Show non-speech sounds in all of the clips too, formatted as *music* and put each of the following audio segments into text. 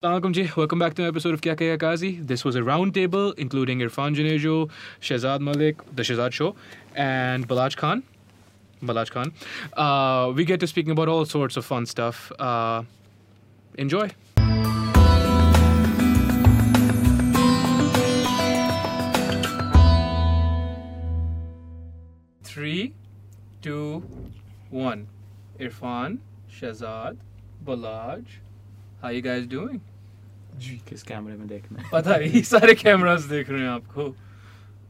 Assalamualaikum ji. Welcome back to an episode of Kya Kya Kazi. This was a roundtable including Irfan Janejo, Shehzad Malik, The Shehzad Show, and Balaj Khan. Balaj Khan. Uh, we get to speaking about all sorts of fun stuff. Uh, enjoy. Three, two, one. Irfan, Shehzad, Balaj. How you guys doing? किस कैमरे में देखना है? पता नहीं *laughs* सारे cameras देख रहे हैं आपको।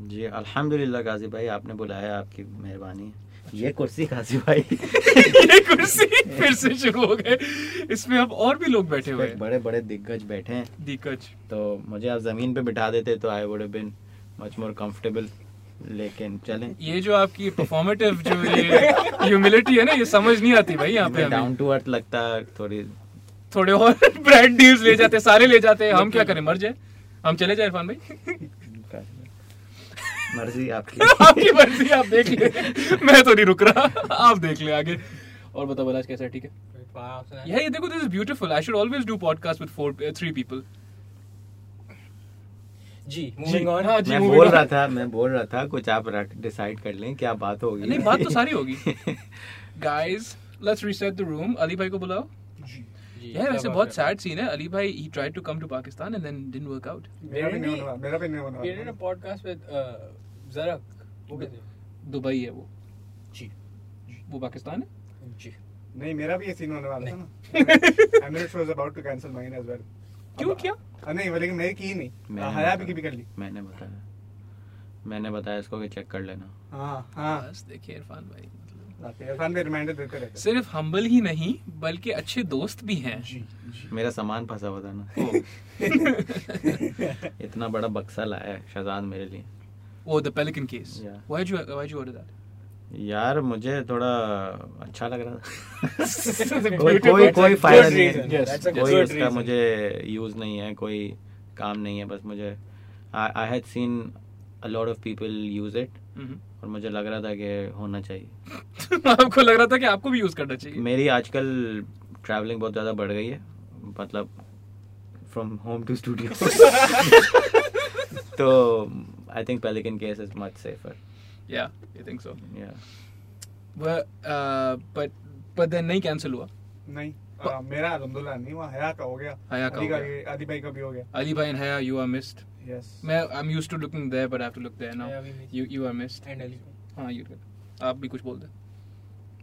जी अल्हम्दुलिल्लाह गाजी भाई आपने बुलाया आपकी मेहरबानी। ये कुर्सी गाजी भाई। *laughs* ये कुर्सी फिर से शुरू हो गए इसमें अब और भी लोग बैठे हुए हैं। बड़े बड़े दिग्गज बैठे हैं। दिक्कत तो मुझे आप ज़मीन पे बिठा देते तो I would have been much more comfortable लेकिन चलें। ये जो आपकी परफॉर्मेटिव जो ये ह्यूमिलिटी है ना ये समझ नहीं आती भाई यहाँ पे डाउन टू अर्थ लगता है थोड़ी थोड़े और *laughs* ब्रांड डील्स ले जाते सारे ले जाते। हैं हम क्या करें? मर जाए? हम चले जाए इरफान भाई? *laughs* मर्ज़ी आपकी। *laughs* आपकी मर्ज़ी आप देख ले। मैं तो नहीं रुक रहा। आप देख ले आगे। और बताओ बलाज कैसा है? ठीक है? Yeah, ये देखो this is beautiful I should always do podcast with four three people ji moving on हाँ जी मैं बोल रहा था मैं बोल रहा था कुछ आप डिसाइड कर लें क्या बात होगी। नहीं बात तो सारी होगी। Guys let's reset the room Ali भाई को बुलाओ। यार वैसे बहुत सैड सीन है अली भाई he tried to come to Pakistan and then didn't work out मेरा भी नहीं होने वाला मेरा भी नहीं होने वाला। podcast with uh, Zarak. वो कैसे? दुबई है वो। जी। वो पाकिस्तान है? जी। नहीं मेरा भी ये सीन होने वाला था ना। Emirates was about to cancel mine as well क्यों क्या? नहीं वो लेकिन मैंने की नहीं। हया भी की भी कर ली। मैंने बताया। मैंने बताया इसको कि चेक कर लेना। हाँ हाँ। बस देखिए इरफान भाई। रहते सिर्फ़ हम्बल ही नहीं बल्कि अच्छे दोस्त भी हैं। जी जी। मेरा सामान फंसा हुआ था ना। *laughs* इतना बड़ा बक्सा लाया है शहजाद मेरे लिए। वो the pelican case why you why you order that यार मुझे थोड़ा अच्छा लग रहा था। *laughs* कोई कोई कोई फ़ायदा नहीं है। Yes, कोई reason. मुझे यूज़ नहीं है कोई काम नहीं है बस मुझे I had seen a lot of people use it और मुझे लग रहा था कि होना चाहिए। *laughs* आपको लग रहा था कि आपको भी यूज़ करना चाहिए। मेरी आजकल ट्रैवलिंग बहुत ज़्यादा बढ़ गई है। मतलब फ्रॉम होम टू स्टूडियो तो I think pelican case is much safer yeah I think so yeah but but then नहीं कैंसिल हुआ? नहीं आ, मेरा अल्हम्दुलिल्लाह नहीं हुआ। हया का हो गया। हया का अली हो गया। अली भाई का भी हो गया। अली भाई and Haya you are missed yes मैं I am used to looking there but I have to look there now Haya भी missed. You you are missed And Ali. हाँ यू आप भी कुछ बोल दे।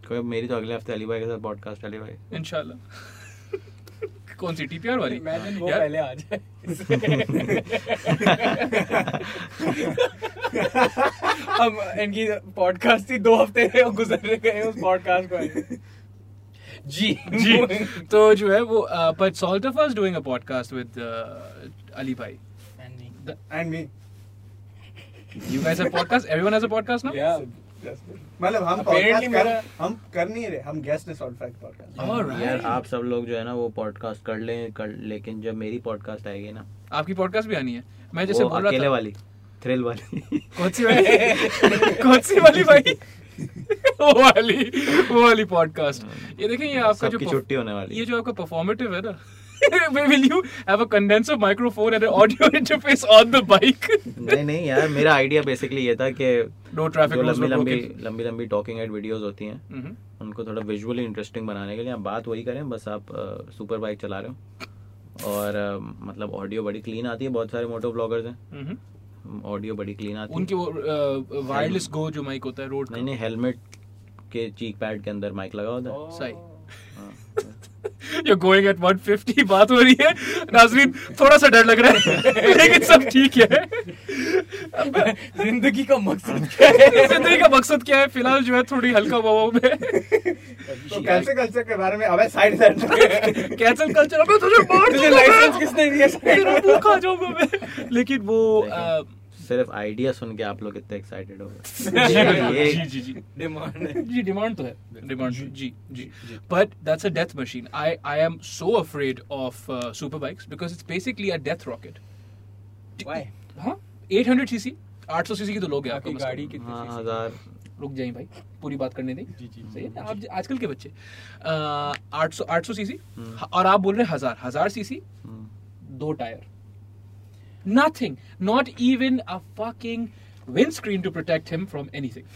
कोई मेरी तो अगले हफ़्ते अली भाई के साथ पॉडकास्ट अली भाई इंशाल्लाह। *laughs* कौन सी टीपीआर वाली? Imagine वो यार, पहले आ जाए। *laughs* हम इनकी पॉडकास्ट थी दो हफ़्ते गुजर गए उस पॉडकास्ट को जी। जी। तो जो है वो but sort of us doing a podcast with Ali भाई And me. And me you guys have podcast everyone has a podcast now Yeah. मतलब हम पॉडकास्ट कर हम कर नहीं रहे हम गेस्ट फैक्ट पॉडकास्ट. यार आप सब लोग जो है ना वो पॉडकास्ट कर लें कर लेकिन जब मेरी पॉडकास्ट आएगी ना आपकी पॉडकास्ट भी आनी है। मैं जैसे बोल रहा था वाली थ्रिल वाली। कौन सी वाली? कौन सी वाली भाई? वो वाली वो वाली पॉडकास्ट ये देखें ये आपका जो छुट्टी होने वाली ये जो आपका परफॉर्मेटिव है ना *laughs* will you have a condenser microphone and an audio *laughs* interface on the bike? नहीं नहीं यार मेरा आइडिया बेसिकली ये था कि no traffic लंबी लंबी लंबी लंबी टॉकिंग एड वीडियोस होती हैं Mhm. उनको थोड़ा विजुअली इंटरेस्टिंग बनाने के लिए आप बात वही करें बस आप सुपर बाइक चला रहे हो। और मतलब ऑडियो बड़ी क्लीन आती है बहुत सारे मोटो ब्लॉगर्स हैं. ऑडियो बड़ी क्लीन आती उनके है वो वायरलेस गो जो माइक होता है रोड नहीं नहीं हेलमेट के चीक पैड के अंदर माइक लगा होता है। सही। हाँ। You're going at 150 बात हो रही है। नाजरीन थोड़ा सा डर लग रहा है लेकिन सब ठीक है। ज़िंदगी का मकसद क्या है? ज़िंदगी का मकसद क्या है? फ़िलहाल जो है थोड़ी हल्का ववा में। तो कैसे कल्चर के बारे में अबे साइड साइड कैंसल कल्चर अबे तुझे मार तुझे लाइसेंस किसने दिया? लेकिन वो सिर्फ़ आइडिया सुन के आप लोग इतने एक्साइटेड हो *laughs* गए। जी जी जी जी। डिमांड जी डिमांड तो है। डिमांड जी जी but that's a death machine I I am so afraid of super bikes because it's basically a death rocket Why? हाँ 800 सीसी 800 सीसी की तो लोग हैं आपका गाड़ी कितनी हाँ हज़ार। रुक जाइए भाई पूरी बात करने दें। जी, जी, सही है आप आजकल के बच्चे। आठ सौ आठ सौ सीसी और आप बोल रहे हैं हज़ार। हज़ार सीसी हम्म, दो tyre. Nothing Not even a fucking windscreen to protect him from anything.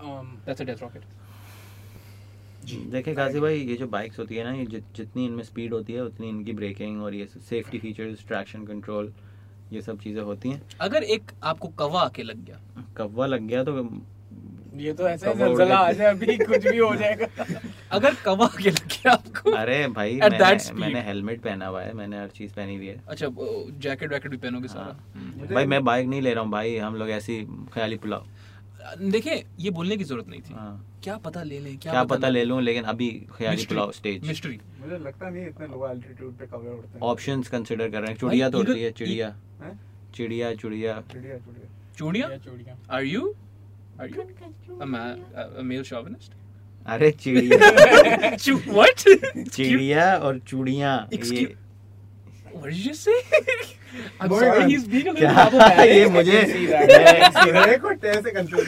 Um, that's a death rocket. देखिए काजी भाई ये जो बाइक्स होती है ना ये जि, जितनी इनमें स्पीड होती है उतनी इनकी ब्रेकिंग और ये सेफ्टी फीचर्स ट्रैक्शन कंट्रोल ये सब चीज़ें होती हैं। अगर एक आपको कवा आके लग गया। कव्वा लग गया तो ये तो ऐसे जलजला आ जाए अभी कुछ भी हो जाएगा। *laughs* अगर कवा आके लग गया आपको। अरे भाई मैंने, मैंने हेलमेट पहना हुआ है मैंने हर चीज़ पहनी हुई है। अच्छा जैकेट वैकेट भी पहनोगे सारा? हाँ। भाई मैं बाइक नहीं ले रहा हूँ भाई हम लोग ऐसी ख्याली पुलाव। देखिए ये बोलने की ज़रूरत नहीं थी। हाँ। क्या पता ले लें क्या, क्या पता पता ले लूँ लेकिन अभी ख्याली पुलाव स्टेज मिस्ट्री मुझे लगता नहीं इतने लो एल्टीट्यूड पे कवर उड़ते हैं। ऑप्शंस कंसिडर कर रहे हैं। चिड़िया तो तोड़ती है चिड़िया। चिड़िया चिड़िया। चिड़िया चिड़िया। चूड़िया? ये you are you a male chauvinist. अरे चिड़िया। *laughs* what? चिड़िया और चूड़िया ये what did you just say? *laughs* I'm Moving sorry on. he's being a little problematic. ये मुझे मेरे को टे से कंफ्यूज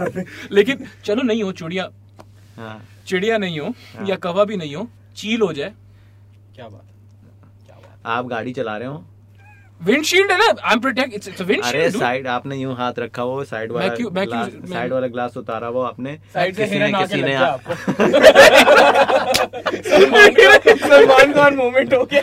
कर। लेकिन चलो नहीं हो चूड़िया। हाँ। चिड़िया नहीं हो हाँ। या कवा भी नहीं हो चील हो जाए। क्या बात क्या बात आप गाड़ी चला रहे हो? विंडशील्ड है ना? I am protect it's it's a अरे साइड आपने यूँ हाथ रखा वो साइड वाला मैं क्यों- मैं क्यों- साइड वाला ग्लास उतारा वो आपने। साइड से किसी हिरन आके किसी लग ने गया आपको। सलमान खान मोमेंट हो गया।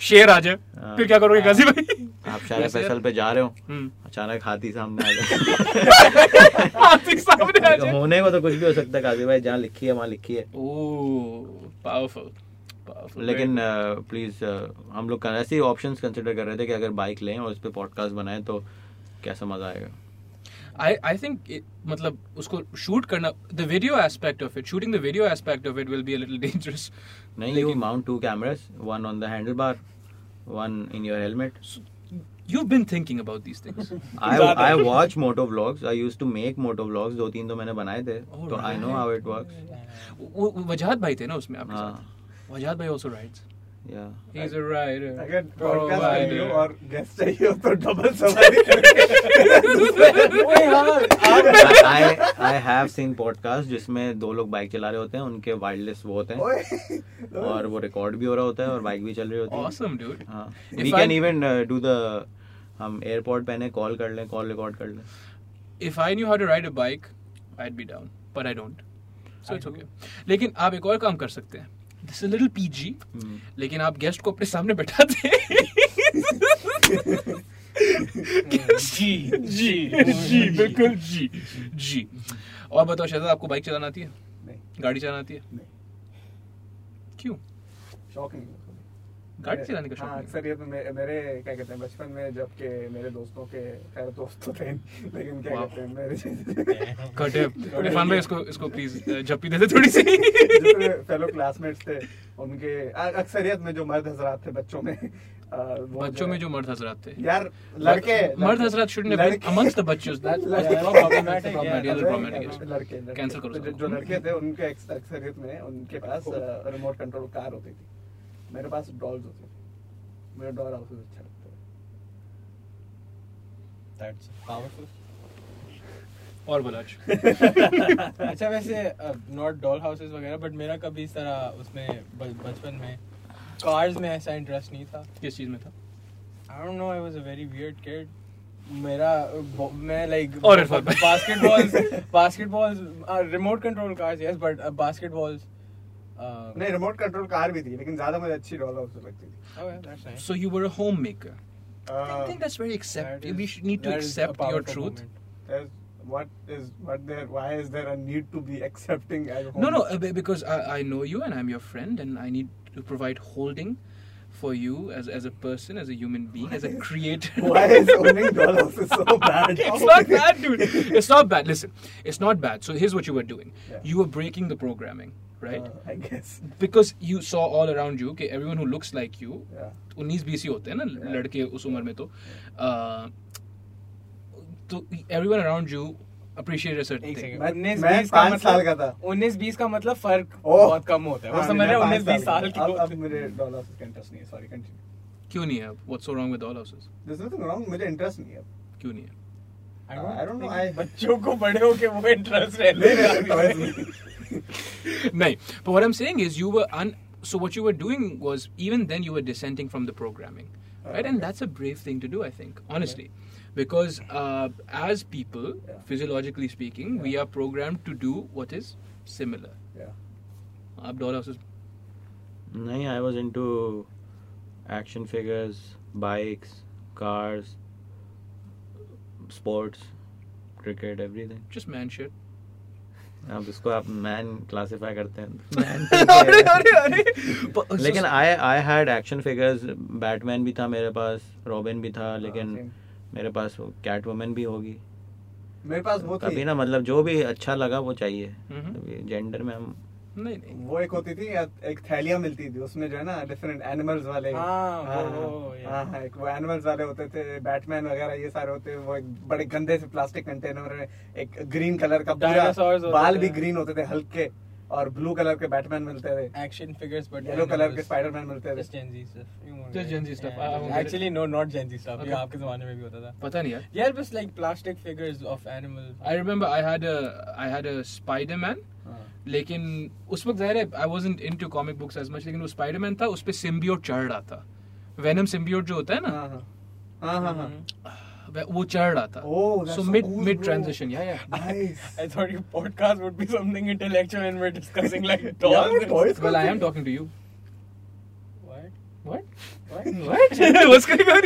शेर आ जाए हाँ। फिर क्या करोगे गाजी भाई? आप शायद फैसल पे जा रहे हो। हम्म। अचानक हाथी सामने आ जाए हाथी सामने आ *laughs* जाए। होने को तो कुछ भी हो सकता है काजी भाई। जहाँ लिखी है वहाँ लिखी है। पावरफुल पावरफुल लेकिन प्लीज़ हम लोग ऐसे ही ऑप्शंस कंसिडर कर रहे थे कि अगर बाइक लें और उस पर पॉडकास्ट बनाएँ तो कैसा मज़ा आएगा I I think it, मतलब उसको शूट करना the video aspect of it shooting the video aspect of it will be a little dangerous नहीं you mount two cameras one on the handle bar one in your helmet you've been thinking about these things I I watch moto vlogs. I used to make moto vlogs. दो तीन तो मैंने बनाए थे Oh, तो I know how it works. वो- वजाहत भाई थे ना उसमें आपके हाँ साथ वजाहत भाई also rides yeah. he's a rider अगर पॉडकास्ट Provider. चाहिए और गेस्ट चाहिए हो तो डबल सवारी करके। *laughs* ओए हाँ। I, I I have seen podcast जिसमें दो लोग बाइक चला रहे होते हैं उनके वायरलेस वो होते हैं। और वो रिकॉर्ड भी हो रहा होता है और बाइक भी चल रही होती है। Awesome dude. हाँ। We can even do the हम एयरपोर्ट पहने कॉल कर लें कॉल रिकॉर्ड कर लें। If I knew how to ride a bike I'd be down but I don't. So it's okay. लेकिन आप एक और काम कर सकते हैं। This is little PG. लेकिन आप गेस्ट को अपने सामने बैठाते *laughs* जी जी जी बिल्कुल जी जी और बताओ शायद आपको बाइक चलाना आती है? नहीं। गाड़ी चलाना आती है? नहीं। क्यों? शौक नहीं गाड़ी चलाने का शौक हाँ, अक्सर ये तो मे- मेरे क्या कहते हैं बचपन में जब के मेरे दोस्तों के खैर दोस्त तो थे लेकिन क्या कहते हैं मेरे कट *laughs* इरफान भाई इसको इसको प्लीज़ झप्पी दे दे थोड़ी सी। फेलो क्लासमेट्स थे उनके अक्सरियत में जो मर्द हजरात थे बच्चों में बच्चों में जो मर्द हजरात थे। यार लड़के मर्द हजरात लड़के- problematic, yes. लड़के लड़के- Cancel करो जो- लड़के थे उनके अक्सरियत में उनके पास रिमोट कंट्रोल कार होती थी। मेरे पास डॉल्स होती थी। मेरा डॉल हाउस अच्छा लगता है That's powerful. *laughs* और बलाच *laughs* अच्छा वैसे नॉट डॉल हाउसेस वगैरह बट मेरा कभी इस तरह उसमें बचपन में कार्स में ऐसा इंटरेस्ट नहीं था। किस चीज़ में था? I don't know I was a very weird kid मेरा मैं लाइक और इरफान भाई। Basketballs basketballs remote control cars yes but basketballs नहीं रिमोट कंट्रोल कार भी थी लेकिन ज्यादा मुझे अच्छी डॉल हाउस लगती थी Oh, that's nice. So you were a homemaker. I Uh, think that's very accept. That is- we should need to that is a accept your powerful truth. moment. there's- what is what there why is there a need to be *laughs* accepting as a No, no, home? uh, be- because I, I know you and I'm your friend, and I need to provide holding for you as as a person, as a human being, as a creator. *laughs* why is owning *laughs* doll houses so bad it's not bad, dude. It's not bad. Listen, it's not bad. So here's what you were doing. Yeah. You were breaking the programming, Right? Uh, I guess. *laughs* Because you saw all around you कि everyone who looks like you yeah. 19 बीस ही होते हैं ना Yeah. लड़के उस उम्र में तो। uh, तो everyone around you appreciate a certain thing उन्नीस बीस का पाँच साल का मतलब था। उन्नीस बीस का मतलब फ़र्क। बहुत कम होता है। वो हाँ, समझ रहे हो उन्नीस बीस साल की अब हैं। मेरे डॉल हाउसेस का इंटरेस्ट नहीं है सॉरी कंटिन्यू क्यों नहीं है अब? What's so wrong with all houses? This is wrong मुझे इंटरेस्ट नहीं है क्यों नहीं है? I I don't know, think I- बच्चों को बड़े होके वो इंटरेस्ट नहीं रहने नहीं *laughs* toys लगा नहीं नहीं but what I'm saying is you were un so what you were doing was even then you were dissenting from the programming, right? And okay. that's a brave thing to do, I think, honestly, because uh, as people, Yeah. physiologically speaking, we Yeah. are programmed to do what is similar. Yeah. Ab Dollar says, नहीं I was into action figures bikes cars sports cricket everything just man shit. अब इसको आप man classify करते *laughs* अरे, अरे, हैं। अरे. *laughs* लेकिन I I had action figures Batman भी था मेरे पास रॉबिन भी था लेकिन मेरे पास कैट वुमन भी होगी। मेरे पास वो कभी ना मतलब जो भी अच्छा लगा वो चाहिए। हम्म. जेंडर में हम नहीं नहीं। वो एक होती थी एक थैलियाँ मिलती थी उसमें जो है ना डिफरेंट एनिमल्स वाले। हाँ, वो हाँ। हाँ, एनिमल्स वाले होते थे बैटमैन वगैरह ये सारे होते वो एक बड़े गंदे से प्लास्टिक कंटेनर एक ग्रीन कलर का बाल भी ग्रीन होते थे हल्के और ब्लू कलर के बैटमैन मिलते थे। Action figures but yellow colour के स्पाइडरमैन मिलते थे। जेंजी स्टफ़ जो Gen Z stuff actually no not Gen Z stuff ये आपके जमाने में भी होता था। पता नहीं यार। यार बस like plastic figures of animal I remember I had a I had a Spiderman हाँ। लेकिन उस वक्त ज़ाहिर है I was into comic books as much लेकिन वो स्पाइडरमैन था उस पर सिम्बियोट चढ़ रहा था। वेनम सिम्बियोट जो होता है ना? हाँ, वो चढ़ रहा था। सो mid mid transition yeah I thought your podcast would be something intellectual and we discussing like talks well I am talking to you what what what what's going on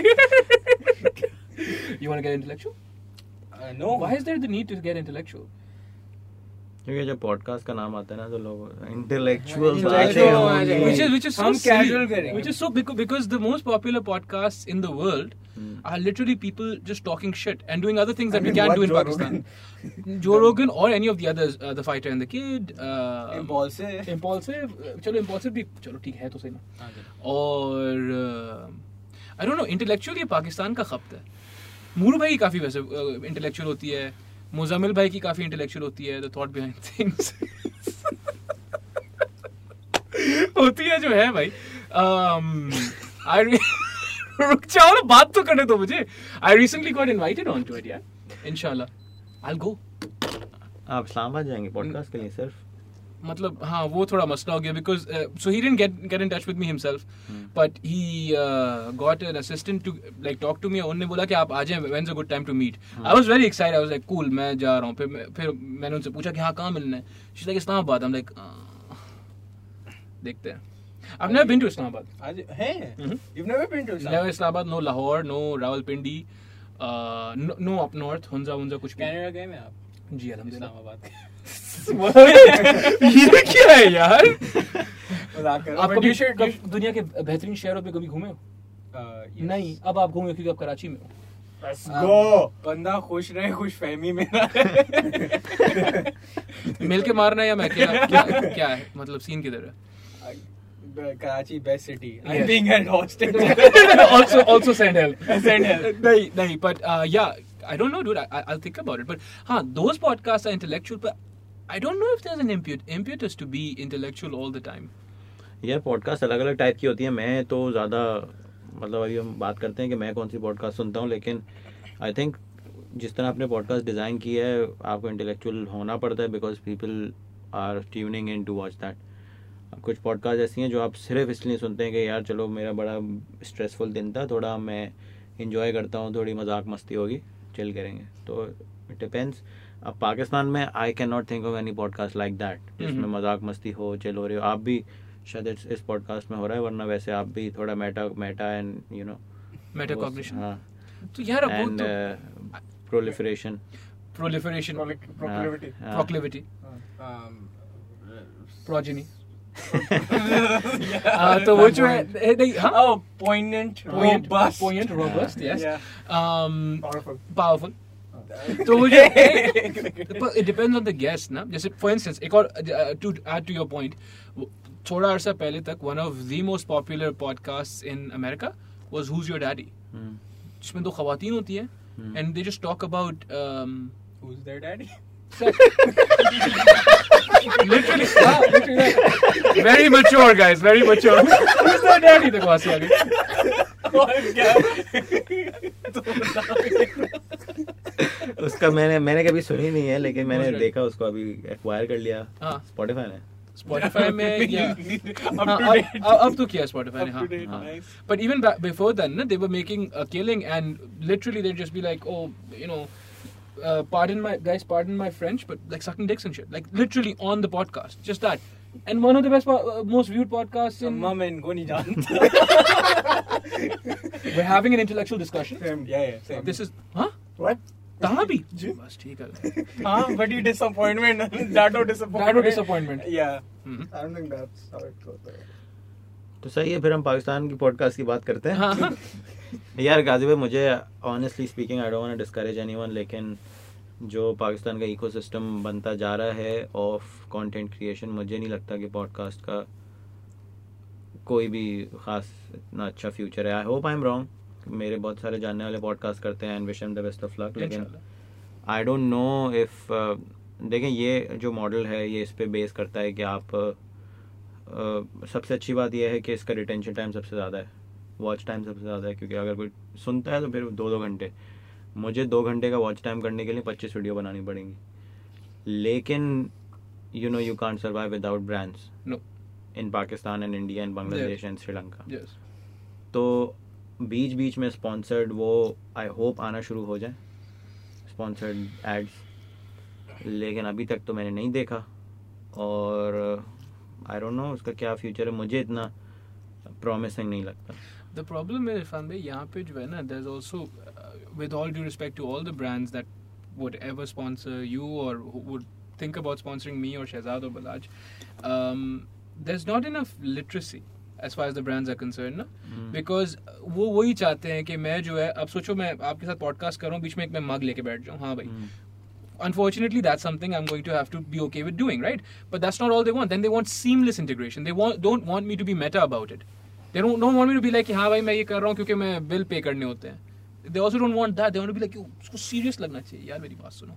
you want to get intellectual no why is there the need to get intellectual क्योंकि जब podcast का नाम आता है ना तो लोग intellectual which is so हम silly. casual करेंगे। is so because, because the most popular podcasts in the Hmm. are literally people just talking shit and doing other things I that mean, we can't do in Joe Pakistan. Joe Rogan or any of the others, uh, the fighter and the kid. Uh, Impulsive. Impulsive. uh, चलो impulsive भी चलो ठीक है तो सही ना. हाँ, और uh, I don't know intellectual ये पाकिस्तान का खप्त है. मूरू भाई काफ़ी वैसे इंटेलेक्चुअल होती है. मुजामिल भाई की काफ़ी इंटेलेक्चुअल होती है. The thought behind things. होती है जो है भाई. Um, *laughs* रुक जाओ ना बात तो करने दो मुझे. I recently got invited on to it यार. इंशाल्लाह आई विल गो आप इस्लामाबाद जाएँगे पॉडकास्ट के लिए सिर्फ़ मतलब हाँ वो थोड़ा मसला हो गया because so he didn't get get in touch with me himself but he got an assistant to like talk to me उन्होंने बोला कि आप आ जाएँ when a good time to meet I was very excited I was like cool मैं जा रहा हूँ फिर मैं- फिर मैंने उनसे पूछा कि हाँ कहाँ मिलना है she like Islamabad I am like देखते हैं I've never been to Islamabad. आज है? Mhm. You've never been to Islamabad. Never Islamabad, no Lahore, no Rawalpindi, uh, no, no up north, Hunza Hunza कुछ भी. कनाडा गए मैं आप? जी अल्हम्दुलिल्लाह. इस्लामाबाद ये क्या है यार? आप कभी दुनिया के बेहतरीन शहरों पे कभी घूमे हो? नहीं अब आप घूमे क्योंकि आप कराची में बंदा खुश रहे खुश फहमी में *laughs* मिलके मारना या मैं *laughs* क्या? क्या, है? मतलब सीन किधर है? Karachi best city I being an hostel also also send help send help नहीं नहीं but yeah I don't know dude I I think about it but हाँ दोस पॉडकास्ट आर इंटेलेक्चुअल पर I don't know if there's an imput impetus to be intellectual all the time. यार podcast अलग अलग type की होती है। मैं तो ज़्यादा मतलब अभी हम बात करते हैं कि मैं कौन सी पॉडकास्ट सुनता हूँ, लेकिन आई थिंक जिस तरह आपने पॉडकास्ट डिज़ाइन किया है, आपको इंटेलेक्चुअल होना पड़ता है because people are tuning in to watch that कुछ पॉडकास्ट ऐसी हैं जो आप सिर्फ़ इसलिए सुनते हैं कि यार, चलो मेरा बड़ा स्ट्रेसफुल दिन था, थोड़ा मैं इंजॉय करता हूँ, थोड़ी मज़ाक मस्ती होगी चिल करेंगे। तो डिपेंड्स अब पाकिस्तान में I can not think of any podcast like that जिसमें हम्म। मज़ाक मस्ती हो चिल हो रही हो। आप भी शायद इस, पॉडकास्ट में हो रहा है वरना वैसे आप भी थोड़ा meta meta and you know metacognition हाँ। तो यार अब एंड प्रोलिफरेशन. हाँ। um, progeny हाँ, *laughs* *laughs* तो वो जो है ए, नहीं हाँ? Oh poignant Poignant, robust. poignant, *laughs* तो मुझे it depends on the guest ना जैसे फॉर इंस्टेंस एक और to add to your point थोड़ा अरसा पहले तक one of the most popular podcast in America was who's your daddy जिसमें दो खातन होती है and they just talk about daddy literally, *laughs* uh, literally uh, very mature guys, very mature. Who's the daddy? The guy. Oh god! उसका मैंने मैंने कभी सुनी नहीं है लेकिन मैंने? देखा उसको अभी एक्वायर कर लिया हाँ स्पॉटिफाई ने Spotify में या Up हाँ, to अब date. अब- अब तो किया Spotify ने Up हाँ to date, हाँ. nice. But even back before then, no, they were making a killing, and literally they'd just be like, "Oh, you know, uh, pardon my guys, pardon my French, but like sucking dicks and shit, like literally on the podcast, just that." And one of the best, po- uh, most viewed podcasts in. अम्मा मैं इनको नहीं जानता We're having an intellectual discussion. Same. yeah yeah same This is, huh? What? कहाँ भी? जी. बस ठीक है. *laughs* हाँ disappointment That or disappointment. yeah Mhm. I don't think that's how it goes. Right? तो सही है फिर हम पाकिस्तान की पॉडकास्ट की बात करते हैं हाँ, हाँ. *laughs* यार गाजी भाई मुझे honestly speaking I don't want to discourage anyone लेकिन जो पाकिस्तान का इकोसिस्टम बनता जा रहा है ऑफ़ कंटेंट क्रिएशन मुझे नहीं लगता कि पॉडकास्ट का कोई भी खास इतना अच्छा फ्यूचर है I hope I am wrong मेरे बहुत सारे जानने वाले पॉडकास्ट करते हैं and wish the best of luck लेकिन आई डोंट नो इफ़ देखें ये जो मॉडल है ये इस पर बेस करता है कि आप uh, सबसे अच्छी बात यह है कि इसका रिटेंशन टाइम सबसे ज़्यादा है वॉच टाइम सबसे ज़्यादा है क्योंकि अगर कोई सुनता है तो फिर दो दो घंटे। मुझे दो घंटे का वॉच टाइम करने के लिए पच्चीस वीडियो बनानी पड़ेंगी। लेकिन you know you can't survive without brands in Pakistan and India and Bangladesh and Sri Lanka तो बीच बीच में स्पॉन्सर्ड वो आई होप आना शुरू हो जाए। स्पॉन्सर्ड एड्स लेकिन अभी तक तो मैंने नहीं देखा। और आई डोंट नो उसका क्या फ्यूचर है, मुझे इतना प्रॉमिसिंग नहीं लगता। द प्रॉब्लम मेरे इरफान भाई, यहाँ पे जो है ना there is also with all due respect to all the brands that would ever sponsor you और would think about sponsoring me और शहजाद और Balaj there is not enough literacy as far as the brands are concerned ना हम्म। Because वो वही चाहते हैं कि मैं जो है अब सोचो मैं आपके साथ पॉडकास्ट कर रहा हूँ बीच में एक मैं मग लेके बैठ जाऊँ हाँ भाई हम्म। unfortunately that's something i'm going to have to be okay with doing right but that's not all they want then they want seamless integration they want don't want me to be meta about it they don't don't want me to be like हाँ भाई मैं ये कर रहा हूँ क्योंकि मैं bill pay करने होते हैं they also don't want that they want to be like "यो, उसको serious लगना चाहिए यार मेरी बात सुनो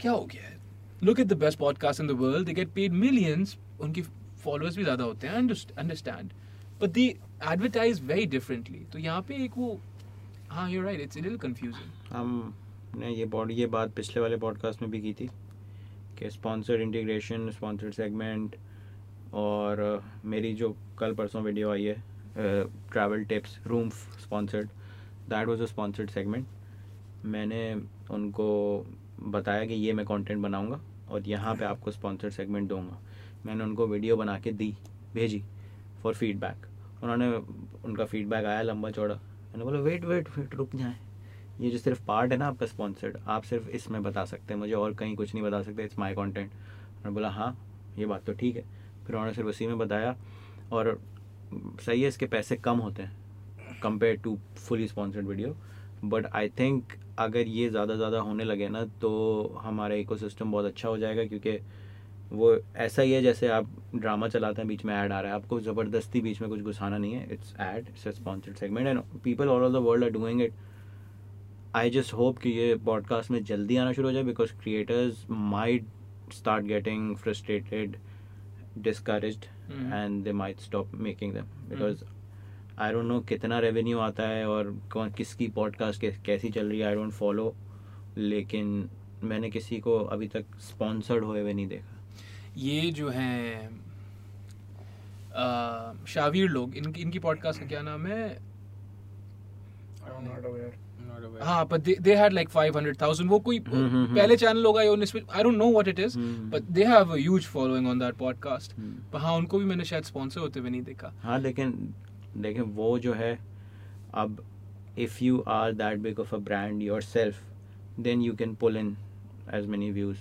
क्या हो गया है look at the best podcast in the world they get paid millions उनकी followers भी ज़्यादा होते हैं understand. But they advertise very differently. तो यहाँ पे एक वो हाँ right it's a little confusing. हमने ये बॉड ये बात पिछले वाले पॉडकास्ट में भी की थी कि स्पॉन्सर्ड इंटीग्रेशन स्पॉन्सर्ड सेगमेंट और अ, मेरी जो कल परसों वीडियो आई है travel tips room sponsored that was a sponsored segment मैंने उनको बताया कि ये मैं कंटेंट बनाऊँगा और यहाँ पे आपको स्पॉन्सर्ड सेगमेंट दूँगा। मैंने उनको वीडियो बना के दी, भेजी फॉर फीडबैक उन्होंने, उनका फीडबैक आया लंबा चौड़ा। मैंने बोला वेट वेट वेट रुक जाए। ये जो सिर्फ़ पार्ट है ना आपका स्पॉन्सर्ड आप सिर्फ़ इसमें बता सकते हैं, मुझे और कहीं कुछ नहीं बता सकते इट्स माई कॉन्टेंट उन्होंने बोला हाँ ये बात तो ठीक है। फिर उन्होंने सिर्फ़ उसी में बताया और सही है, इसके पैसे कम होते हैं compare to fully sponsored video but I think अगर ये ज़्यादा ज़्यादा होने लगे ना तो हमारा इकोसिस्टम बहुत अच्छा हो जाएगा, क्योंकि वो ऐसा ही है जैसे आप ड्रामा चलाते हैं बीच में ऐड आ रहा है। आपको ज़बरदस्ती बीच में कुछ घुसाना नहीं है। It's ad it's sponsored segment and people all over the world are doing it I just hope कि ये पॉडकास्ट में जल्दी आना शुरू हो जाए because creators might start getting frustrated discourage and they might stop making them because I don't know कितना revenue आता है और कौन किसकी पॉडकास्ट कैसी चल रही है आई डोंट फॉलो लेकिन मैंने किसी को अभी तक स्पॉन्सर्ड हुए हुए नहीं देखा। ये जो हैं अ, शावीर लोग इनकी इनकी पॉडकास्ट का क्या नाम है? हाँ but they they had 500,000 वो कोई हम्म, हम्म, हम्म। पहले चैनल होगा या उन्नीस I don't know what it is hmm. but they have a huge following on that हम्म। पर हाँ उनको भी मैंने शायद स्पॉन्सर होते हुए नहीं देखा। हाँ लेकिन देखें वो जो है अब if you are that big of a brand yourself then you can pull in as many views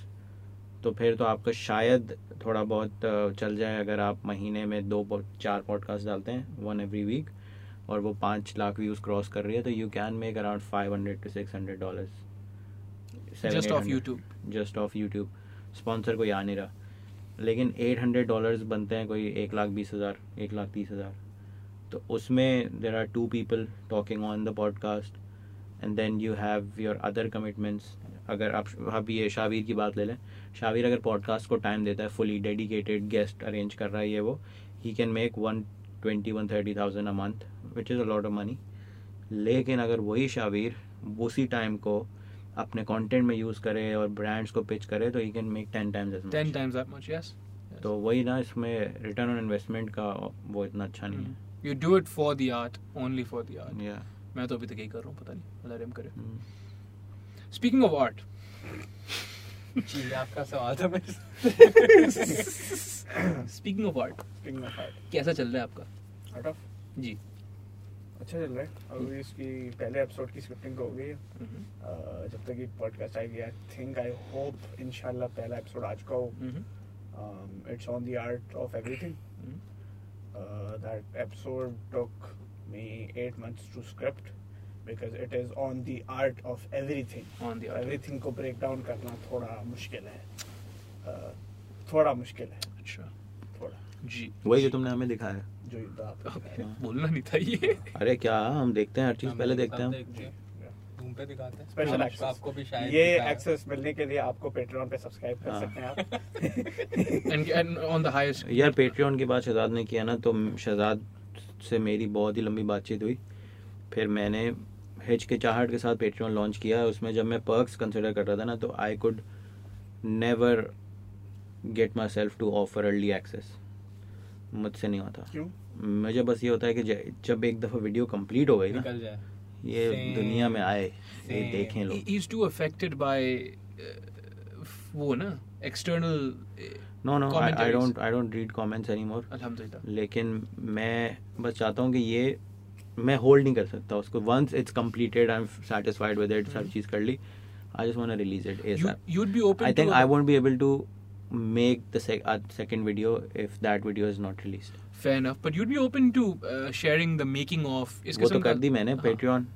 तो फिर तो आपका शायद थोड़ा बहुत चल जाए अगर आप महीने में दो चार पॉडकास्ट डालते हैं वन एवरी वीक और वो पाँच लाख व्यूज़ क्रॉस कर रही है तो you can make around five hundred to six hundred dollar just off YouTube just off YouTube sponsor कोई आ नहीं रहा. लेकिन एट हंड्रेड डॉलर्स बनते हैं कोई एक लाख बीस हज़ार एक लाख तीस हज़ार. तो उसमें there are two people talking on the podcast and then you have your other commitments अगर आप आप ये शावीर की बात ले लें शावीर अगर पॉडकास्ट को टाइम देता है फुली डेडिकेटेड गेस्ट अरेंज कर रहा है ये वो he can make one twenty one thirty thousand a month which is a lot of money लेकिन अगर वही शावीर उसी टाइम को अपने कंटेंट में यूज़ करे और ब्रांड्स को पिच करे तो he can make ten times as 10 times that much yes. yes तो वही ना इसमें रिटर्न ऑन इन्वेस्टमेंट का वो इतना अच्छा नहीं है। You do it for the art, only for the art. या मैं तो अभी तक यही कर रहा हूँ पता नहीं अल्लाह करे। हम्म। स्पीकिंग ऑफ़ आर्ट जी आपका सवाल था speaking of art Speaking of art, कैसा चल रहा है आपका? Art of? जी। अच्छा चल रहा है। अभी इसकी पहले एपिसोड की स्क्रिप्टिंग हो गई है। हम्म, जब तक ये पॉडकास्ट आएगी आई थिंक आई होप इंशाल्लाह पहला एपिसोड आज का हो। हम्म, it's on the art of everything hmm, Uh, that episode took me eight months because it is on the art of everything. on the art. को break down करना थोड़ा मुश्किल है। uh, थोड़ा मुश्किल है। अच्छा। थोड़ा। जी। वही जो तुमने हमें दिखाया। जो युद्ध बोलना नहीं था ये। अरे क्या हम देखते हैं हर चीज़ पहले देखते हैं। हैं। पे दिखाते हैं। Special आपको- आपको भी शायद ये एक्सेस मिलने के लिए आपको पेट्रियन पे सब्सक्राइब कर हाँ। सकते हैं आप। *laughs* And on the highest *laughs* यार पेट्रियन की बात शहजाद ने किया ना तो शहजाद से मेरी बहुत ही लंबी बातचीत हुई। फिर मैंने हिचकिचाहट के साथ पेट्रियन लॉन्च किया उसमें जब मैं पर्क्स कंसिडर कर रहा था ना तो I could never get myself to offer early access मुझसे नहीं होता क्यों? मुझे बस ये होता है कि जब एक दफ़ा वीडियो कंप्लीट हो गई ना ये Same. दुनिया में आए ये देखें लोग। Too affected by uh, वो ना external uh, no no I don't I don't read comments anymore अल्हम्दुलिल्लाह लेकिन मैं बस चाहता हूँ कि ये मैं होल्ड नहीं कर सकता उसको. Once it's completed I am satisfied with it सब चीज़ कर ली. I just want to release it you, you'd be open I think I won't be able to make the second video if that video is not released fair enough but you'd be open to uh, sharing the making of वो तो कर दी मैंने हाँ, Patreon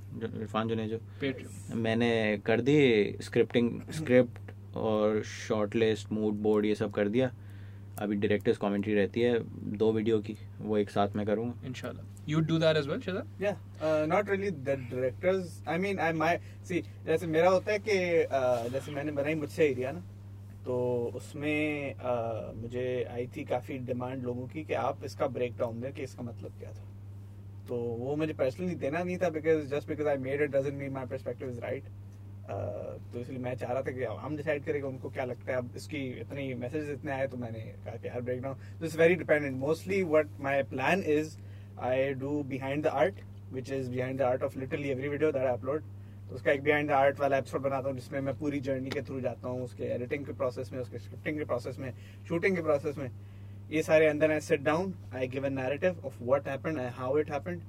Irfan Junejo Patreon. मैंने कर दी scripting script और short list mood board ये सब कर दिया. अभी डायरेक्टर्स कमेंट्री रहती है दो वीडियो की वो एक साथ में करूँगा. inshallah you'd do that as well Shazad? Yeah, uh, not really the directors. I mean, I might see जैसे मेरा होता है कि uh, जैसे मैंने बनाई मुझसे एरिया ना तो उसमें uh, मुझे आई थी काफ़ी डिमांड लोगों की कि आप इसका ब्रेक डाउन दें कि इसका मतलब क्या था तो वो मुझे पर्सनली देना नहीं था because just because I made it doesn't mean my perspective is right तो इसलिए मैं चाह रहा था कि हम डिसाइड करेंगे उनको क्या लगता है अब इसकी इतनी मैसेजेस इतने आए तो मैंने कहा कि यार break down this very dependent mostly what my plan is I do behind the art which is behind the art of literally every video that I upload. तो उसका एक बिहाइंड द आर्ट वाला एपिसोड बनाता हूँ जिसमें मैं पूरी journey के थ्रू जाता हूँ उसके एडिटिंग के प्रोसेस में उसके स्क्रिप्टिंग के प्रोसेस में शूटिंग के प्रोसेस में। ये सारे अंदर I sit down I give a narrative of what happened and how it happened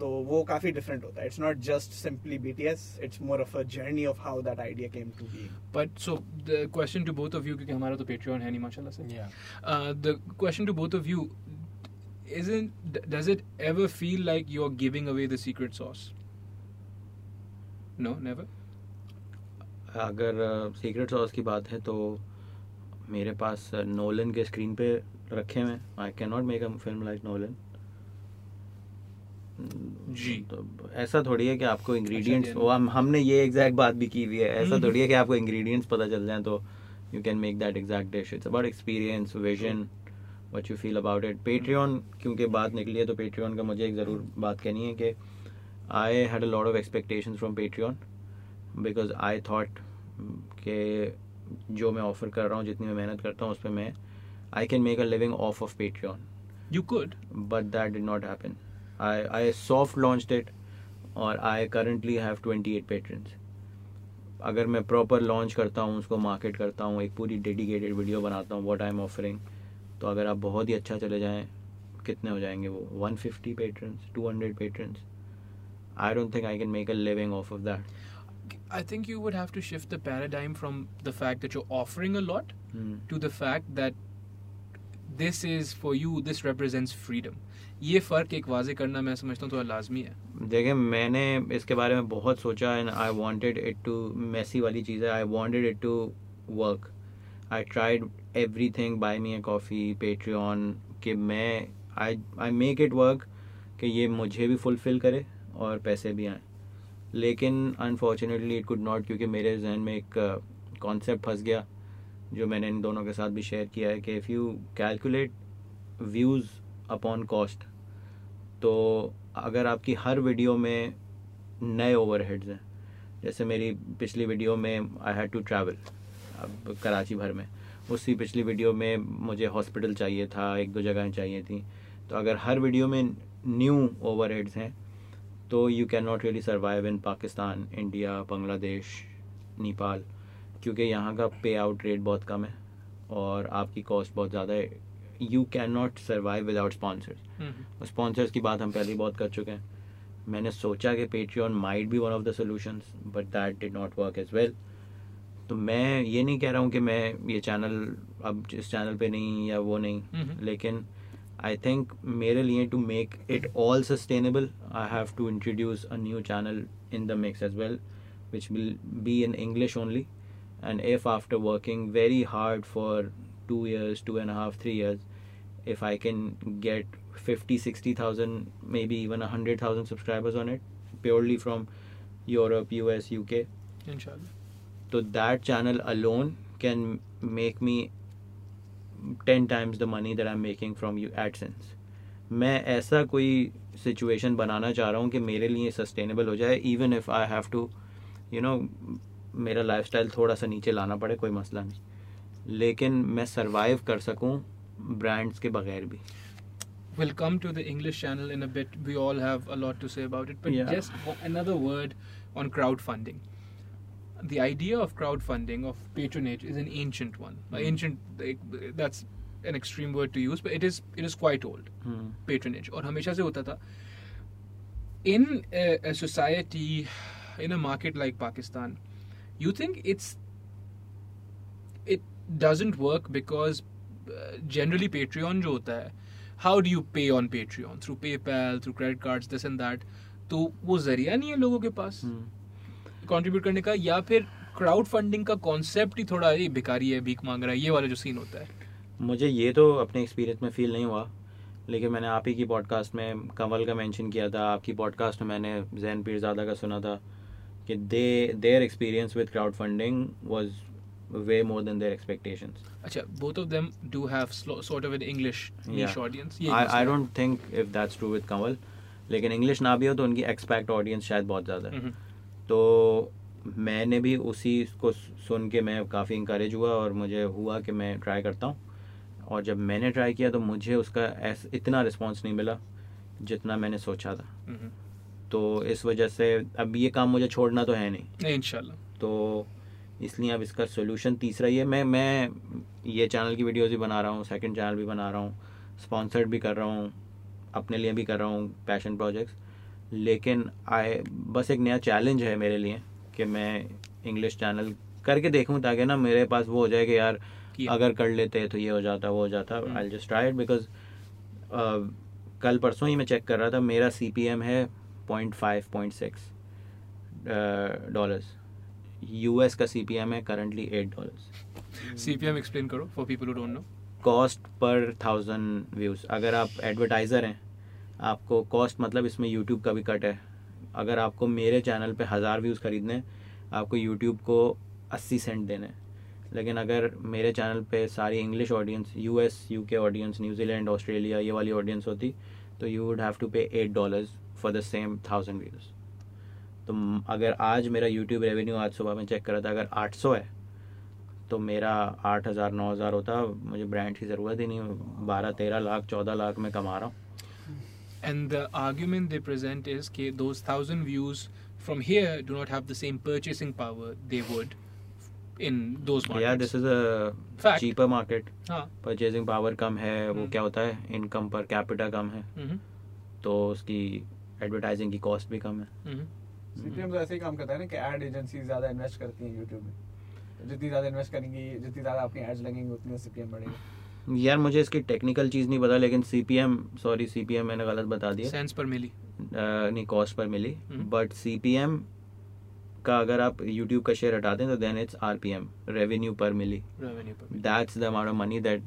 तो वो काफ़ी डिफरेंट होता है। It's not just simply BTS it's more of a journey of how that idea came to be but so the question to both of you क्योंकि हमारा तो Patreon है नहीं माशाल्लाह से। Yeah. the question to both of you isn't does it ever feel like you're giving away the secret sauce? No never? अगर secret sauce की बात है तो मेरे पास नोलन के स्क्रीन पे रखे हुए I can not make a film like Nolan ji. तो ऐसा थोड़ी है कि आपको इंग्रेडिएंट्स अच्छा, वो हम हमने ये एग्जैक्ट बात भी की हुई है। ऐसा हम्म। थोड़ी है कि आपको इंग्रेडिएंट्स पता चल जाए तो you can make that exact dish it's about experience vision what you feel about it Patreon क्योंकि बात निकली है तो पेट्रियन का मुझे एक ज़रूर बात कहनी है कि I had a lot of expectations from Patreon because I thought के जो मैं ऑफ़र कर रहा हूँ जितनी मैं मेहनत करता हूँ उस पर मैं I can make a living of of Patreon you could but that did not happen. I, I soft launched it और I currently have 28 patrons. अगर मैं प्रॉपर लॉन्च करता हूँ उसको मार्केट करता हूँ एक पूरी डेडिकेटेड वीडियो बनाता हूँ व्हाट आई एम ऑफरिंग तो अगर आप बहुत ही अच्छा चले जाएँ कितने हो जाएँगे वो? One fifty patrons two hundred patrons I don't think I can make a living of of that I think you would have to shift the paradigm from the fact that you offering a lot to the fact that this is for you this represents freedom ये फ़र्क एक वाजे करना मैं समझता हूँ थोड़ा लाजमी है। देखिए मैंने इसके बारे में बहुत सोचा and I wanted it to messy वाली चीज़ है। I wanted it to work I tried everything buy me a coffee Patreon कि मैं I I make it work कि ये मुझे भी फुलफिल करे और पैसे भी आए। लेकिन अनफॉर्चुनेटली इट कुड नॉट क्योंकि मेरे जहन में एक कॉन्सेप्ट फंस गया, जो मैंने इन दोनों के साथ भी शेयर किया है कि if you calculate views upon cost तो अगर आपकी हर वीडियो में नए ओवरहेड्स हैं, जैसे मेरी पिछली वीडियो में आई हैड टू ट्रैवल अब कराची भर में। उसी पिछली वीडियो में मुझे हॉस्पिटल चाहिए था एक दो जगह चाहिए थी। तो अगर हर वीडियो में न्यू ओवरहेड्स हैं तो you can not really survive in Pakistan India Bangladesh Nepal क्योंकि यहाँ का पे आउट रेट बहुत कम है और आपकी कॉस्ट बहुत ज़्यादा है। You can not survive without sponsors sponsors की बात हम पहले ही बहुत कर चुके हैं। मैंने सोचा कि Patreon might be one of the solutions but that did not work as well तो मैं ये नहीं कह रहा हूँ कि मैं ये चैनल अब इस चैनल पे नहीं या वो नहीं लेकिन आई थिंक मेरे लिए to make it all sustainable I have to introduce a new channel in the mix as well which will be in English only and if after working very hard for two years two and half three years if I can get fifty sixty thousand maybe even hundred thousand subscribers on it purely from Europe U S U K इनशाला तो that channel alone can make me ten times the money that I am making from you AdSense मैं ऐसा कोई situation बनाना चाह रहा हूँ कि मेरे लिए सस्टेनेबल हो जाए even if I have to you know मेरा लाइफ स्टाइल थोड़ा सा नीचे लाना पड़े कोई मसला नहीं लेकिन मैं सर्वाइव कर सकूँ ब्रांड्स के बगैर भी Welcome to the English channel in a bit. We all have a lot to say about it. But yeah. just another word. The idea of crowdfunding, of patronage, is an ancient one. Uh, Hmm. Ancient, like, that's an extreme word to use, but it is it is quite old. Hmm, patronage और हमेशा से होता था in a, a society in a market like Pakistan you think it's it doesn't work because uh, generally Patreon जो होता है how do you pay on Patreon through PayPal through credit cards this and that तो वो जरिया नहीं है लोगों के पास हम्म। कंट्रीब्यूट करने का या फिर क्राउड फंडिंग का कॉन्सेप्ट ही थोड़ा ये भिखारी है भीख मांग रहा है ये वाला जो सीन होता है मुझे ये तो अपने एक्सपीरियंस में फील नहीं हुआ लेकिन मैंने आप ही की पॉडकास्ट में कंवल का मेंशन किया था आपकी पॉडकास्ट में मैंने जैन पीरजादा का सुना था कि they their experience with crowd funding was way more than their expectations अच्छा both of them do have slo- sort of an English niche Yeah. audience। Don't think if that's true with Kanwal लेकिन English ना भी हो तो उनकी expect audience शायद बहुत ज़्यादा है हम्म, तो मैंने भी उसी को सुन के मैं काफ़ी इंकरेज हुआ और मुझे हुआ कि मैं ट्राई करता हूँ। और जब मैंने ट्राई किया तो मुझे उसका ऐस इतना रिस्पांस नहीं मिला जितना मैंने सोचा था। हम्म। तो इस वजह से अब ये काम मुझे छोड़ना तो है नहीं। इंशाल्लाह। तो इसलिए अब इसका सोल्यूशन तीसरा ये मैं मैं ये चैनल की वीडियोज़ भी बना रहा हूँ सेकेंड चैनल भी बना रहा हूँ स्पॉन्सर्ड भी कर रहा हूँ अपने लिए भी कर रहा हूँ पैशन प्रोजेक्ट्स लेकिन आई बस एक नया चैलेंज है मेरे लिए कि मैं इंग्लिश चैनल करके देखूँ ताकि ना मेरे पास वो हो जाए कि यार। अगर कर लेते तो ये हो जाता वो हो जाता। I just try it because कल परसों ही मैं चेक कर रहा था मेरा सी पी एम है point five point six dollars US का सी पी एम है currently at dollars CPM explain करो for people who don't know cost per thousand views अगर आप एडवर्टाइज़र हैं आपको कॉस्ट मतलब इसमें यूट्यूब का भी कट है। अगर आपको मेरे चैनल पे हज़ार व्यूज़ खरीदने आपको यूट्यूब को अस्सी सेंट देने लेकिन अगर मेरे चैनल पे सारी English audience US UK audience New Zealand Australia ये वाली ऑडियंस होती तो you would have to pay eight dollars for the same thousand views तो अगर आज मेरा यूट्यूब रेवेन्यू आज सुबह में चेक करा था, अगर 800 है तो मेरा आठ हज़ार, नौ हज़ार होता, मुझे ब्रांड की ज़रूरत ही नहीं, बारह, तेरह लाख, चौदह लाख में कमा रहा हूँ। And the argument they present is कि those thousand views from here do not have the same purchasing power they would in those markets. या this is a Fact. Cheaper market हाँ परचेजिंग पावर कम है वो हम्म। क्या होता है? Income per capita कम है। हम्म, तो उसकी एडवर्टाइजिंग की कॉस्ट भी कम है। सीपीएम तो ऐसे ही काम करता है ना कि एड एजेंसी ज़्यादा इन्वेस्ट करती हैं यूट्यूब में। जितनी ज़्यादा इन्वेस्ट करेंगी जितनी ज़्यादा आपकी एड्स लगेंगी उतनी सीपीएम बढ़ेगा। यार मुझे इसकी टेक्निकल चीज़ नहीं पता लेकिन C P M sorry C P M मैंने गलत बता दिया। Per milli अ, नहीं कॉस्ट पर मिली। हम्म। बट सी पी एम का अगर आप यूट्यूब का शेयर हटा दें तो then it's R P M revenue पर मिली। That's the amount of money that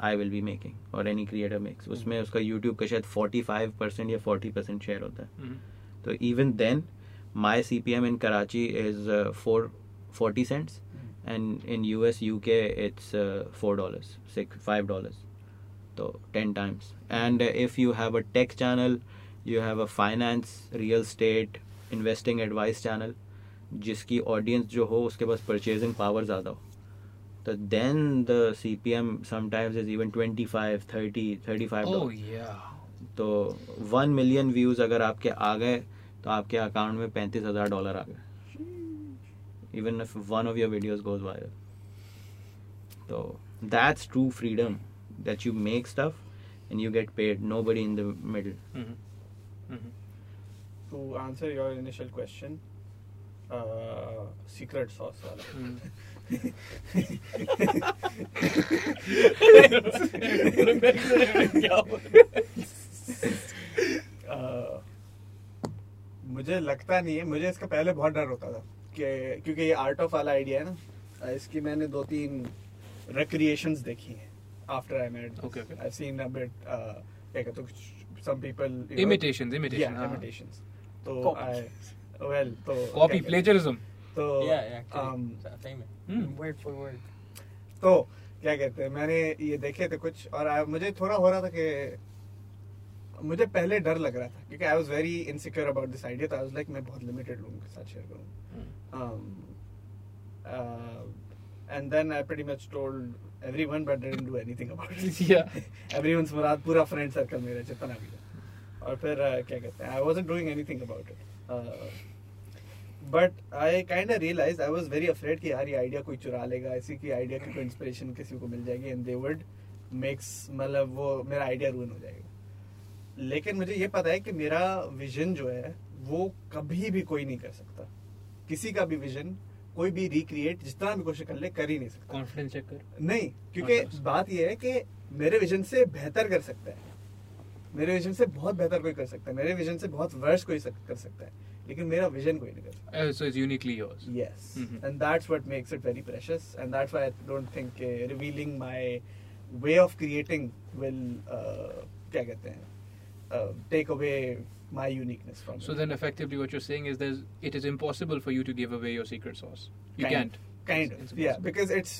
I will be making और एनी क्रिएटर मेक्स उसमें उसका यूट्यूब का शायद फोर्टी फाइव परसेंट या फोर्टी परसेंट शेयर होता है। हम्म, तो even then my C P M in Karachi is four forty cents and in U S U K it's four dollars six five dollars तो ten times and if you have a tech channel you have a finance real estate investing advice channel जिसकी audience जो हो उसके पास purchasing power ज़्यादा हो So then the CPM sometimes is even 25, 30, 35 Oh dollars. yeah. तो one million views अगर आपके आ गए तो आपके अकाउंट में पैंतीस हज़ार डॉलर आ गए Even if one of your videos goes viral तो that's true freedom that you make stuff and you get paid nobody in the middle Mhm. Mhm. To answer your initial question, uh, secret sauce वाला. Mm. *laughs* Uh, मुझे लगता नहीं है मुझे इसका पहले बहुत डर होता था कि क्योंकि ये आर्ट ऑफ़ वाला आइडिया है ना इसकी मैंने दो तीन रिक्रिएशंस देखी हैं after I made okay. I seen a bit क्या कहते हो सम पीपल yeah हाँ. तो आई वेल तो क्या कहते- तो. सही में. Hmm. Word for तो क्या कहते हैं मैंने ये देखे थे कुछ और मुझे थोड़ा हो रहा था कि मुझे पहले डर लग रहा था क्योंकि I was very insecure about this idea तो आई वाज लाइक मैं बहुत लिमिटेड लोगों के साथ शेयर करूँ। And then I pretty much told everyone but didn't do anything about it Yeah. Everyone's मुराद पूरा फ्रेंड सर्कल मेरा जितना भी था और फिर uh, क्या कहते हैं I wasn't doing anything about it but I kind of realize I was very afraid कि यार ये आइडिया कोई चुरा लेगा। ऐसी की आइडिया की कोई इंस्पिरेशन किसी को मिल जाएगी एंड दे वुड मेक्स मतलब वो मेरा आइडिया रूइन हो जाएगा। लेकिन मुझे ये पता है कि मेरा विजन जो है वो कभी भी कोई नहीं कर सकता किसी का भी विजन कोई भी रिक्रिएट जितना भी कोशिश कर ले कर ही नहीं सकता Confidence check कर. नहीं क्योंकि। बात यह है कि मेरे विजन से बेहतर कर सकता है मेरे विजन से बहुत बेहतर कोई कर सकता है मेरे विजन से बहुत वर्ष कोई कर सकता है लेकिन मेरा विजन कोई नहीं कर सकता yours. yes Mhm. and that's what makes it very precious and that's why i don't think uh, revealing my way of creating will uh, क्या कहते हैं uh, take away my uniqueness from So it. then, effectively, what you're saying is there's it is impossible for you to give away your secret sauce. You Kind- can't. kind It's of yeah impossible. because it's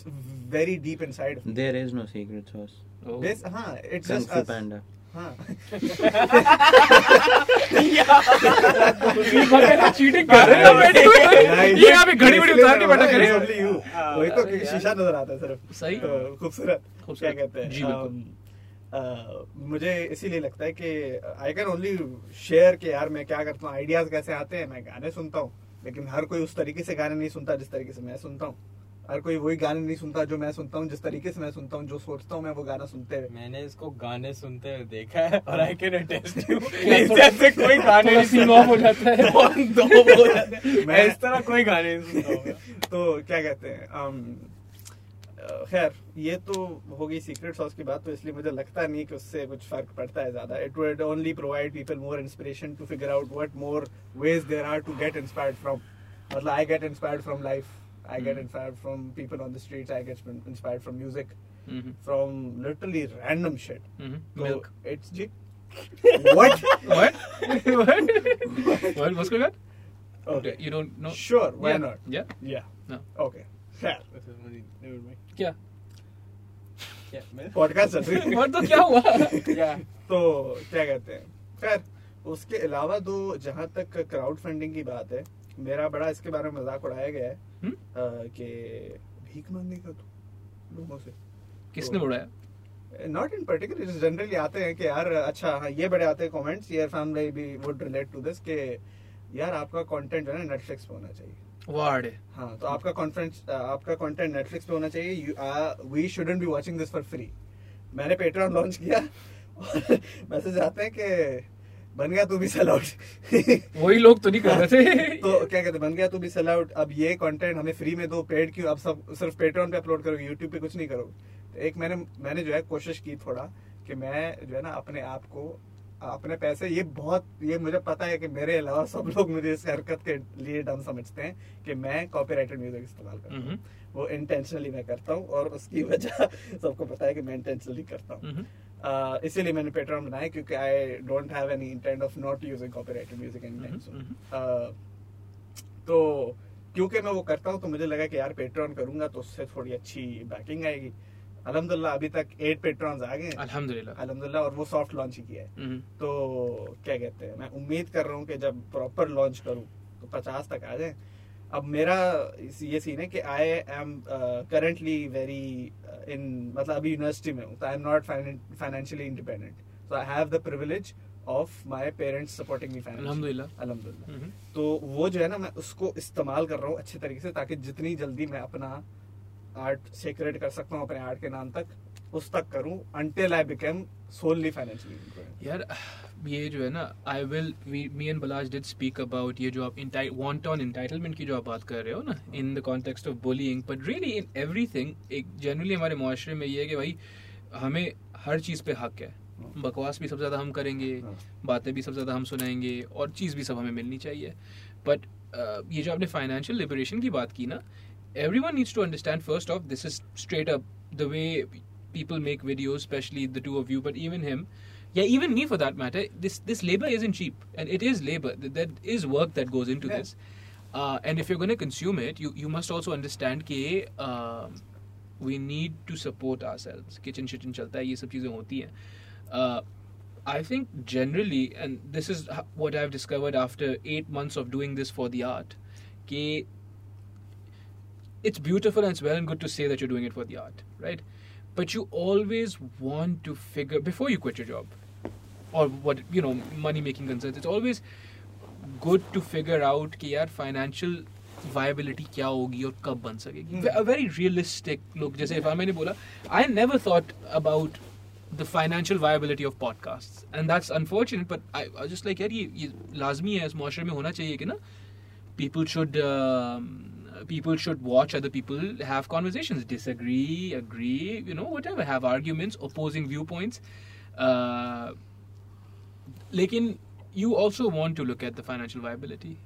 very deep inside of me. There is no secret sauce Oh. This, हाँ, it's kung just fu us. panda हाँ. *laughs* *laughs* Cheating कर रहे हो बैठे हुए। ये यहाँ पे घड़ी बड़ी उतार के बैठा करे It's only you. हाँ, वही तो अरे यार। शीशा नजर आता है सिर्फ सही। तो खूबसूरत क्या खूबसूरत। कहते हैं मुझे इसीलिए लगता है कि आई कैन ओनली शेयर कि यार मैं क्या करता हूँ आइडियाज़ कैसे आते हैं मैं गाने सुनता हूँ लेकिन हर कोई उस तरीके से गाने नहीं सुनता जिस तरीके से मैं सुनता हूँ। हर कोई वही गाने नहीं सुनता जो मैं सुनता हूँ जिस तरीके से मैं सुनता हूँ जो सोचता हूँ मैं वो गाना सुनते हुए। मैंने इसको गाने सुनते हुए देखा है और आई कैन अटेस्ट यू ऐसे कोई गाने नहीं सीन ऑफ़ हो जाता है। *laughs* दो हो जाते हैं। मैं- इस तरह कोई गाने नहीं सुनता *laughs* तो क्या कहते हैं um, खैर ये तो हो गई सीक्रेट सॉस की बात तो इसलिए मुझे लगता नहीं कि उससे कुछ फ़र्क पड़ता है ज़्यादा it would only provide people more inspiration to figure out what more ways there are to get inspired from मतलब I get inspired from life I get. Inspired from people on the streets I get inspired from music. From literally random shit. तो it's ji what What? what? *laughs* What? What's going on? Okay. You don't know? Sure, why Yeah. not? Yeah. या No. Okay खैर Never mind. क्या? क्या podcast चल रही है *laughs* तो क्या हुआ? तो क्या कहते हैं खैर उसके अलावा तो जहाँ तक क्राउड फंडिंग की बात है मेरा बड़ा इसके बारे में मज़ाक उड़ाया गया है हम्म? कि भीख मांगने का तो लोगों से किसने उड़ाया? नॉट इन पर्टिकुलर जनरली आते हैं कि यार अच्छा हाँ ये बड़े आते हैं कमेंट्स ये फैमिली भी वुड रिलेट टू दिस कि यार आपका कंटेंट जो है ना नेटफ्लिक्स पे होना चाहिए Ward. हाँ तो आपका कॉन्फ्रेंस आपका कंटेंट नेटफ्लिक्स पे होना चाहिए। We shouldn't be watching this for free मैंने पेट्रॉन लॉन्च किया। और *laughs* मैसेज आते हैं कि बन गया तू भी सेल आउट *laughs* वही लोग तो नहीं कर रहे थे। तो क्या कहते बन गया तू भी सेल आउट अब ये कंटेंट हमें फ्री में दो पेड क्यों? अब सब सिर्फ़ पेट्रॉन पे अपलोड करोगे यूट्यूब पे कुछ नहीं करोगे। तो एक मैंने मैंने जो है कोशिश की थोड़ा कि मैं जो है ना अपने आप को अपने पैसे ये बहुत ये मुझे पता है कि मेरे अलावा सब लोग मुझे इस हरकत के लिए डम समझते हैं कि मैं कॉपीराइटेड म्यूज़िक इस्तेमाल करता हूँ। Mhm. वो इंटेंशनली मैं करता हूँ और उसकी वजह *laughs* सबको पता है कि मैं इंटेंशनली करता हूँ. Uh, इसीलिए मैंने पेट्रॉन बनाया क्योंकि I don't have any intent of not using copyrighted music Mhm, तो क्योंकि मैं वो करता हूँ तो मुझे लगा कि यार पेट्रॉन करूँगा तो उससे थोड़ी अच्छी बैकिंग आएगी। अलहमदुल्ला अभी तक एट पेट्रॉन्स आ गए अल्हम्दुलिल्लाह। अलहमदुल्ला और वो सॉफ्ट लॉन्च ही किया है। Mhm. तो क्या कहते हैं मैं उम्मीद कर रहा हूँ कि जब प्रॉपर लॉन्च करूँ तो पचास तक आ जाए। अब मेरा ये सीन है कि I am currently very in मतलब अभी यूनिवर्सिटी में हूँ तो I am not financially independent so I have the privilege of my parents supporting me financially हम्म। तो वो जो है ना मैं उसको इस्तेमाल कर रहा हूँ अच्छे तरीके से ताकि जितनी जल्दी मैं अपना आर्ट सेक्रेट कर सकता हूँ अपने आर्ट के नाम तक उस तक करूँ until I become solely financially यार ये जो है ना I will me and Balaj did speak about ये जो आप वांट ऑन एंटाइटलमेंट की जो आप बात कर रहे हो ना in the context of bullying but really in everything एक जनरली हमारे मुआशरे में ये है कि भाई हमें हर चीज़ पे हक है। बकवास भी सबसे ज़्यादा हम करेंगे हाँ। बातें भी सबसे ज़्यादा हम सुनाएँगे और चीज़ भी सब हमें मिलनी चाहिए। बट ये जो आपने फाइनेंशियल लिबरेशन की बात की ना Everyone needs to understand first of this is straight up the way people make videos especially the two of you but even him yeah even me for that matter this this labor isn't cheap and it is labor Th- there is work that goes into Yeah. this uh, and if you're going to consume it you you must also understand कि um, we need to support ourselves kitchen shitchen चलता है ये सब चीज़ें होती हैं uh, I think generally and this is h- what I've discovered after eight months of doing this for the art कि it's beautiful and it's well and good to say that you're doing it for the art, right? But you always want to figure before you quit your job or what you know money making concerns. It's always good to figure out कि यार financial viability क्या होगी और कब बन सकेगी. Hmm. A very realistic look. जैसे if मैंने बोला, I never thought about the financial viability of podcasts, and that's unfortunate. But I, I was just like यार ये ये लाजमी है इस मुआशरे में होना चाहिए कि ना people should um, people should watch other people have conversations disagree agree you know whatever have arguments opposing viewpoints uh, lekin you also want to look at the financial viability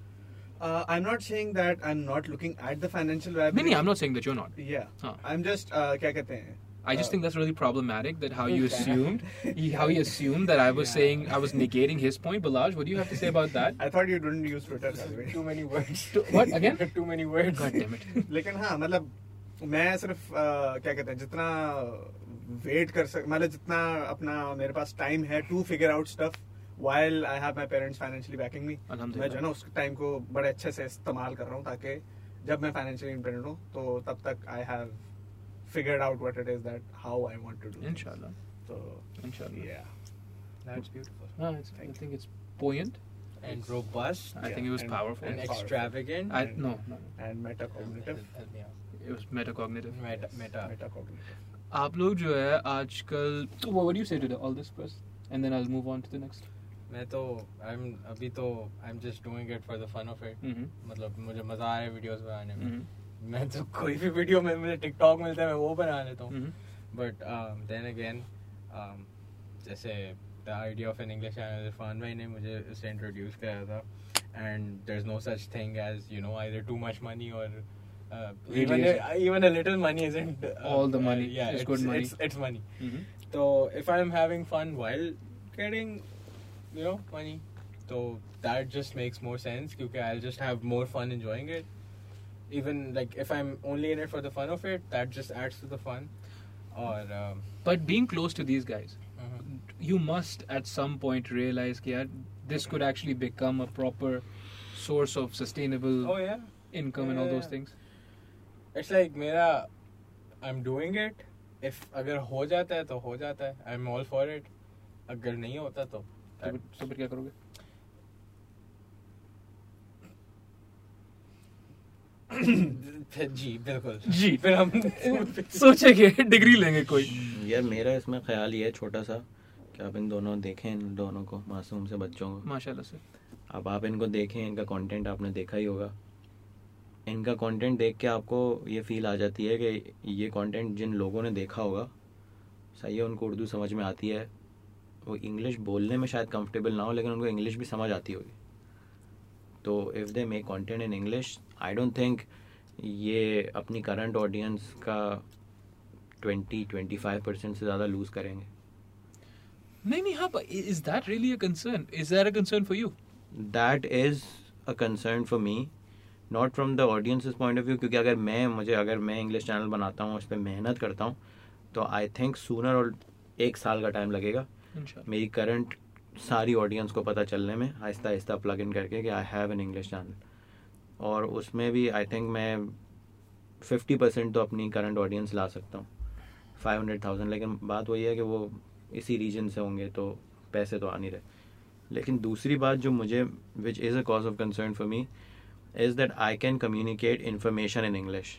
Uh, I'm not saying that I'm not looking at the financial no, viability. no, i'm not saying that you're not Yeah. Huh. I'm just uh, क्या कहते हैं? I just Uh, think that's really problematic that how you Okay. assumed *laughs* he- how you assumed that I was Yeah. saying I was negating his point. Balaj, what do you have to say about that? I thought you didn't use Twitter. by the way. Too many words. To- what, again? *laughs* Too many words. God damn it. *laughs* लेकिन हाँ मतलब मैं सिर्फ uh, क्या कहते हैं जितना wait कर सक मतलब जितना अपना मेरे पास टाइम है to figure out stuff while I have my parents financially backing me Alhamdulillah. मैं जो है ना उस टाइम को बड़े अच्छे से इस्तेमाल कर रहा हूँ ताकि जब मैं फाइनेंशियली इंडिपेंडेंट हूँ तो तब तक I have figured out what it is that how I want to do. things. Inshallah. So Inshallah. yeah. That's beautiful. No, it's, I think it's buoyant. And robust. I Yeah, think it was and- powerful. And and powerful. extravagant. I no, no, no. And metacognitive. Help me out. It was metacognitive. Meta. Meta. Metacognitive. आप लोग जो है आजकल what would you say to the, all this first and then I'll move on to the next मैं तो I'm अभी तो I'm just doing it for the fun of it. mm-hmm. मतलब मुझे मजा आ रहा है वीडियोस बनाने में Mm-hmm. मैं तो कोई भी वीडियो में मुझे टिकटॉक मिलता है मैं वो बना लेता हूँ Mm-hmm. But then again um, जैसे the idea of an English channel Irfan भाई ने मुझे इसे इंट्रोड्यूस कराया था and there is no such thing as you know either too much money और even Really a, even a little money isn't uh, All the money yeah is it's, good money. it's, it's money Mm-hmm. so if i'm having fun while getting you know money so that just makes more sense because i'll just have more fun enjoying it even like if i'm only in it for the fun of it that just adds to the fun or um, But being close to these guys, mhm. you must at some point realize that yeah, this could actually become a proper source of sustainable oh yeah income and all those Yeah. things. it's like मेरा i'm doing it if अगर हो जाता है तो हो जाता है i'm all for it अगर नहीं होता तो तो फिर तो फिर क्या करोगे *coughs* जी बिल्कुल। जी। फिर हम *laughs* सोचेंगे डिग्री लेंगे कोई। यार मेरा इसमें ख्याल ये है छोटा सा कि आप इन दोनों देखें इन दोनों को मासूम से बच्चों को। माशाल्लाह से। अब आप इनको देखें इनका कंटेंट आपने देखा ही होगा। इनका कंटेंट देख के आपको ये फील आ जाती है कि ये कंटेंट जिन लोगों ने देखा होगा सही है उनको उर्दू समझ में आती है। वो इंग्लिश बोलने में शायद कंफर्टेबल ना हो लेकिन उनको इंग्लिश भी समझ आती होगी। तो if they make content in English I don't think ये अपनी करंट ऑडियंस का ट्वेंटी ट्वेंटी फाइव परसेंट से ज़्यादा लूज़ करेंगे। नहीं नहीं हाँ is that really a concern is that a concern for you that is a concern for me not from the audience point of view क्योंकि अगर मैं मुझे अगर मैं इंग्लिश चैनल बनाता हूँ उस पर मेहनत करता हूँ तो आई थिंक सूनर और एक साल का टाइम लगेगा। मेरी करंट सारी ऑडियंस को पता चलने में आहिस्ता आहिस्ता प्लग इन करके कि I have an English channel और उसमें भी आई थिंक मैं फिफ्टी परसेंट तो अपनी करंट ऑडियंस ला सकता हूँ। फाइव हंड्रेड थाउज़ेंड लेकिन बात वही है कि वो इसी रीजन से होंगे तो पैसे तो आ नहीं रहे। लेकिन दूसरी बात जो मुझे which is a cause of concern for me is that I can communicate information in English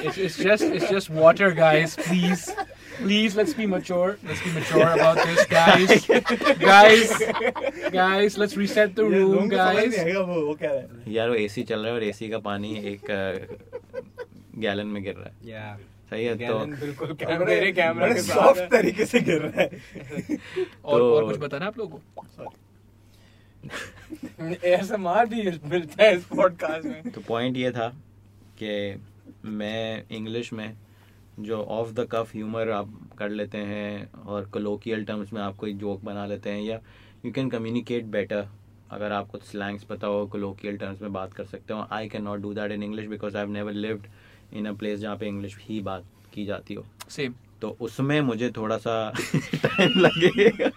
it's, it's just it's just water, guys. Please, please, let's be mature. Let's be mature about this, guys. guys, guys, let's reset the room, guys. यार वो AC चल रहा है और AC का पानी एक gallon में गिर रहा है Yeah. सही है तो बिल्कुल मेरे कैमरा के सॉफ्ट साथ तरीके से गिर रहा है *laughs* और तो- और कुछ बताना आप लोगों को ASMR *laughs* भी मिलता है इस पॉडकास्ट में तो पॉइंट ये था कि मैं इंग्लिश में जो ऑफ़ द कफ ह्यूमर आप कर लेते हैं और कोलोकियल टर्म्स में आप कोई जोक बना लेते हैं या यू कैन कम्युनिकेट बेटर अगर आपको स्लैंग्स पता हो कोलोकियल टर्म्स में बात कर सकते हो। I can not do that in English because I have never lived in a place जहाँ पे इंग्लिश ही बात की जाती हो। सेम तो उसमें मुझे थोड़ा सा टाइम लगेगा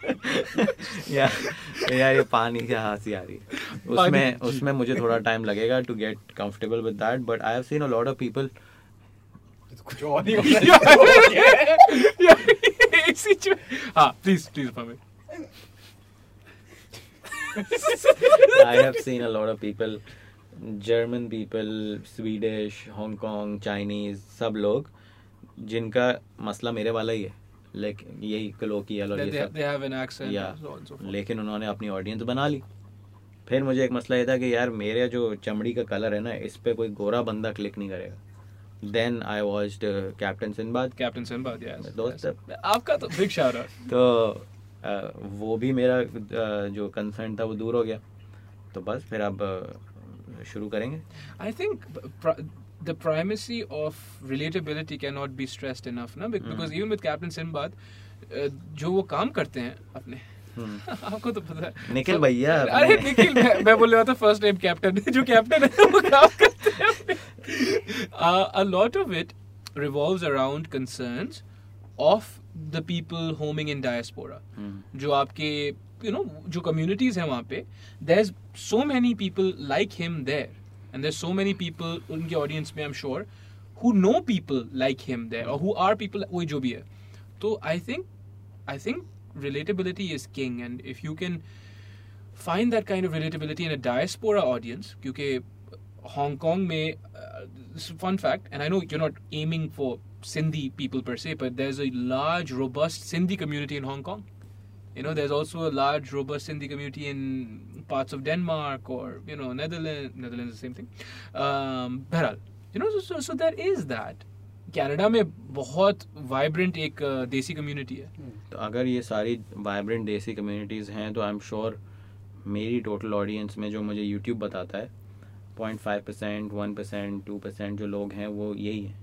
यार यार ये पानी की हँसी आ रही है। उसमें उसमें मुझे थोड़ा टाइम लगेगा to get comfortable with that but I have seen a lot of people कुछ और ही हो है हाँ please please for I have seen a lot of people, German people, Swedish, Hong Kong, Chinese, सब लोग जिनका मसला मेरे वाला ही है। लेकिन यही कलोकियल और ये सब। they have an accent या so on so लेकिन उन्होंने अपनी ऑडियंस बना ली। फिर मुझे एक मसला ये था कि यार मेरे जो चमड़ी का कलर है ना इस पे कोई गोरा बंदा क्लिक नहीं करेगा। Then I watch Captain Sinbad Captain Sinbad, yes. दोस्त. आपका तो big shout out. तो वो भी मेरा जो कंसर्न था वो दूर हो गया तो बस फिर अब शुरू करेंगे I think the primacy of relatability cannot be stressed enough, ना? Bec- Because Hmm. even with Captain Sinbad, uh, जो वो काम करते हैं अपने हम्म। आपको तो पता है निखिल भैया अरे निखिल मैं, मैं बोल रहा था फ़र्स्ट नेम कैप्टन जो कैप्टन है वो काम करते हैं अपने *laughs* a lot of it revolves around concerns of the people homing in diaspora हम्म, जो आपके यू नो जो कम्युनिटीज हैं वहाँ पे there so many people like him there and there so many people उनके ऑडियंस में I am sure who know people like him there और who are people वही जो भी है तो I think I think relatability is king and if you can find that kind of relatability in a diaspora audience क्योंकि Hong Kong में uh, fun fact and I know you're not aiming for Sindhi people per se but there's a large robust Sindhi community in Hong Kong you know there's also a large robust Sindhi community in parts of Denmark or you know Netherlands Netherlands the same thing um, बहरहाल you know so, so, so there is that Canada में बहुत vibrant एक uh, देसी community है तो अगर ये सारी वाइब्रेंट देसी कम्युनिटीज़ हैं तो आई एम श्योर मेरी टोटल ऑडियंस में जो मुझे यूट्यूब बताता है point five percent, one percent, two percent जो लोग हैं, वो यही है।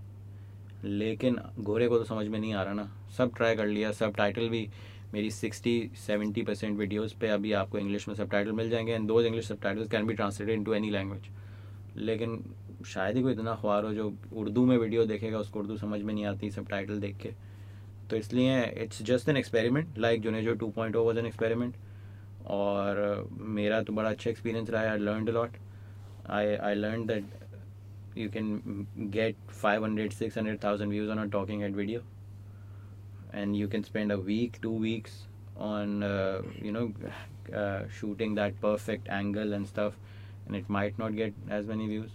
लेकिन गोरे को तो समझ में नहीं आ रहा ना। सब ट्राई कर लिया, सब टाइटल भी। मेरी सिक्सटी सेवेंटी परसेंट वीडियोज़ पे अभी आपको इंग्लिश में सब टाइटल मिल जाएँगे and those English subtitles can be translated into any language लेकिन शायद ही कोई इतना ख्वार हो जो उर्दू में वीडियो देखेगा, उसको उर्दू समझ में नहीं आती सब टाइटल देख के। तो इसलिए it's just an experiment like जो जो two point was an experiment और मेरा तो बड़ा अच्छा एक्सपीरियंस रहा है I learn a lot I, I learned that you can get 500 600,000 views on a talking head video. And you can spend a week two weeks on uh, you know uh, shooting that perfect angle and stuff and it might not get as many views.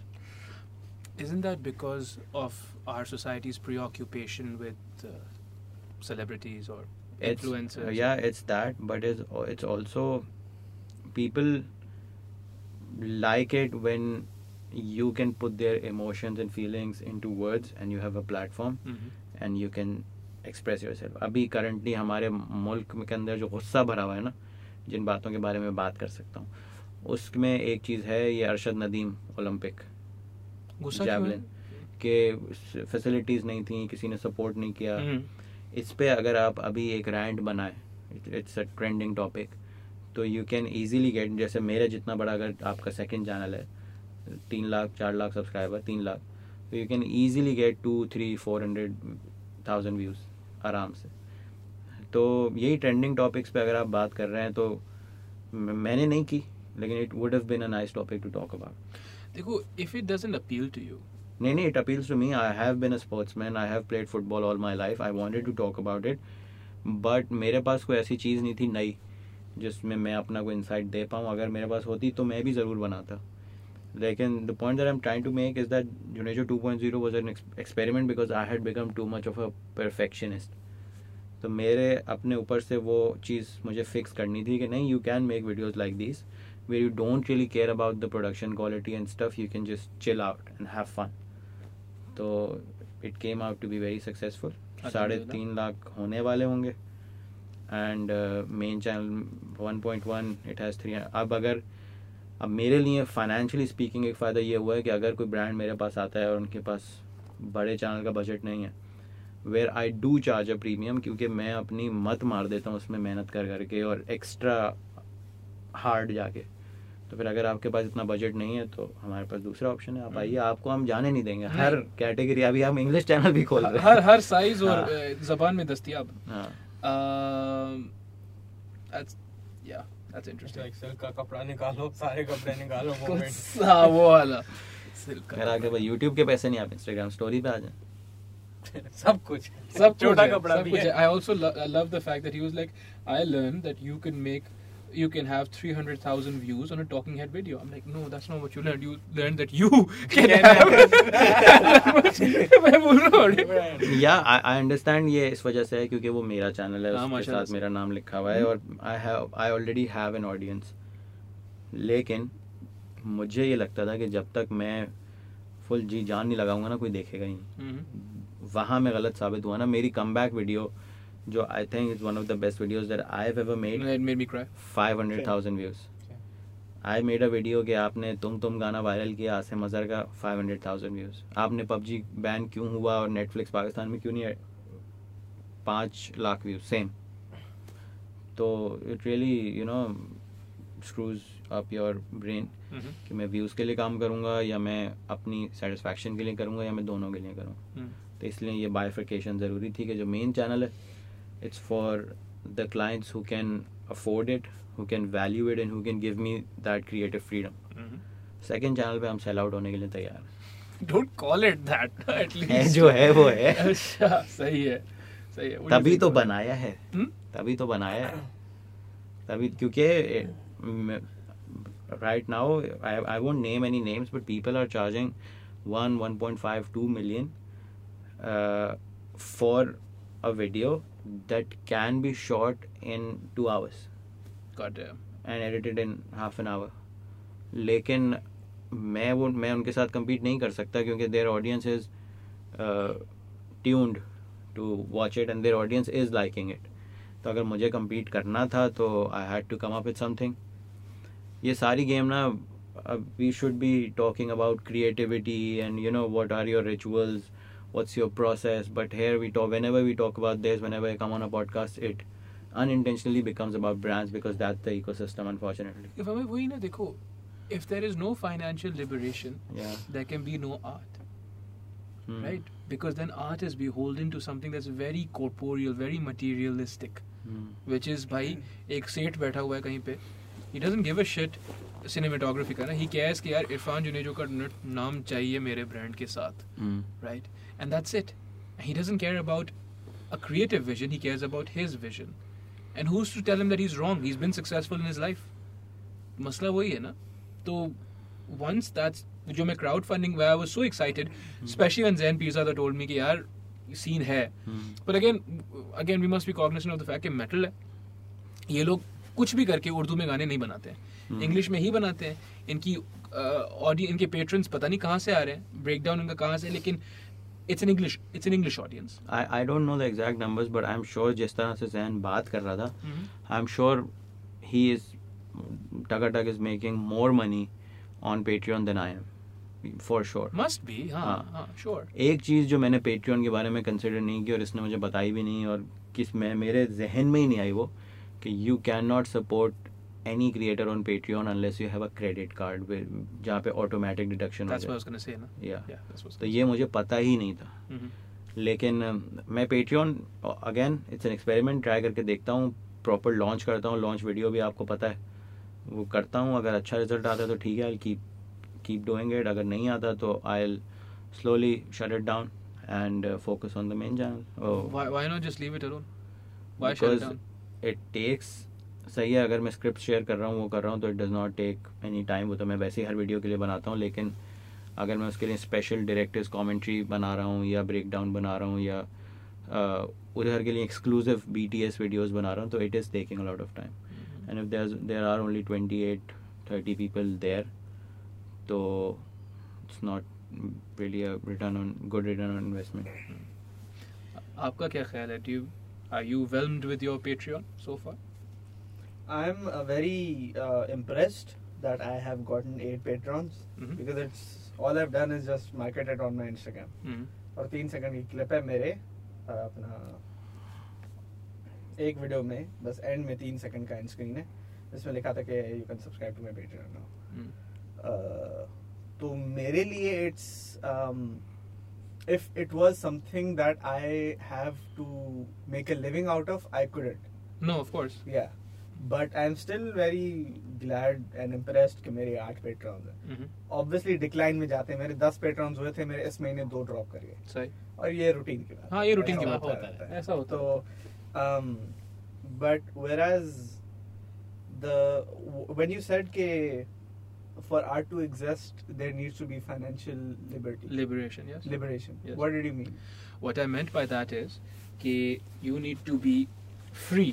Isn't that because of our society's preoccupation with uh, celebrities or influencers? it's, yeah it's that but it's it's also people like it when you can put their emotions and feelings into words and you have a platform Mhm. And you can express yourself अभी currently हमारे मुल्क के अंदर जो गुस्सा भरा हुआ है ना जिन बातों के बारे में बात कर सकता हूँ उसमें एक चीज़ है ये अरशद नदीम ओलंपिक? जैवलिन के फैसिलिटीज़ नहीं थी किसी ने सपोर्ट नहीं किया हम्म। इस पे अगर आप अभी एक रैंड बनाए इट्स अ ट्रेंडिंग टॉपिक तो यू कैन ईजिली गेट जैसे मेरा जितना बड़ा अगर आपका सेकेंड चैनल है तीन लाख चार लाख सब्सक्राइबर तीन लाख तो you can easily get two three four hundred thousand views आराम से। तो यही ट्रेंडिंग टॉपिक्स पे अगर आप बात कर रहे हैं तो मैंने नहीं की लेकिन it would have been a nice topic to talk about देखो if it doesn't appeal to you नहीं नहीं it appeals to me I have been a sportsman I have played football all my life I wanted to talk about it but मेरे पास कोई ऐसी चीज़ नहीं थी नई। जिसमें मैं अपना कोई इंसाइट दे पाऊँ अगर मेरे पास होती तो मैं भी ज़रूर बनाता। लेकिन the point that I am trying to make is that Junejo 2.0 was an experiment because I had become too much of a perfectionist तो मेरे अपने ऊपर से वो चीज़ मुझे फिक्स करनी थी कि नहीं you can make videos like this where you don't really care about the production quality and stuff you can just chill out and have fun तो it came out to be very successful साढ़े तीन लाख होने वाले होंगे। And main channel 1.1 it has three अब अगर अब मेरे लिए फाइनेंशियली स्पीकिंग एक फ़ायदा ये हुआ है कि अगर कोई ब्रांड मेरे पास आता है और उनके पास बड़े चैनल का बजट नहीं है where I do charge a premium क्योंकि मैं अपनी मत मार देता हूँ उसमें मेहनत कर करके और एक्स्ट्रा हार्ड जाके। तो फिर अगर आपके पास इतना बजट नहीं है तो हमारे पास दूसरा ऑप्शन है। आप आइए आपको हम जाने नहीं देंगे। हर कैटेगरी अभी हम इंग्लिश चैनल भी खोल रहे हैं। हर हर साइज़ और हाँ। जबान में दस्तियाब हाँ। Um, that's yeah that's It's interesting like silk का कपड़ा निकालो सारे कपड़े निकालो कौन वो वाला सिल्क पास YouTube के पैसे नहीं आप Instagram स्टोरी पे आ जाए सब कुछ सब छोटा कपड़ा भी है I I also lo- fact love the fact that he was like, I learned that you can have 300,000 views on a talking head video. I'm like, no, that's not what you learned. You learned that you *laughs* can have. मैं बोल रहा हूँ या इस वजह से है क्योंकि वो मेरा चैनल है हाँ, उसके साथ मेरा नाम लिखा हुआ है और I have I already have an audience लेकिन मुझे ये लगता था कि जब तक मैं फुल जी जान नहीं लगाऊँगा ना कोई देखेगा ही Mhm. वहाँ मैं गलत साबित हुआ ना मेरी कम बैक वीडियो जो I think is one of the best videos that I have ever made It made me cry. 500,000 views I made a video कि आपने तुम तुम गाना वायरल किया आसिम अजहर का 500,000 व्यूज़ आपने पबजी बैन क्यों हुआ और नेटफ्लिक्स पाकिस्तान में क्यों नहीं पाँच लाख व्यूज़ सेम तो it really you know screws up your brain. कि मैं व्यूज़ के लिए काम करूँगा या मैं अपनी सेटिस्फैक्शन के लिए करूँगा या मैं दोनों के लिए करूँ। Mm. तो इसलिए ये बाइफिकेशन ज़रूरी थी कि जो मेन चैनल है It's for the clients who can afford it who can value it and who can give me that creative freedom Mhm. Second channel पे हम सेल आउट होने के लिए तैयार हैं Don't call it that. *laughs* At least. है जो है वो है अच्छा सही है सही है What do you तभी think तो about it? बनाया है Hmm? तभी तो बनाया है तभी क्योंकि right now I won't name any names but people are charging one one point five two million for a video that can be shot in two hours God damn. And edited in half an hour लेकिन मैं वो मैं उनके साथ compete नहीं कर सकता क्योंकि their audience is tuned to watch it and their audience is liking it तो अगर मुझे compete करना था तो I had to come up with something ये सारी गेम ना we should be talking about creativity and you know what are your rituals what's your process but here we talk whenever we talk about this whenever i come on a podcast it unintentionally becomes about brands because that's the ecosystem unfortunately If हमें वही ना देखो if there is no financial liberation yeah there can be no art Hmm. right because then art is beholden to something that's very corporeal very materialistic Hmm. which is भाई एक सेठ बैठा हुआ है कहीं पे he doesn't give a shit cinematography का ना he cares कि यार इरफान जुनेजो का न- नाम चाहिए मेरे ब्रांड के साथ Hmm. right and that's it he doesn't care about a creative vision he cares about his vision and who's to tell him that he's wrong he's been successful in his life मसला वही है ना तो once that's जो मैं crowdfunding I was so excited specially when Jain pizza told me कि यार scene है Hmm. but again again we must be cognizant of the fact कि metal है ये लोग कुछ भी करके उर्दू में गाने नहीं बनाते हैं Hmm. इंग्लिश में ही बनाते हैं इनकी ऑडियंस इनके पेट्रन्स पता नहीं कहाँ से आ रहे हैं ब्रेक डाउन इनका कहाँ से है, लेकिन it's an English it's an English audience I, I don't know the exact numbers, but I'm sure जिस तरह से जैन बात कर रहा था I'm sure he is Tagatag is making more money on Patreon than I am for sure. Must be हाँ हाँ. हाँ श्योर एक चीज़ जो मैंने पेट्रियन के बारे में कंसिडर नहीं की और इसने मुझे बताई भी नहीं और किसमें मेरे जहन में ही नहीं आई वो कि you can not support any creator on Patreon unless you have a credit card जहाँ पे ऑटोमेटिक डिडक्शन हो दैट्स व्हाट आई जाए। से ना। Yeah. या दैट्स तो ये मुझे पता ही नहीं था। लेकिन मैं Patreon again it's an experiment try करके देखता हूँ प्रॉपर लॉन्च करता हूँ लॉन्च वीडियो भी आपको पता है। वो करता हूँ अगर अच्छा रिज़ल्ट आता है तो ठीक है I keep keep doing it अगर नहीं आता तो I slowly shut it down and focus on the main channel Why, why not just leave it alone? Why shut it down? It takes सही है अगर मैं स्क्रिप्ट शेयर कर रहा हूँ वो कर रहा हूँ तो it does not take any time वो तो मैं वैसे ही हर वीडियो के लिए बनाता हूँ लेकिन अगर मैं उसके लिए स्पेशल डायरेक्टर्स कमेंट्री बना रहा हूँ या ब्रेक डाउन बना रहा हूँ या उधर के लिए exclusive B T S videos बना रहा हूँ तो it is taking lot of time and if there there are only twenty eight thirty people there तो it's not really return on good return on investment आपका क्या ख्याल है? You are you whelmed with your Patreon so far? I'm uh, very uh, impressed that I have gotten eight patrons Mhm. because it's all I've done is just market it on my Instagram. Mm. और तीन second की clip है मेरे अ, अपना एक video में बस and में तीन सेकंड का एंड स्क्रीन है जिसमें लिखा था कि you can subscribe to my Patreon now Mm. तो मेरे लिए it's if it was something that I have to make a living out of I couldn't No, of course. Yeah, but I'm still very glad and impressed कि मेरे आठ पेट्रॉन्स हैं Mm-hmm. Obviously decline में जाते हैं मेरे दस पेट्रॉन्स हुए थे मेरे इस महीने दो ड्रॉप कर गए सही. और ये रूटीन की बात हाँ, ये routine की बात होता है। ऐसा होता तो but whereas the when you said के for art to exist there needs to be financial liberty Liberation, yes. liberation Yes. what did you mean What I meant by that is कि you need to be free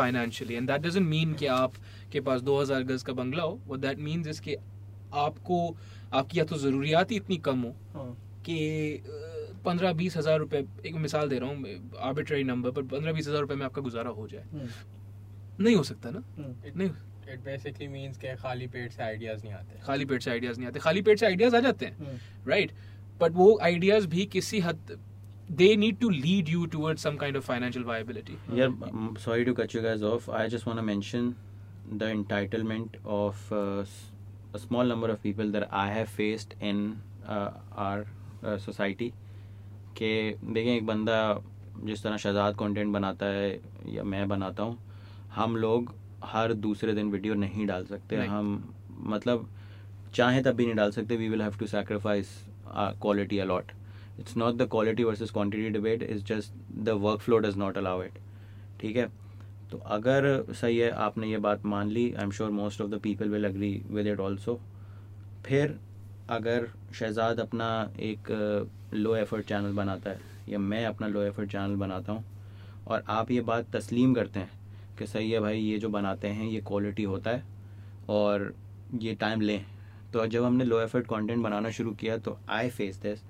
financially. And that doesn't mean कि आप के पास 2000 गज का बंगला हो। What that means is कि आपको आपकी या तो ज़रूरियात ही इतनी कम हो हाँ। कि पंद्रह बीस हज़ार रुपये एक मिसाल दे रहा हूँ आर्बिट्ररी नंबर पर पंद्रह बीस हज़ार रुपये में आपका गुजारा हो जाए। हम्म, नहीं हो सकता ना? हम्म, नहीं। इट बेसिकली मींस के खाली पेट से आइडियाज़ नहीं आते। खाली पेट से आइडियाज़ नहीं आते। खाली पेट से आइडियाज़ आ जाते हैं। हम्म, right? But वो ideas भी किसी हद they need to lead you towards some kind of financial viability Yeah, um, sorry to cut you guys off. I just want to mention the entitlement of uh, s- a small number of people that I have faced in uh, our uh, society. कि देखें एक बंदा जिस तरह Shahzad content बनाता है या मैं बनाता हूँ हम लोग हर दूसरे दिन वीडियो नहीं डाल सकते नहीं। हम मतलब चाहें तब भी नहीं डाल सकते we will have to sacrifice quality a lot it's not the quality versus quantity debate is just the work flow does not allow it ठीक है? तो अगर सही है, आपने ये बात मान ली I am sure most of the people will agree with it also फिर अगर शहजाद अपना एक लो एफर्ट चैनल बनाता है, या मैं अपना लो एफर्ट चैनल बनाता हूँ, और आप ये बात तस्लीम करते हैं कि सही है भाई, ये जो बनाते हैं, ये क्वालिटी होता है, और ये टाइम लें। तो जब हमने लो एफर्ट कंटेंट बनाना शुरू किया तो आई फेस दिस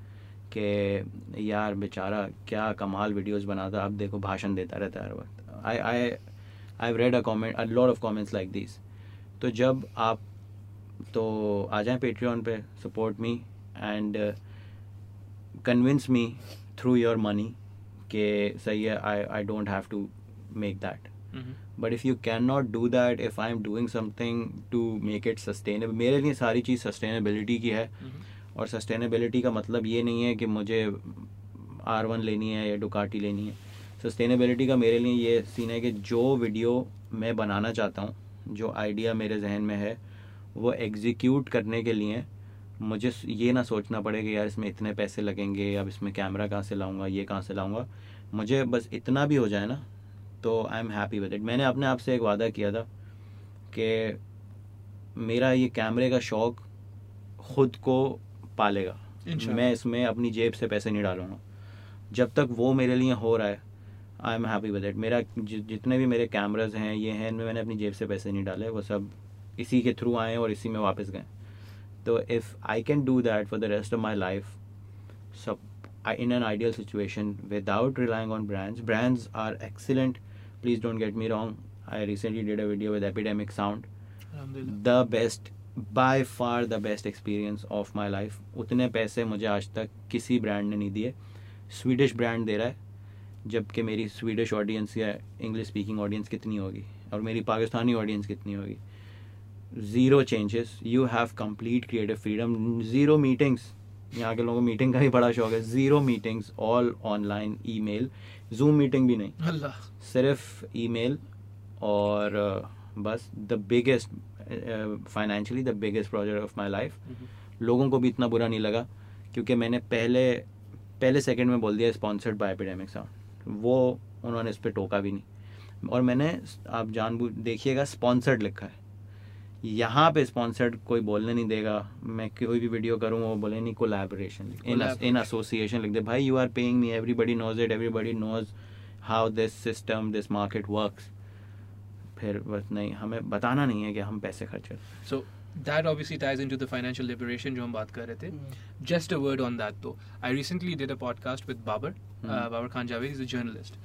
कि यार बेचारा क्या कमाल वीडियोस बनाता अब देखो भाषण देता रहता है हर वक्त I I I read a comment a lot of comments like this तो जब आप तो आ जाएँ पेट्रियन पे support me and convince me through your money कि सही है I I don't have to make that. But if you can not do that if I am doing something to make it sustainable मेरे लिए सारी चीज़ sustainability की है Mhm. और सस्टेनेबिलिटी का मतलब ये नहीं है कि मुझे आर वन लेनी है या डुकाटी लेनी है। सस्टेनेबिलिटी का मेरे लिए ये सीन है कि जो वीडियो मैं बनाना चाहता हूँ, जो आइडिया मेरे जहन में है, वो एग्जीक्यूट करने के लिए मुझे ये ना सोचना पड़े कि यार इसमें इतने पैसे लगेंगे, अब इसमें कैमरा कहाँ से लाऊँगा, ये कहाँ से लाऊँगा। मुझे बस इतना भी हो जाए ना तो I am happy with it मैंने अपने आप से एक वादा किया था कि मेरा ये कैमरे का शौक खुद को पालेगा। मैं इसमें अपनी जेब से पैसे नहीं डालूँगा। जब तक वो मेरे लिए हो रहा है I am happy with it मेरा जितने भी मेरे कैमराज हैं ये हैं इनमें मैंने अपनी जेब से पैसे नहीं डाले। वो सब इसी के थ्रू आए और इसी में वापस गए। तो if I can do that for the rest of my life सब in an ideal situation without relying on brands brands are excellent please don't get me wrong I recently did a video with Epidemic Sound the best best far the best experience of my life उतने पैसे मुझे आज तक किसी brand ने नहीं दिए। Swedish brand दे रहा है जबकि मेरी स्वीडिश ऑडियंस या इंग्लिश स्पीकिंग ऑडियंस कितनी होगी? और मेरी पाकिस्तानी ऑडियंस कितनी होगी? Zero changes you have complete creative freedom zero meetings यहाँ के लोगों को मीटिंग का भी बड़ा शौक है। Zero meetings all online email zoom meeting भी नहीं। Allah. सिर्फ़ ईमेल और बस the biggest financially the biggest project of my life लोगों को भी इतना बुरा नहीं लगा क्योंकि मैंने पहले पहले सेकंड में बोल दिया स्पॉन्सर्ड बाय एपिडेमिक साउंड वो उन्होंने इस पर टोका भी नहीं। और मैंने आप जान देखिएगा स्पॉन्सर्ड लिखा है। यहाँ पे स्पॉन्सर्ड कोई बोलने नहीं देगा मैं कोई भी वीडियो करूँ वो बोले नहीं कोलैबोरेशन इन इन एसोसिएशन लिख दे। भाई you are paying me everybody knows it everybody knows how this system this market works फिर बस नहीं हमें बताना नहीं है कि हम पैसे खर्च करें so that obviously ties into the financial liberation जो हम बात कर रहे थे. Just a word on that तो I recently did a podcast with Babar Babar Khan Javed is a journalist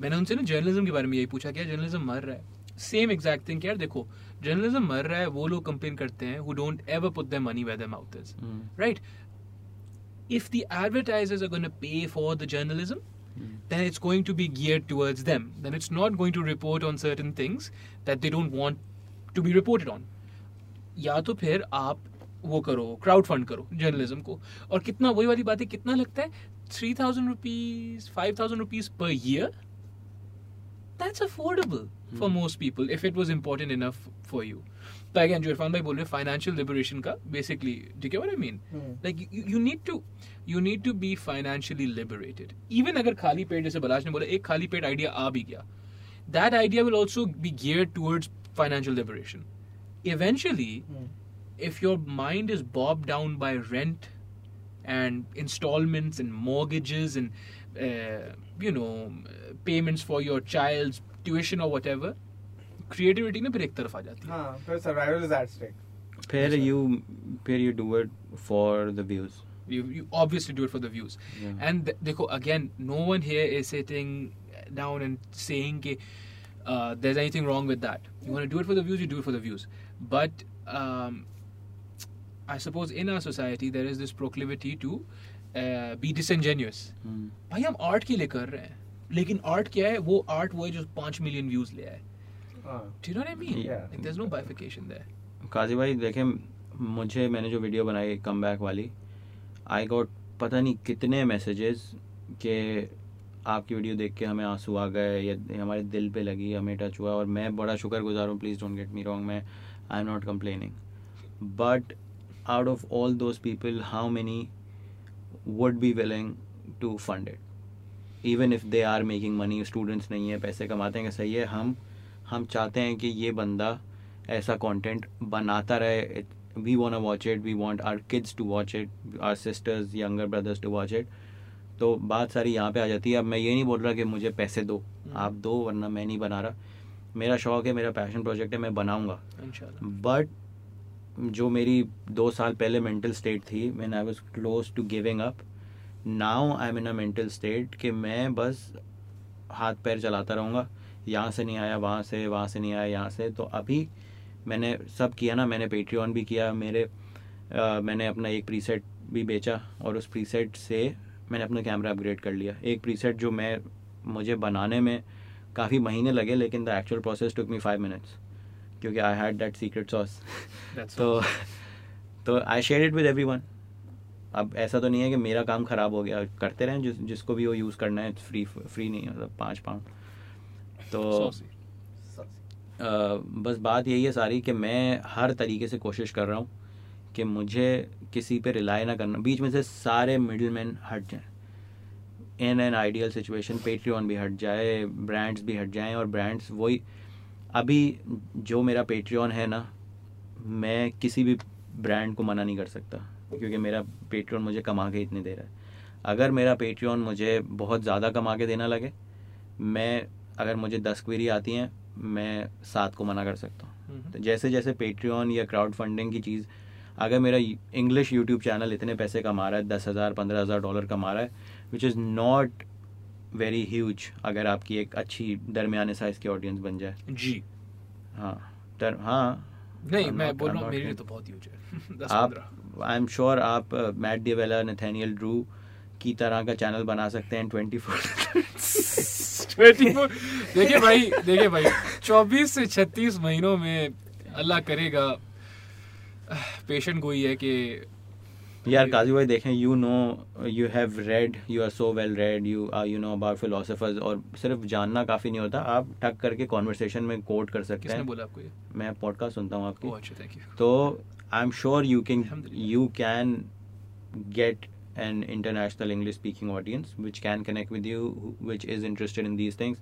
मैंने उनसे ना जर्नलिज्म के बारे में यही पूछा क्या जर्नलिज्म मर रहा है। सेम एग्जैक्ट थिंग यार देखो जर्नलिज्म मर रहा है वो लोग कंप्लेन करते हैं who don't ever put their money where their mouth is right if the advertisers are gonna pay for the journalism then it's going to be geared towards them then it's not going to report on certain things that they don't want to be reported on या तो फिर आप वो करो crowd fund करो journalism को और कितना वही वाली बात है कितना लगता है three thousand rupees five thousand rupees per year that's affordable for Hmm. most people if it was important enough for you तो अगेन जो इरफान भाई बोल रहे हैं फाइनेंशियल लिबरेशन का बेसिकली ठीक है what I mean Hmm. Like you need to you need to be financially liberated even अगर खाली पेट जैसे बलाश ने बोला एक खाली पेट आइडिया आ भी गया that idea will also be geared towards financial liberation eventually Hmm. if your mind is bogged down by rent and installments and mortgages and uh, you know payments for your child's tuition or creativity ना फिर एक तरफ़ आ जाती है हाँ फिर survival is at stake फिर you फिर you do it for the views you, you obviously do it for the views Yeah. and th- देखो again no one here is sitting down and saying कि uh, there's anything wrong with that you want to do it for the views you do it for the views but um, I suppose in our society there is this proclivity to uh, be disingenuous भाई हम art के लिए कर रहे हैं लेकिन art क्या है वो आर्ट वो है जो पाँच मिलियन व्यूज़ ले आए हाँ Do you know what I mean? Yeah. Like, there's no bifurcation there. काजी भाई देखें मुझे मैंने जो वीडियो बनाई कम बैक वाली आई गॉट पता नहीं कितने मैसेजेस के आपकी वीडियो देख के हमें आँसू आ गए या हमारे दिल पे लगी हमें टच हुआ और मैं बड़ा शुक्रगुजार हूँ please don't get me wrong मैं I am not complaining but out of all those people how many would be willing to fund it even if they are making money students नहीं है पैसे कमाते हैं कि सही है हम हम चाहते हैं कि ये बंदा ऐसा कंटेंट बनाता रहे। We want to watch it we want our kids to watch it our sisters younger brothers to watch it तो बात सारी यहाँ पे आ जाती है। अब मैं ये नहीं बोल रहा कि मुझे पैसे दो। आप दो वरना मैं नहीं बना रहा। मेरा शौक है मेरा पैशन प्रोजेक्ट है मैं बनाऊँगा. बट जो मेरी दो साल पहले मेंटल स्टेट थी when I was close to giving up now I am in a mental state कि मैं बस हाथ पैर चलाता रहूँगा। यहाँ से नहीं आया वहाँ से वहाँ से नहीं आया यहाँ से। तो अभी मैंने सब किया ना मैंने पेट्रियन भी किया मेरे अ, मैंने अपना एक प्रीसेट भी बेचा और उस प्रीसेट से मैंने अपना कैमरा अपग्रेड कर लिया। एक प्रीसेट जो मैं मुझे बनाने में काफ़ी महीने लगे लेकिन the actual process took me five minutes क्योंकि I had that secret sauce तो तो I share it with everyone अब ऐसा तो नहीं है कि मेरा काम खराब हो गया करते रहें जिस जिसको भी वो यूज़ करना है फ्री फ्री नहीं मतलब पाँच पाउंड तो. अ, बस बात यही है सारी कि मैं हर तरीके से कोशिश कर रहा हूँ कि मुझे किसी पे रिलाई ना करना। बीच में से सारे मिडिल मैन हट जाएँ। In an ideal situation Patreon भी हट जाए ब्रांड्स भी हट जाएँ और ब्रांड्स वही अभी जो मेरा पेट्रियन है ना मैं किसी भी ब्रांड को मना नहीं कर सकता क्योंकि मेरा पेट्रियन मुझे कमा के इतने दे रहा है। अगर मेरा पेट्रियन मुझे बहुत ज़्यादा कमा के देना लगे मैं अगर मुझे दस क्वेरी आती हैं मैं सात को मना कर सकता हूँ। Mhm. तो जैसे जैसे पेट्रियन या क्राउड फंडिंग की चीज़ अगर मेरा इंग्लिश यूट्यूब चैनल इतने पैसे कमा रहा है दस हज़ार पंद्रह हज़ार डॉलर कमा रहा है which is not very huge अगर आपकी एक अच्छी दरमियाने साइज़ की ऑडियंस बन जाए। जी। हाँ तर हाँ। नहीं मैं बोल रहा हूँ मेरे लिए तो बहुत ह्यूज है। *laughs* आप आई एम श्योर आप मैट डिवेला नथेनियल ड्रू की तरह का चैनल बना सकते हैं ट्वेंटी फोर 24 देखिए भाई देखिए भाई 24 से 36 महीनों में अल्लाह करेगा पेशेंट कोई है कि यार काजी भाई देखें you know you have read you are so well read you you know about philosophers और सिर्फ़ जानना काफ़ी नहीं होता आप टक करके कॉन्वर्सेशन में कोट कर सकते हैं। बोला आपको ये? मैं पॉडकास्ट सुनता हूँ आपकी। अच्छा थैंक यू तो I am sure you can you can get an international english speaking audience, which can connect with you which is interested in these things.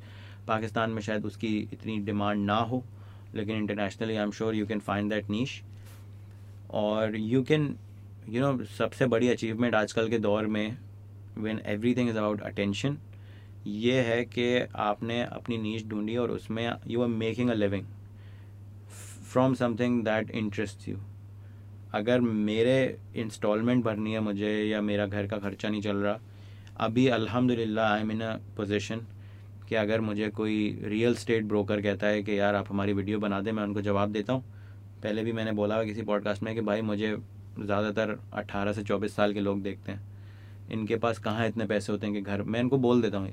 Pakistan में शायद उसकी इतनी डिमांड ना हो, लेकिन internationally I am sure you can find that niche और you can you know सबसे बड़ी अचीवमेंट आजकल के दौर में when everything is about attention ये है कि आपने अपनी नीच ढूंढी और उसमें you are making a living from something that interest you अगर मेरे इंस्टॉलमेंट भरनी है मुझे या मेरा घर का खर्चा नहीं चल रहा अभी अल्हम्दुलिल्लाह I am in a position कि अगर मुझे कोई रियल स्टेट ब्रोकर कहता है कि यार आप हमारी वीडियो बना दें मैं उनको जवाब देता हूँ। पहले भी मैंने बोला हुआ किसी पॉडकास्ट में कि भाई मुझे ज़्यादातर 18 से 24 साल के लोग देखते हैं। इनके पास कहाँ इतने पैसे होते हैं कि घर मैं इनको बोल देता हूँ।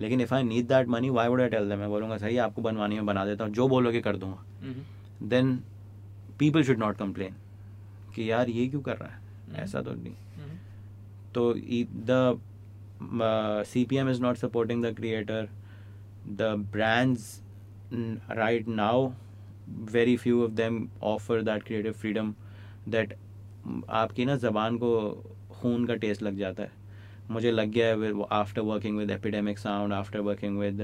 लेकिन if I need that money why would I tell them मैं बोलूँगा सही आपको बनवानी है बना देता हूँ जो बोलोगे कर दूँगा. Then people should not complain कि यार ये क्यों कर रहा है? ऐसा तो नहीं। Mm-hmm. तो the C P M is not supporting the creator the brands right now very few of them offer that creative freedom that आपकी ना ज़बान को खून का टेस्ट लग जाता है। मुझे लग गया है after working with Epidemic Sound after working with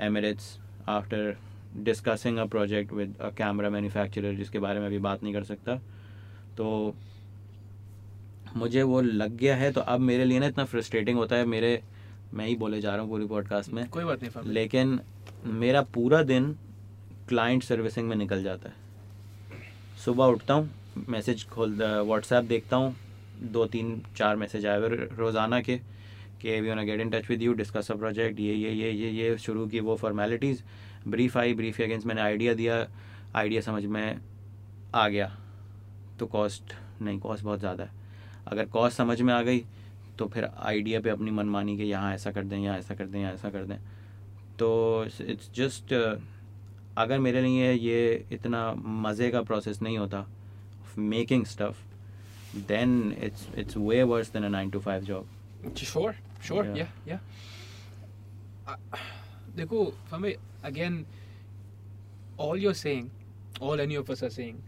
Emirates after discussing a project with a camera manufacturer जिसके बारे में अभी बात नहीं कर सकता। तो मुझे वो लग गया है तो अब मेरे लिए ना इतना फ्रस्ट्रेटिंग होता है मेरे मैं ही बोले जा रहा हूँ पूरी पॉडकास्ट में। कोई बात नहीं लेकिन मेरा पूरा दिन क्लाइंट सर्विसिंग में निकल जाता है। सुबह उठता हूँ मैसेज खोल व्हाट्सएप देखता हूँ दो तीन चार मैसेज आए हुए रोज़ाना के कि we want get in touch with you discuss a project ये ये ये ये ये शुरू की वो फॉर्मेलिटीज़ ब्रीफ आई ब्रीफ के अगेंस्ट मैंने आइडिया दिया आइडिया समझ में आ गया। तो कॉस्ट नहीं कॉस्ट बहुत ज़्यादा है। अगर कॉस्ट समझ में आ गई तो फिर आइडिया पे अपनी मनमानी के यहाँ ऐसा कर दें यहाँ ऐसा कर दें यहाँ ऐसा कर दें। तो इट्स जस्ट अगर मेरे लिए ये इतना मज़े का प्रोसेस नहीं होता making stuff then it's it's way worse than a nine to five job yeah. Uh, देखो हमें again, all you're saying, all any of us are saying,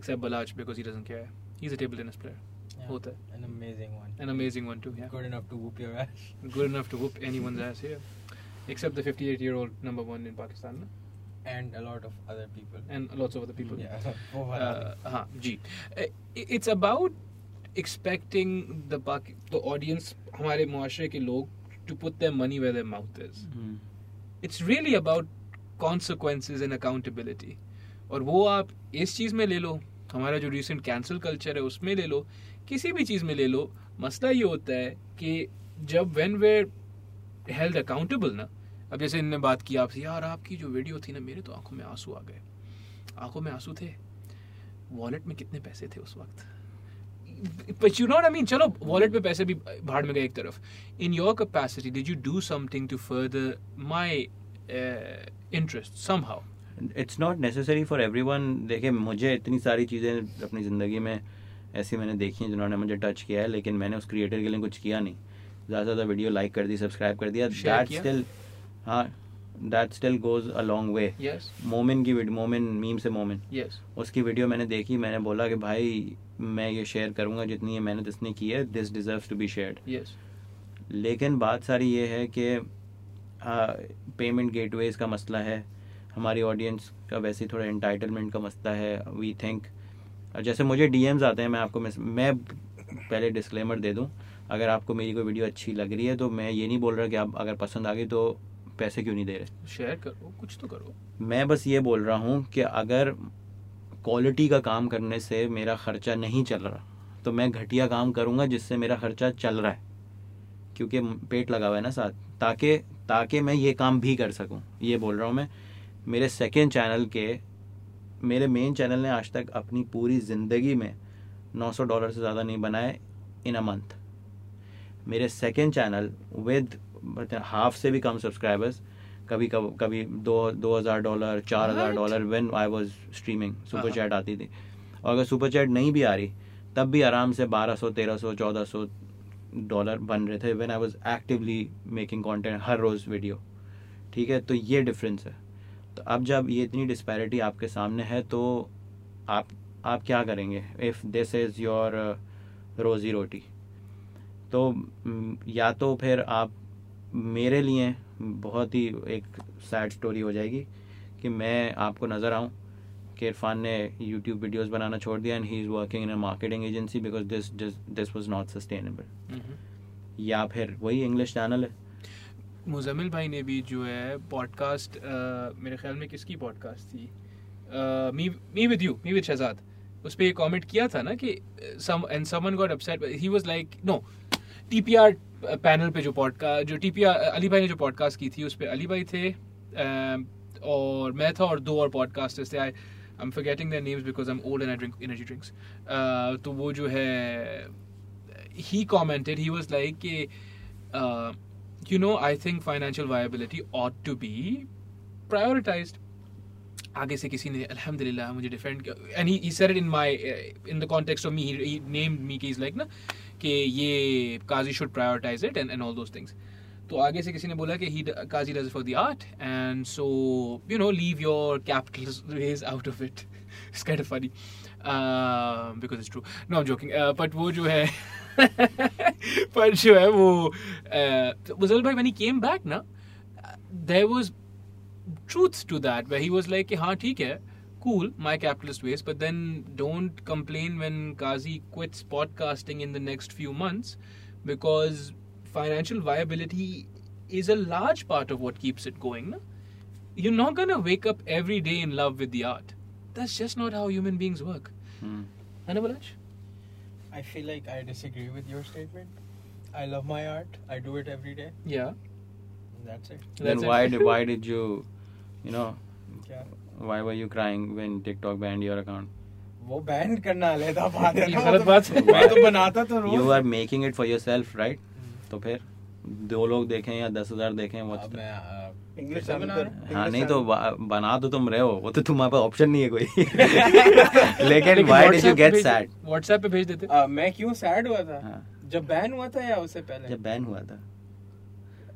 except Balaj because he doesn't care. He's a table tennis player. Yeah, होता है. An amazing one. An amazing one too. Yeah. Good enough to whoop your ass. Good enough to whoop *laughs* anyone's ass here, except the 58-year-old number one in Pakistan, no? And a lot of other people. and lots of other people. Yeah. *laughs* वो वाला भी. uh, हाँ जी Uh, it's about expecting the Pak- the audience हमारे मुआशरे के लोग to put their money where their mouth is it's really about consequences and accountability और वो आप इस चीज़ में ले लो हमारा जो रिसेंट कैंसिल कल्चर है उसमें ले लो किसी भी चीज़ में ले लो मसला ये होता है कि जब वेन वेर हेल्ड अकाउंटेबल ना अब जैसे इनने बात की आपसे यार आपकी जो वीडियो थी ना मेरे तो आँखों में आँसू आ गए। आँखों में आँसू थे। वॉलेट में कितने पैसे थे उस वक्त? You know what I mean? चलो वॉलेट में पैसे भी भाड़ में गए एक तरफ़। In your capacity did you do something to further my uh, interest somehow? It's not necessary for everyone देखिए मुझे इतनी सारी चीज़ें अपनी ज़िंदगी में ऐसी मैंने देखी हैं जिन्होंने मुझे टच किया है लेकिन मैंने उस क्रिएटर के लिए कुछ किया नहीं। ज़्यादा से ज़्यादा वीडियो लाइक कर दी सब्सक्राइब कर दिया। दैट स्टिल हाँ that still goes a long way Momin की मोमिन मीम से मोमिन yes. उसकी वीडियो मैंने देखी मैंने बोला कि भाई मैं ये शेयर करूँगा जितनी ये मेहनत इसने की है this deserve to be share लेकिन बात सारी ये है कि पेमेंट गेटवेज का मसला है। हमारी ऑडियंस का वैसे ही थोड़ा एंटाइटलमेंट का मसला है वी थिंक जैसे मुझे डीएम्स आते हैं मैं आपको मैं पहले डिस्क्लेमर दे दूँ अगर आपको मेरी कोई वीडियो अच्छी लग रही है तो मैं ये नहीं बोल रहा कि आप अगर पसंद आ गई तो पैसे क्यों नहीं दे रहे? शेयर करो कुछ तो करो। मैं बस ये बोल रहा हूँ कि अगर क्वालिटी का काम करने से मेरा खर्चा नहीं चल रहा तो मैं घटिया काम करूँगा जिससे मेरा खर्चा चल रहा है क्योंकि पेट लगा हुआ है ना साथ ताकि ताकि मैं ये काम भी कर सकूँ ये बोल रहा हूँ मैं। मेरे सेकेंड चैनल के मेरे मेन चैनल ने आज तक अपनी पूरी ज़िंदगी में 900 डॉलर से ज़्यादा नहीं बनाए इन अ मंथ मेरे सेकेंड चैनल विद हाफ़ से भी कम सब्सक्राइबर्स कभी कभी कभी दो दो हज़ार डॉलर चार हज़ार dollar when I was streaming super. Chat आती थी. और अगर सुपर चैट नहीं भी आ रही तब भी आराम से बारह सौ तेरह सौ चौदह सौ डॉलर बन रहे थे when I was actively making content हर रोज़ वीडियो ठीक है? तो ये डिफरेंस है। तो अब जब ये इतनी डिस्पैरिटी आपके सामने है तो आप आप क्या करेंगे? इफ़ दिस इज़ योर रोज़ी रोटी तो या तो फिर आप मेरे लिए बहुत ही एक सैड स्टोरी हो जाएगी कि मैं आपको नज़र आऊँ कि इरफान ने यूट्यूब वीडियोस बनाना छोड़ दिया and he is working in a marketing agency because this this was not sustainable या फिर वही इंग्लिश चैनल है मुजमिल भाई ने भी जो है पॉडकास्ट मेरे ख्याल में किसकी पॉडकास्ट थी? Me me with you me with Shehzad. उस पर कॉमेंट किया था ना कि some and someone got upset he was like no TPR panel पे जो पॉडकास्ट जो टीपीआर अली भाई ने जो पॉडकास्ट की थी उस पर अली भाई थे अ, और मैं था और दो और पॉडकास्टर्स थे। I I am forgetting their names because I am old and I drink energy drinks तो वो जो है he commented he was like कि, uh, you know, i think financial viability ought to be prioritized. आगे से किसी ने, अल्हम्दुलिल्लाह, मुझे डिफेंड किया। And he said it in my in the context of me he named me कि is like ना, कि ये Kazi should prioritize it and and all those things तो आगे से किसी ने बोला कि he Kazi does for the art and so you know leave your capital rage out of it it's kind of funny because it's true no I am joking but वो जो है *laughs* पर जो है वो मुजल भाई when he came back ना there was truth to that where he was like कि हाँ ठीक है cool my capitalist ways but then don't complain when Kazi quits podcasting in the next few months because financial viability is a large part of what keeps it going na? you're not gonna wake up every day in love with the art that's just not how human beings work Hmm. है ना Balash? I feel like I disagree with your statement. I love my art. I do it every day. yeah That's it. then That's it. why did why *laughs* did you you know क्या why were you crying when TikTok banned your account वो ban करना अलहदा बात है ये ना, गलत वो बात तो- है। मैं तो बनाता तो रोज you are making it for yourself right तो फिर दो लोग देखें या दस हजार देखें वो अब मैं uh, इंग्लिश रहा हूँ? हाँ नहीं तो बना तो तुम रहे हो वो तो तुम्हारे पास ऑप्शन नहीं है कोई लेकिन लेकिन why did you WhatsApp पे get भेज- sad WhatsApp पे भेज देते Uh, मैं क्यों सैड हुआ था हाँ, जब बैन हुआ था या उससे पहले जब बैन हुआ था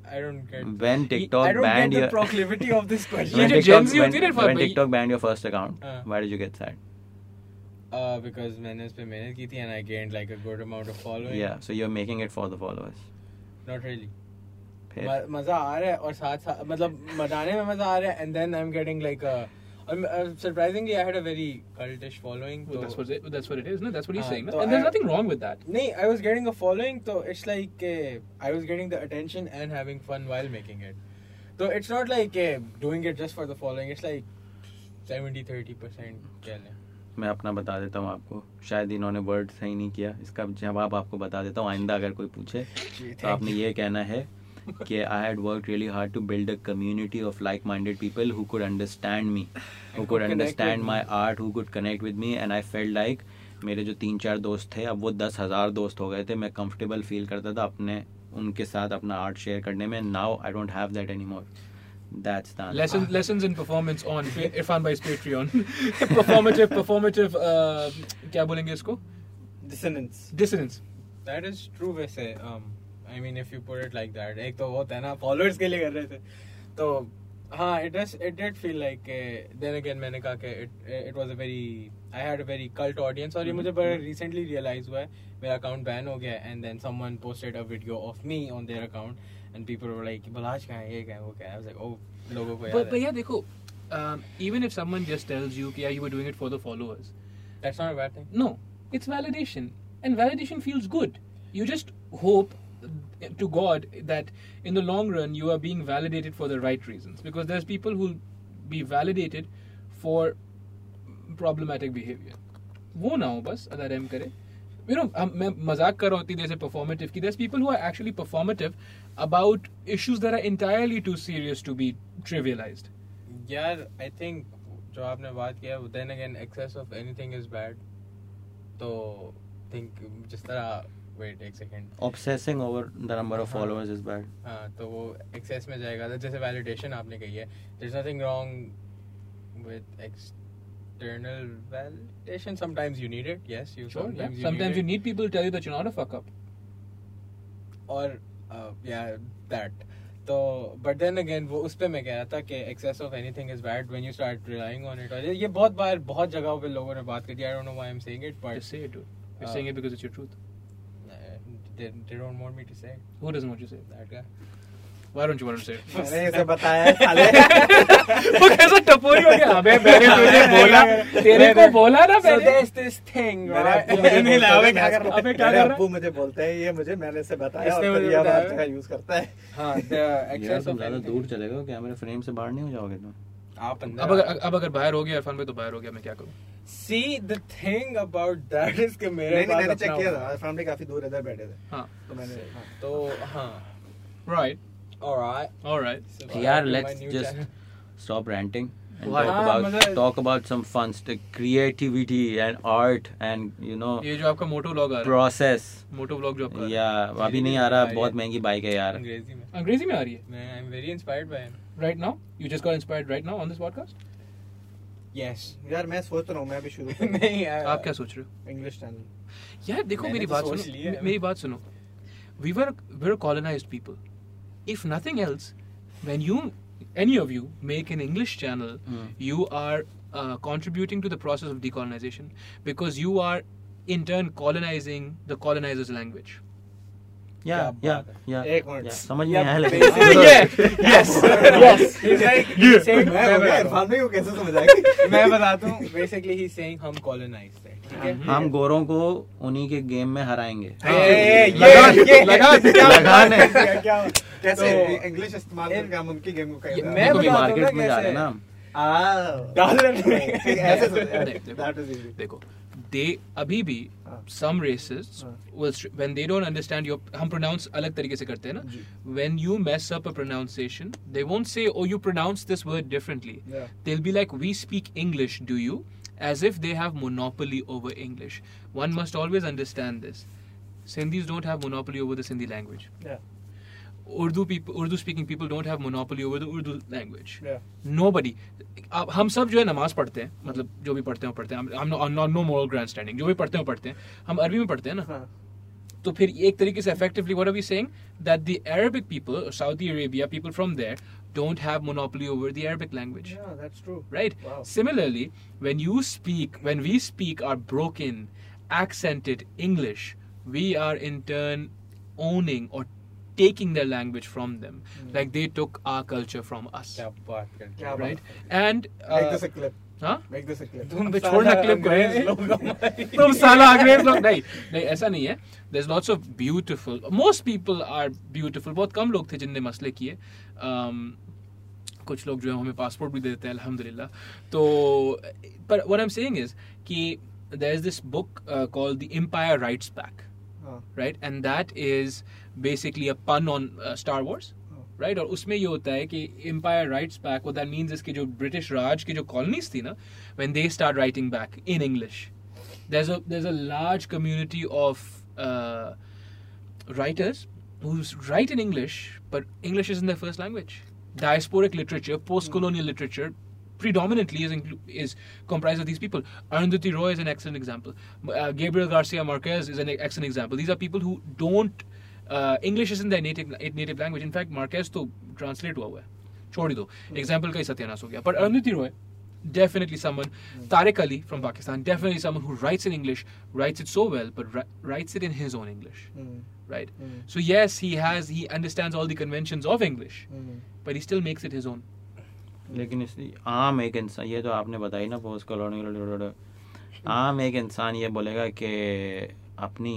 I don't get when I TikTok don't banned get the your proclivity of this question ये when जो TikTok Gen Z when, होती है ना, when भाई- TikTok banned your first account हाँ. why did you get sad uh, because मैंने उस पे मेहनत की थी and I gained like a good amount of following yeah so you're making it for the followers not really फिर म- फिर मज़ा आ रहा है और साथ साथ मतलब मनाने में मज़ा आ रहा है अपना बता देता हूँ आपको शायद इन्होंने वर्ड सही नहीं किया इसका जवाब आपको बता देता हूँ आइंदा अगर कोई पूछे तो आपने ये कहना है कि I had work really hard to build a community of like minded people who could understand me who could understand my art who could connect with me and I felt like मेरे जो तीन चार दोस्त थे अब वो दस हज़ार दोस्त हो गए थे मैं कंफर्टेबल फील करता था अपने उनके साथ अपना आर्ट शेयर करने में now I don't have that any more that's the Lesson, lessons in performance on Irfan Bhai's Patreon. *laughs* performative, performative. Uh, क्या बोलेंगे इसको? dissonance Dissonance. That is true वैसे um, I mean if you put it like that एक तो वो था ना followers के लिए कर रहे थे। तो हाँ it does it that feel like then again मैंने कहा कि it was a very I had a very cult audience और ये मुझे बड़ा रिसेंटली रियलाइज़ हुआ है मेरा अकाउंट बैन हो गया and then someone posted a video of me on their account and people were like Balaj का है ये क्या है वो क्या है? ओ oh, लोगों को भैया देखो even if someone just tells you कि you doing it for the followers that's not a bad thing no it's validation and validation feels good you just hope to God that in the long run you are being validated for the right reasons. Because there's people who'll be validated for problematic behavior. वो ना हो बस अगर M करे you know हम मैं मजाक कर रहा होती जैसे performative की there's people who are actually performative about issues that are entirely too serious to be trivialized यार आई थिंक जो आपने बात किया then again excess of anything is bad तो थिंक जिस तरह वेट एक second obsessing over the number of हाँ. followers is bad हाँ तो वो एक्सेस में जाएगा तो जैसे वैलिडेशन आपने कही है there is nothing wrong with external validation. Sometimes you need it. Yes, you Sure. Sometimes, yeah. you Sometimes need you need people to tell you that you're not a fuck up. or uh, yeah that. तो but then again वो उस पे मैं कह रहा था कि excess of anything is bad when you start relying on it और ये- ये बहुत बार बहुत जगहों पे लोगों ने बात की I don't know why I am saying it but Just say it, dude. You're Uh, saying it because it's your truth. They, they don't want me to say. Who doesn't want you to say? That guy. Why don't you want to say? *laughs* मैंने इसे बताया साले *laughs* वो कैसा टपोरी हो गया? अबे मैंने *laughs* तुझे बोला तेरे को बोला ना मैंने। so there's this thing मेरे right? मुझे नहीं, बोलते अबे क्या कर रहा अबे क्या कर रहा? अब्बू मुझे बोलते हैं ये मुझे मैंने इसे बताया इसने और फिर मुझे ये अब हर बताया। यूज़ करता है. हाँ यार तुम ज़्यादा दूर चले गए हो कैमरे फ्रेम से बाहर नहीं हो जाओगे तुम? आप अंदर अब अगर अब अगर बाहर हो गया इरफान भाई तो बाहर हो गया मैं क्या करूँ? See the thing about that is कि मेरे नहीं मैंने चेक किया। था फैमिली काफ़ी दूर इधर बैठे थे हाँ तो मैंने हाँ। तो हाँ all right So यार just channel. stop ranting and Why? talk हाँ, about मतलब- talk about some fun stuff creativity and art and you know ये जो आपका मोटो व्लॉग आ रहा process है मोटो व्लॉग जो आपका या अभी नहीं आ रहा बहुत महँगी बाइक है यार अंग्रेज़ी में है अंग्रेज़ी में आ रही है मैं I'm very inspired by him right now you just got inspired right now on this podcast yes यार मैं सोच रहा हूँ मैं अभी शुरू नहीं I- आप क्या सोच रहे हो इंग्लिश चैनल यार देखो मेरी तो बात सुनो है। मेरी बात सुनो we were we were colonized people if nothing else when any of you make an english channel Hmm. you are uh, contributing to the process of decolonization because you are in turn colonizing the colonizer's language है। एक minute. समझ में आया *laughs* लेकिन *laughs* yeah मैं मैं हो इरफान भाई को कैसे समझ आएगी मैं बताता हूँ बेसिकली ही सेइंग हम है ठीक है हम गोरों को उन्हीं के गेम में हराएँगे ये लगा- ये लगा-। क्या- क्या कैसे तो- इंग्लिश इस्तेमाल करके हम उनकी गेम को मैं हैं हूँ मार्केट में जा रहे हैं ना। Ah. डॉलर में। है, ऐसे *laughs* देखो। that is easy. देखो दे अभी भी हाँ। some racists हाँ। will str- when they don't understand your हम pronounce अलग तरीके से करते हैं ना जी। when you mess up a pronunciation they won't say oh you pronounce this word differently Yeah. they'll be like we speak english do you as if they have monopoly over english one must always understand this sindhis don't have monopoly over the sindhi language Yeah. urdu people urdu speaking people don't have monopoly over the urdu language Yeah. nobody अब हम सब जो है नमाज पढ़ते हैं मतलब जो भी पढ़ते हैं वो पढ़ते हैं हम not no moral grand standing जो भी पढ़ते हैं वो पढ़ते हैं हम अरबी में पढ़ते हैं ना हाँ. तो फिर एक तरीके से effectively what are we saying that the Arabic people Saudi Arabia people from there don't have monopoly over the Arabic language Yeah, that's true. right Wow. similarly when you speak when we speak our broken accented English we are in turn owning or taking their language from them like they took our culture from us क्या बात करते क्या हो? बात right and Make uh, this a clip. हाँ Make this a clip. तुम अबे साला छोड़ना clip को, अंग्रेज़ हैं? लोग हमारी- तुम साला अंग्रेज़ लोग नहीं नहीं ऐसा नहीं है there's lots of beautiful most people are beautiful बहुत कम लोग थे जिनने मसले किए um, कुछ लोग जो है हमें पासपोर्ट भी दे देते हैं अल्हम्दुलिल्लाह तो पर what I'm saying is कि there is this book uh, called The Empire Writes Back हाँ. right and that is basically a pun on uh, Star Wars right और उसमें ये होता है कि एम्पायर राइट्स बैक वो दैट मींस इसके जो ब्रिटिश राज की जो कॉलोनीज थी ना when they start writing back in English there's a there's a large community of uh, writers who write in English, but English isn't their first language. Diasporic literature, post-colonial literature, predominantly is inclu- is comprised of these people. Arundhati Roy is an excellent example. Uh, Gabriel Garcia Marquez is an excellent example. These are people who don't uh, English isn't their native native language. In fact, Marquez तो translate हुआ हुआ है. छोड़ ही दो. Example का ही सत्यानाश हो गया. Definitely someone Tariq Ali from Pakistan definitely someone who writes in English writes it so well but ri- writes it in his own English Hmm. right Hmm. so yes he has he understands all the conventions of English Hmm. but he still makes it his own लेकिन आम एक इंसान ये तो आपने बताई ना post colonial आम एक इंसान ये बोलेगा कि अपनी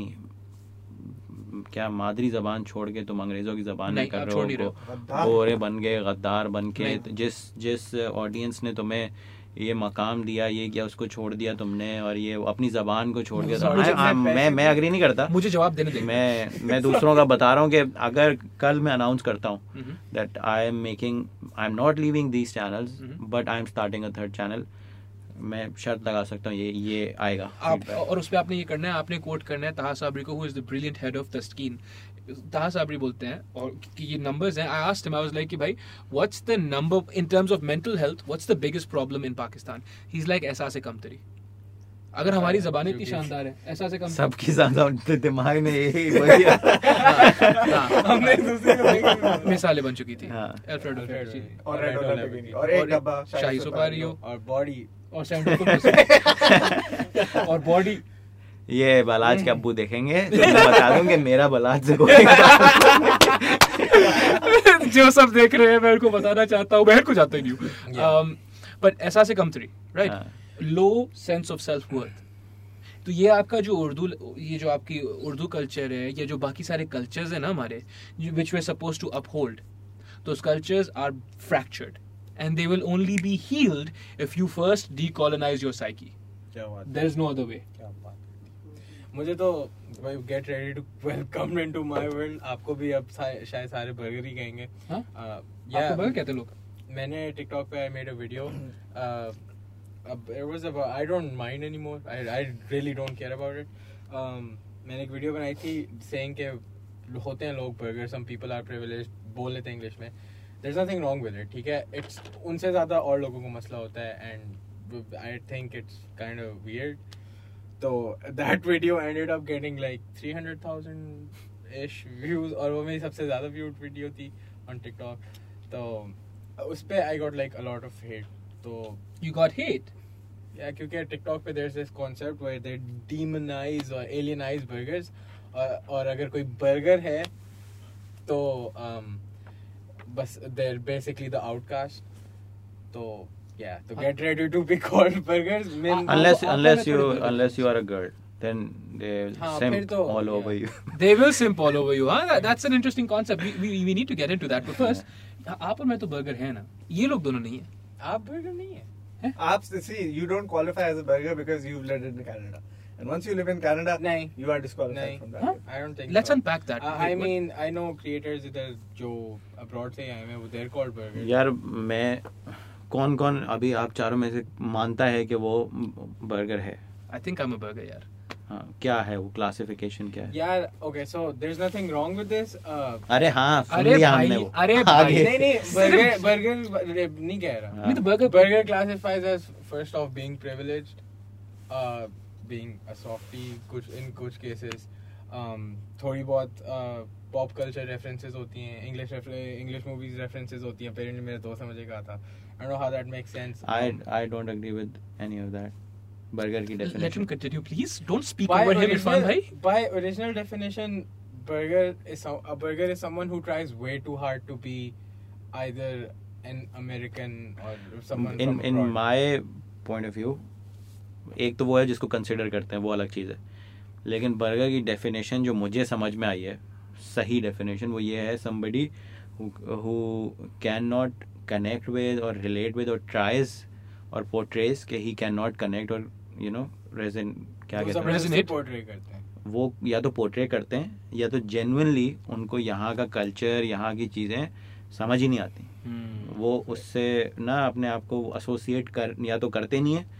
क्या मादरी जबान छोड़ के तुम अंग्रेज़ों की जबान में नहीं, कर रहे हो रहे गोरे बन गए गद्दार बन के जिस जिस ऑडियंस ने तुम्हें ये मकाम दिया ये किया उसको छोड़ दिया तुमने और ये अपनी जबान को छोड़ दिया तो मुझे- I- I- मैं मैं अग्री नहीं करता। मुझे जवाब देने देंगे मैं मैं दूसरों का बता रहा हूँ कि अगर कल मैं अनाउंस करता हूँ Mhm. I am making I'm not leaving these channels Mhm. but I am starting a third channel मैं शर्त लगा सकता हूँ ये ये आएगा आप और उस पे आपने ये करना है आपने कोट करना है ताहा साबरी को who is the brilliant head of Taskeen Taha Sabri बोलते हैं और कि ये नंबर्स हैं। I asked him I was like कि भाई what's the number in terms of mental health what's the biggest problem in Pakistan he is like एहसास कमतरी अगर हमारी जबान इतनी शानदार है एहसास कम सबकी ज़्यादा दिमाग में यही *laughs* वही हाँ, हमने दूसरे मिसालें बन चुकी थी। हाँ। फेर्ची और और एक डब्बा शाही सुपारी हो। और बॉडी और 74% *laughs* और बॉडी ये बलाज के अब्बू देखेंगे तो मैं बता दूँ कि मेरा बलाज से *laughs* जो सब देख रहे हैं मैं उनको बताना चाहता हूँ मैं को ही नहीं हूँ। बट ऐसा से कम three right. Low sense of self worth तो ये आपका जो उर्दू ये जो आपकी उर्दू कल्चर है या जो बाकी सारे कल्चर्स है ना हमारे which we suppose to uphold those cultures are fractured. And they will only be healed if you first decolonize your psyche there is no other way मुझे तो भाई get ready to welcome into my world आपको भी अब सा- शायद सारे burger ही कहेंगे हाँ? Uh, yeah, बर्गर कहते हैं लोग मैंने टिकटॉक पे I made a video uh, it was about I don't mind anymore I I really don't care about it um, मैंने एक वीडियो बनाई थी saying के होते हैं लोग burger some people are privileged बोल लेते हैं इंग्लिश में there nothing wrong with it ठीक है? इट्स उनसे ज़्यादा और लोगों को मसला होता है and I think it's kind of weird तो that video ended of getting like three hundred thousand ish views और वो मेरी सबसे ज़्यादा व्यूड वीडियो थी ऑन टिकट तो उस पर I got like a lot of hate तो यू गॉट हेट या क्योंकि टिकटॉक पे there is concept where they demonize और एलियनाइज बर्गर और अगर कोई बर्गर है तो um, बस they're basically the outcast तो yeah तो get ready to be called burgers mean unless आपको- unless आपको you मैं थोड़ी unless you are a girl then they हाँ, simp तो- all over you they will simp all over you huh? That- that's an interesting concept we, we, we need to get into that but first आप और मैं तो burger है ना ये लोग दोनों नहीं है आप burger नहीं है आप see you don't qualify as a burger because you've lived in Canada and once you live in Canada नहीं you are disqualified from that Huh? I don't think let's so. unpack that Uh, I Wait, what- mean, I know creators इधर जो abroad से आए हैं वो they're called burgers. यार मैं कौन कौन अभी आप चारों में से मानता है कि वो बर्गर है I think I'm a burger यार हाँ क्या है वो क्लासिफिकेशन क्या है यार okay so there's nothing wrong with this. Uh, अरे हाँ सुन अरे लिया हमने वो अरे भाई, नहीं नहीं burger burger नहीं कह रहा. हाँ। नहीं तो burger Burger classifies as first off being privileged, uh, being a softie कुछ in कुछ cases. Um, थोड़ी बहुत uh, pop culture references होती हैं English refer- English movies references होती हैं apparently मेरे दोस्त ने मुझे कहा था I don't know how that makes sense. I Um, I don't agree with any of that burger की let him definition continue please don't speak by over him original, Irfan भाई by original definition, burger is a burger is someone who tries way too hard to be either an American or someone from in abroad. My point of view एक तो वो है जिसको consider करते हैं वो अलग चीज़ है लेकिन बर्गर की डेफिनेशन जो मुझे समझ में आई है सही डेफिनेशन वो ये है somebody who can not connect with और रिलेट विद और ट्राइज और पोर्ट्रेस के ही कैन नॉट कनेक्ट और यू नो रेजन क्या कहते हैं. वो या तो पोर्ट्रे करते हैं या तो जेनुअनली उनको यहाँ का कल्चर यहाँ की चीज़ें समझ ही नहीं आती Hmm. वो उससे ना अपने आप को एसोसिएट कर या तो करते नहीं है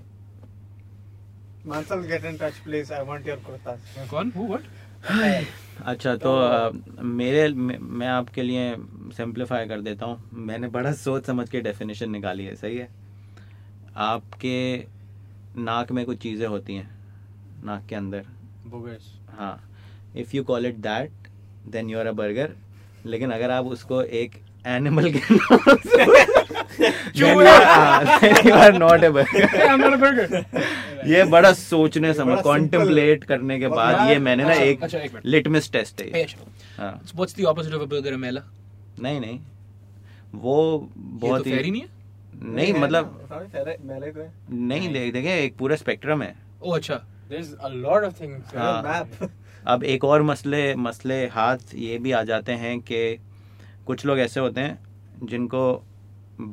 Mansal get in touch please. I want your kurtas. कौन? Who what? अच्छा तो अ, मेरे मैं आपके लिए सिंप्लीफाई कर देता हूँ। मैंने बड़ा सोच समझ के डेफिनेशन निकाली है सही है? आपके नाक में कुछ चीज़ें होती हैं नाक के अंदर. हाँ। If you call it that then you are a burger लेकिन अगर आप उसको एक एनिमल के यू नॉट ए बर्गर बड़ा सोचने समझ बड़ा कॉन्टेम्पलेट करने के बाद ये मैंने ना अच्छा, एक अच्छा। लिटमस टेस्ट है। अच्छा. हाँ So what's the opposite of a burger? A mela? नहीं नहीं वो बहुत तो ही नहीं है नहीं मतलब Sorry, मेरे मेरे को है नहीं देख देखे एक पूरा स्पेक्ट्रम है ओ अच्छा There's a lot of things. हाँ। अब एक और मसले मसले हाथ ये भी आ जाते हैं कि कुछ लोग ऐसे होते हैं जिनको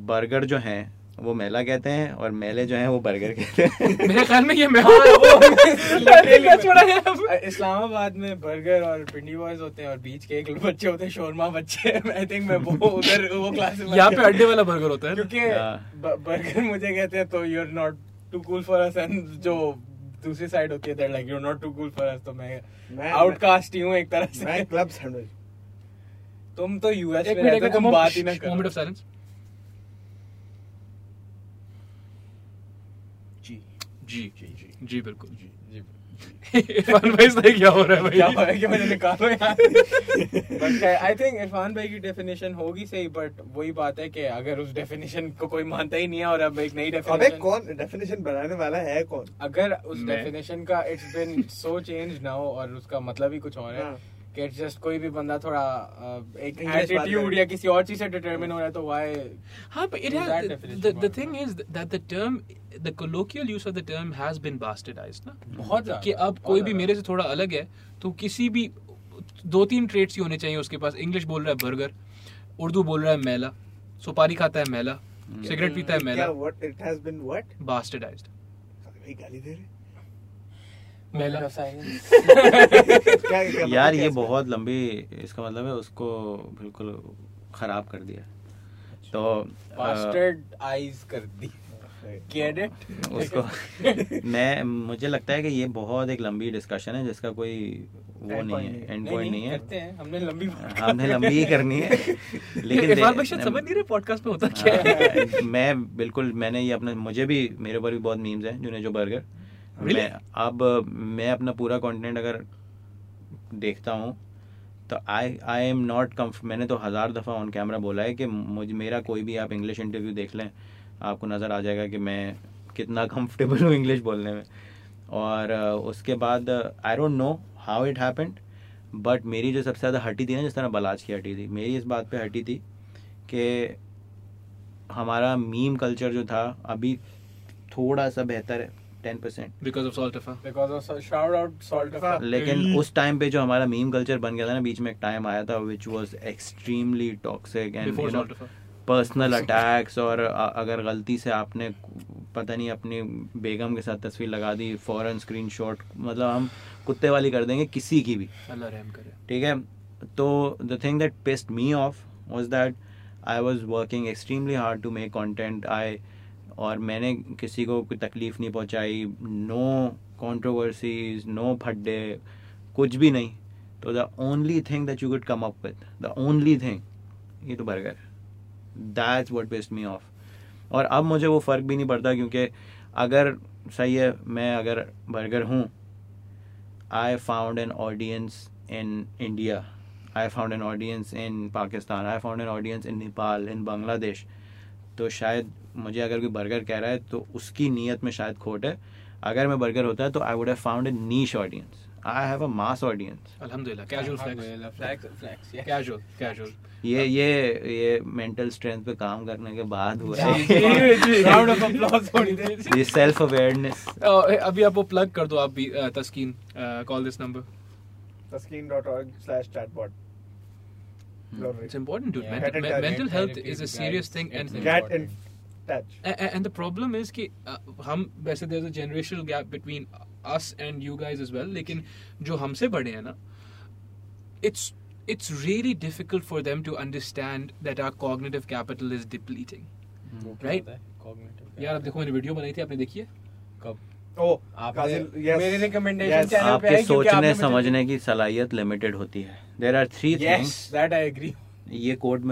बर्गर जो हैं वो मेला कहते हैं और मेले जो हैं वो बर्गर कहते हैं। *laughs* मेरे ख्याल में ये मैं हाँ, what इस्लामाबाद में बर्गर और पिंडी बॉयज़ होते हैं और बीच के एक बच्चे होते हैं शोरमा बच्चे। *laughs* आई थिंक मैं वो *laughs* उधर वो क्लास में यहाँ पे अड्डे वाला बर्गर होता है। क्योंकि। बर्गर मुझे कहते हैं तो you are not too cool for us and जो दूसरी साइड होती है that like you are not too cool for us तो मैं मैं- आउटकास्ट ही हूँ एक तरह मैं से क्लब सैंडविच तुम तो यूएस एक में मिनट रहते हो, तुम बात ही ना मोमेंट ऑफ़ साइलेंस जी। जी जी जी। जी बिल्कुल। जी जी *laughs* इरफान भाई से क्या हो रहा है भाई क्या भाई? हुआ है कि मैंने निकालो यार? बट आई थिंक इरफान भाई की डेफिनेशन होगी सही बट वही बात है कि अगर उस डेफिनेशन को कोई मानता ही नहीं है और अब एक नई डेफिनेशन अबे कौन डेफिनेशन बनाने वाला है कौन? अगर उस डेफिनेशन का it's been so change now और उसका मतलब ही कुछ और है हाँ। कि जस्ट कोई भी बंदा थोड़ा एक एटीट्यूड या किसी और चीज़ से डिटरमिन हो रहा है तो व्हाई हाँ, definition the, the for thing is that the term the colloquial use of the term has been bastardized ना बहुत ज़्यादा कि अब कोई भी मेरे से थोड़ा अलग है तो किसी भी दो तीन ट्रेड्स ही होने चाहिए उसके पास। इंग्लिश बोल रहा है बर्गर उर्दू बोल रहा है मैला सुपारी खाता है मैला सिगरेट पीता है मैला। What it has been what bastardized भाई गाली दे रहे *laughs* *laughs* यार ये बहुत लंबी इसका मतलब है उसको बिल्कुल खराब कर दिया। तो अ, आईज कर दी। उसको *laughs* मैं मुझे लगता है कि ये बहुत एक लंबी डिस्कशन है जिसका कोई वो नहीं है एंड पॉइंट नहीं है। करते हैं। हमने लंबी हमने लंबी ही करनी है। लेकिन समझ नहीं रहे पॉडकास्ट में होता क्या है। हाँ, मैं बिल्कुल मैंने ये अपने मुझे भी मेरे ऊपर भी बहुत मीम्स हैं जुने जो बर्गर Really? मैं अब मैं अपना पूरा कंटेंट अगर देखता हूँ तो आई आई एम नॉट कम्फ मैंने तो हज़ार दफ़ा ऑन कैमरा बोला है कि मुझ, मेरा कोई भी आप इंग्लिश इंटरव्यू देख लें, आपको नज़र आ जाएगा कि मैं कितना कंफर्टेबल हूँ इंग्लिश बोलने में और उसके बाद I don't know how it happened but मेरी जो सबसे ज़्यादा हटी थी ना, जिस तरह बलाज की हटी थी, मेरी इस बात पे हटी थी कि हमारा मीम कल्चर जो था, अभी थोड़ा सा बेहतर है ten percent because of salt because of shout out salt लेकिन उस टाइम पे जो हमारा मीम कल्चर बन गया था ना बीच में एक टाइम आया था which was extremely toxic and you know personal attacks और अगर गलती से आपने पता नहीं अपनी बेगम के साथ तस्वीर लगा दी फॉरन स्क्रीनशॉट मतलब हम कुत्ते वाली कर देंगे किसी की भी अल्लाह रहम करे ठीक है तो the thing that pissed me off was that I was working extremely hard to make content I और मैंने किसी को कोई तकलीफ़ नहीं पहुंचाई नो कंट्रोवर्सीज नो फड्डे कुछ भी नहीं तो the only thing that you could come up with the only thing ये तो burger that's what best me off और अब मुझे वो फ़र्क भी नहीं पड़ता क्योंकि अगर सही है मैं अगर बर्गर हूँ I found an audience in India I found an audience in Pakistan. I found an audience in Nepal, in Bangladesh. तो शायद मुझे अगर कोई बर्गर कह रहा है तो उसकी नीयत में शायद खोट है। अगर मैं बर्गर होता है तो I would have found a niche audience I have a mass audience अल्हम्दुलिल्लाह casual flex flex flex casual casual ये ये ये मेंटल स्ट्रेंथ पे काम करने के बाद हुआ है। राउंड ऑफ़ अप्लॉज थोड़ी देर ये सेल्फ अवेयरनेस अभी आप वो प्लग कर दो आप भी Taskeen call this number taskin.org/chatbot It's important, dude. Yeah. Mental, mental health is a serious thing, and in important. And the problem is कि हम वैसे there a generational gap between us and you guys as well लेकिन जो हमसे बड़े हैं ना it's it's really difficult for them to understand that our cognitive capital is depleting right cognitive यार देखो मैंने वीडियो बनाई थी आपने देखी है? कब? आपके सोचने समझने की सलाहियत लिमिटेड होती है।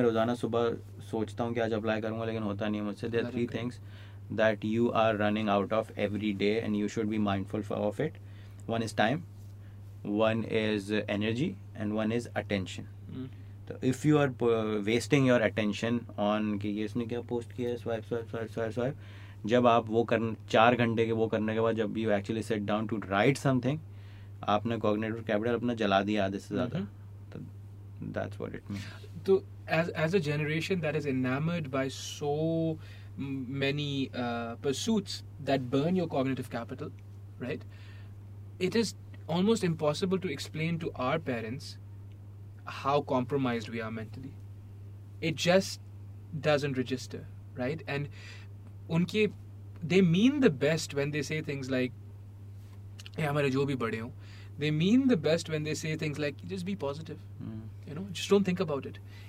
रोज़ाना सुबह सोचता हूँ कि आज अप्लाई करूँगा लेकिन होता नहीं मुझसे। There three things that you are running out of every day and you should be mindful of it one is time one is energy and one is attention. तो if you are wasting your attention on कि ये इसने क्या post किया है swipe swipe swipe swipe swipe जब आप वो कर चार घंटे के वो करने के बाद जब you actually set down to write something आपने कॉग्निटिव कैपिटल अपना जला दिया आधे से ज़्यादा। तो that's what it means So as as a generation that is enamored by so m- many uh, pursuits that burn your cognitive capital, right? It is almost impossible to explain to our parents how compromised we are mentally. It just doesn't register, right? And unke they mean the best when they say things like "ये हमारे जो भी बड़े हों they mean the best when they say things like just be positive Hmm. you know just don't think about it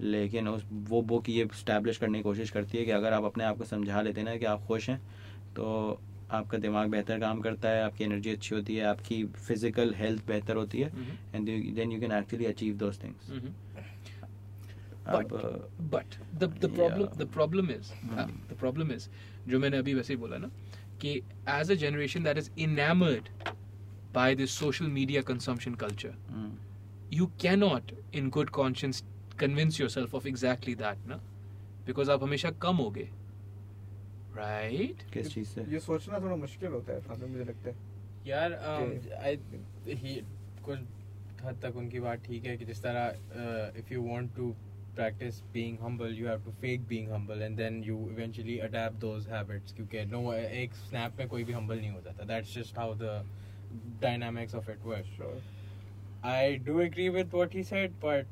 लेकिन उस वो book ये इस्टेब्लिश करने की कोशिश करती है कि अगर आप अपने आप को समझा लेते हैं ना कि आप खुश हैं तो आपका दिमाग बेहतर काम करता है आपकी एनर्जी अच्छी होती है आपकी फ़िज़िकल हेल्थ बेहतर होती है. And then you can actually achieve those things problem is uh, Hmm. the problem is जो मैंने अभी वैसे ही बोला ना कि as a generation is is by by this social media consumption culture हम्म, you cannot in good convince yourself of exactly that ना बिकॉज़ आप हमेशा कम हो गए। राइट किस चीज़ से? ये सोचना थोड़ा मुश्किल होता है हमें तो मुझे लगता है। यार आई um, कुछ हद तक उनकी बात ठीक है कि जिस तरह if you want to practice being humble you have to fake being humble and then you eventually adapt those habits क्योंकि नो एक स्नैप में कोई भी हम्बल नहीं हो जाता। That's just how the dynamics of it work I do agree with what he said but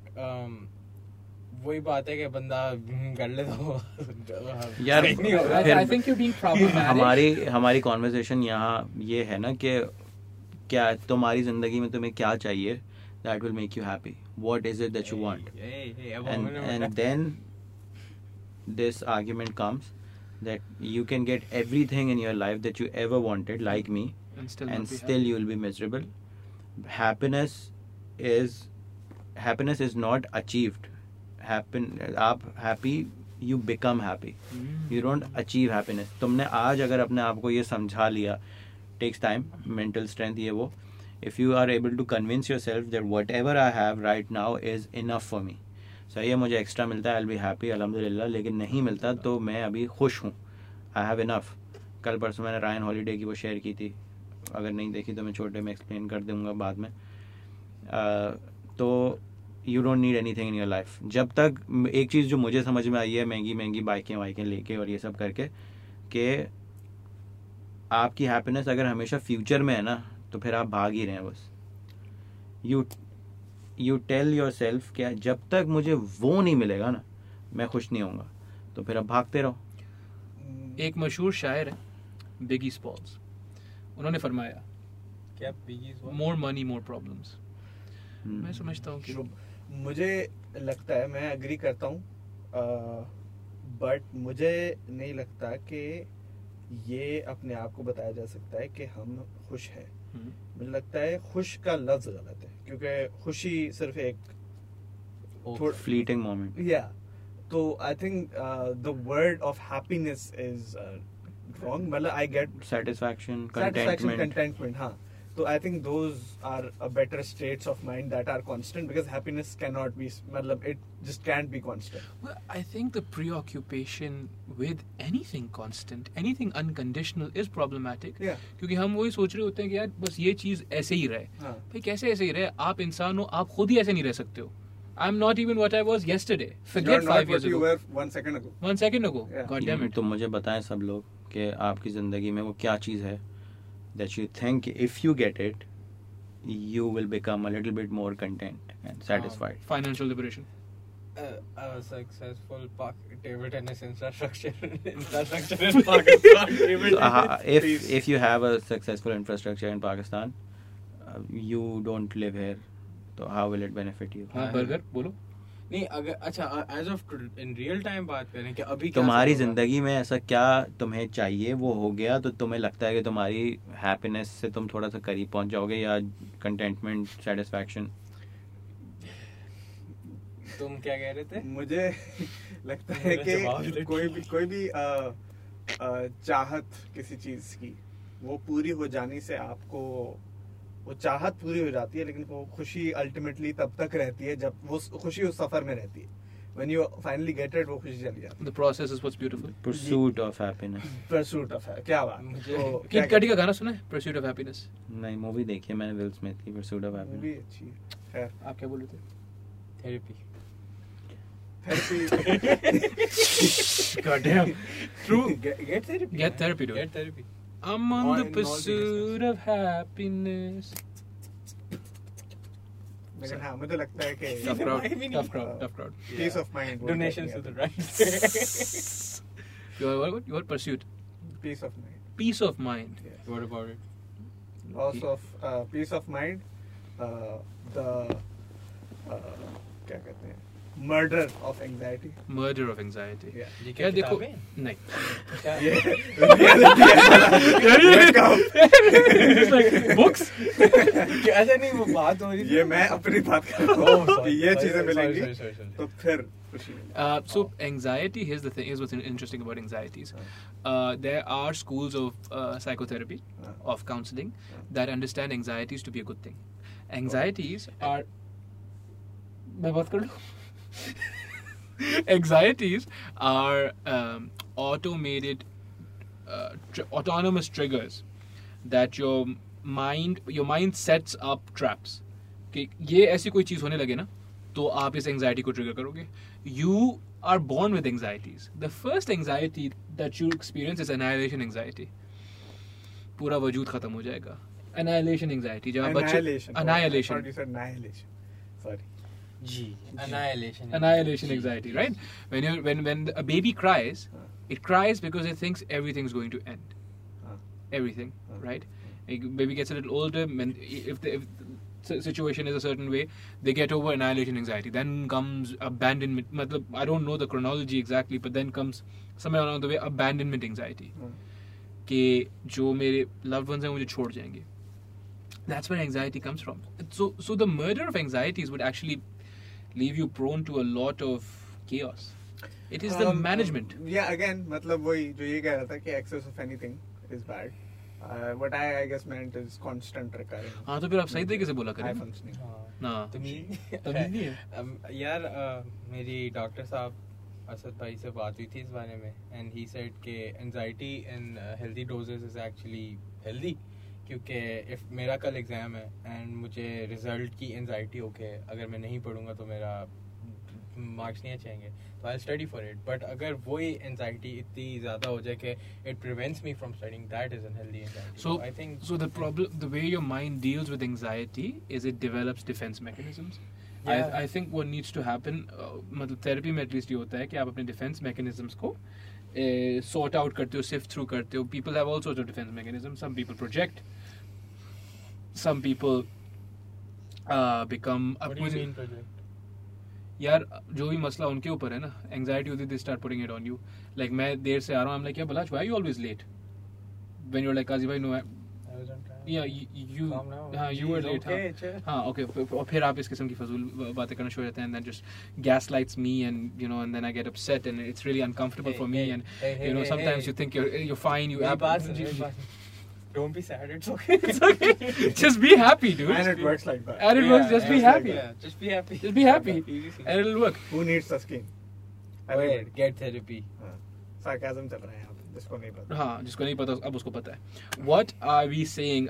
वही बात है कि बंदा हम्म, कर ले तो *laughs* यार आई थिंक यू बीइंग हमारी हमारी कन्वर्सेशन यहाँ ये है ना कि क्या तुम्हारी ज़िंदगी में तुम्हें क्या चाहिए that will make you happy what is it that you want and then this argument comes that you can get everything in your life that you ever wanted like me and still you will be miserable happiness is happiness is not achieved happy आप happy you become happy you don't achieve happiness तुमने आज अगर अपने आप को ये समझा लिया टेक्स टाइम मेंटल स्ट्रेंथ ये वो if you are able to convince yourself that whatever I have right now is enough for me सही है मुझे एक्स्ट्रा मिलता है आई एल बी हैप्पी अलहमदिल्ला लेकिन नहीं मिलता तो मैं अभी खुश हूँ। आई हैव इनफ कल परसों मैंने रायन हॉलीडे की वो शेयर की थी। अगर नहीं देखी तो मैं छोटे में एक्सप्लेन कर दूँगा बाद में। uh, तो you don't need anything in your life जब तक एक चीज़ जो मुझे समझ में आई है महँगी महँगी बाइकें वाइकें लेके और ये सब करके कि आपकी हैप्पीनेस अगर हमेशा फ्यूचर में है ना तो फिर आप भाग ही रहे हैं बस। You you tell yourself क्या जब तक मुझे वो नहीं मिलेगा ना मैं खुश नहीं होऊँगा। तो फिर आप भागते रहो। एक मशहूर शायर है बिगी स्पॉल्स उन्होंने फरमाया क्या what? More money more problems. मैं समझता हूँ कि मुझे लगता है मैं अग्री करता हूँ बट मुझे नहीं लगता कि ये अपने आप को बताया जा सकता है कि हम खुश हैं। हम्म, मुझे लगता है खुश का लफ्ज गलत है क्योंकि खुशी सिर्फ़ एक फ्लीटिंग मोमेंट या तो I think the word of happiness is wrong मतलब I get satisfaction contentment contentment तो I think those are a better states of mind that are constant because happiness can not be मतलब it just can't be constant I think the pre with anything constant unconditional is problematic क्योंकि हम वही सोच रहे होते हैं कि यार बस ये चीज़ ऐसे ही रहे भाई कैसे ऐसे ही रहे आप इंसान हो आप खुद ही ऐसे नहीं रह सकते हो I'm not even what I was yesterday. Forget You're five years what you were one second ago. One second ago. Yeah. God damn it. तो मुझे बताएँ सब लोग कि आपकी ज़िंदगी में वो क्या चीज़ है that you think if you get it you will become a little bit more content and satisfied financial liberation uh, a successful Pak- table tennis infrastructure *laughs* infrastructure in *laughs* Pakistan. Table So, uh, tennis. if please. if you have a successful infrastructure in Pakistan uh, you don't live here so how will it benefit you हाँ हाँ। Burger बोलो नहीं अगर अच्छा age of in real time बात करें कि अभी तुम्हारी ज़िंदगी में ऐसा क्या तुम्हें चाहिए? वो हो गया तो तुम्हें लगता है कि तुम्हारी हैप्पीनेस से तुम थोड़ा सा करीब पहुँच जाओगे या कंटेंटमेंट सेटिस्फैक्शन तुम क्या कह रहे थे? मुझे *laughs* लगता है कि कोई भी कोई भी अ, अ, चाहत किसी चीज़ की वो पूरी हो जाने से आपको वो चाहत पूरी हो जाती है लेकिन वो खुशी अल्टीमेटली तब तक रहती है जब वो खुशी उस सफ़र में रहती है। When you finally get it वो खुशी चली जाती The process is what's beautiful. Pursuit of happiness है परसूट क्या बात मुझे- किड क्या का गाना सुना है? Pursuit of Happiness. नहीं मूवी देखी है मैंने विल स्मिथ की परसूट ऑफ़ वो भी अच्छी है। खैर। आप क्या बोल रहे थे? Therapy therapy *laughs* God damn. True. Get therapy Get therapy, dude. Get therapy I'm on All the in all pursuit of happiness. लेकिन हाँ मुझे लगता है कि Tough crowd. I mean- Tough crowd. Tough crowd. Peace of mind donations to the right Your what? Your pursuit. Peace of mind Peace of mind. what about it loss of uh, peace of mind, uh, the uh, क्या कहते हैं murder of anxiety. Murder of anxiety. Yeah. ये क्या देखो नहीं ये क्या- ऐसा नहीं वो बात हो रही ये मैं अपनी बात कर रहा Oh, हूँ ये चीज़ें मिलेंगी. तो फिर Uh, so anxiety. Here's the thing. Here's what's interesting about anxieties. Uh, there are schools of uh, psychotherapy, Uh. of counseling, that understand anxieties to be a good thing. Anxieties are. मैं बात कर लूँ? Anxieties are um, automated, uh, tr- autonomous triggers that your mind your mind sets up traps. कि ये ऐसी कोई चीज़ होने लगे ना तो आप इस एंजाइटी को ट्रिगर करोगे you are born with anxieties the first anxiety that you experience is annihilation anxiety पूरा वजूद खत्म हो जाएगा annihilation anxiety जब बच्चे annihilation annihilation I thought you said annihilation sorry ji annihilation annihilation ji, anxiety ji, right when you when when a baby cries हाँ. it cries because it thinks everything's going to end हाँ. everything हाँ. right a baby gets a little older when if the if the situation is a certain way they get over annihilation anxiety then comes abandonment matlab, i don't know the chronology exactly but then comes somewhere along the way abandonment anxiety हाँ. कि जो मेरे loved ones हैं मुझे छोड़ जाएंगे that's where anxiety comes from so so the murder of anxieties would actually leave you prone to a lot of chaos it is the Um, management um, yeah again मतलब वही जो ये कह रहा था कि excess of anything is bad uh, what I I guess meant is constant recurring हाँ तो फिर आप सही तरीके से बोला high करें functioning हाँ ना तमीज तमीज नहीं है। *laughs* um, यार uh, मेरी डॉक्टर साहब असद भाई से बात हुई थी इस बारे में एंड ही सेड कि anxiety in healthy doses is actually healthy क्योंकि इफ़ मेरा कल एग्ज़ाम है एंड मुझे रिज़ल्ट की एनजाइटी होके अगर मैं नहीं पढ़ूँगा तो मेरा मार्क्स नहीं अच्छे तो I study for it but अगर वही एनजाइटी इतनी ज़्यादा हो जाए कि it prevents me from studying that is unhealthy so I think so the problem the way your mind deals with anxiety is it develops defence mechanisms I think वो needs to happen मतलब therapy में at least ये होता है कि आप अपने defence mechanisms को सॉर्ट आउट करते हो सिफ्ट थ्रू करते हो. People have also defence mechanism some people project some people become यार जो भी मसला उनके ऊपर है ना एंगजाइटी होती they start putting it on you like मैं देर से आ रहा हूँ हमने क्या बोला why you always late when you like Qazi भाई नो Yeah Calm down. हाँ you were Jeez, late okay, हाँ. हाँ फ- और फिर आप इस किस्म की फजूल बातें करना शुरू हो जाते हैं and then just gaslights me and you know and then I get upset and it's really uncomfortable Hey, for me hey, and hey, hey, you know hey, sometimes hey. you you're you're fine you soon. Don't be sad. It's okay. it's okay just be happy dude and it works like that and it works just be yeah, happy yeah, just be happy. just be happy and it'll work who needs the scheme Wait, Everybody. get therapy. हाँ. sarcasm चल रहा है यहाँ पे हाँ, जिसको नहीं पता। अब उसको पता है। What are we saying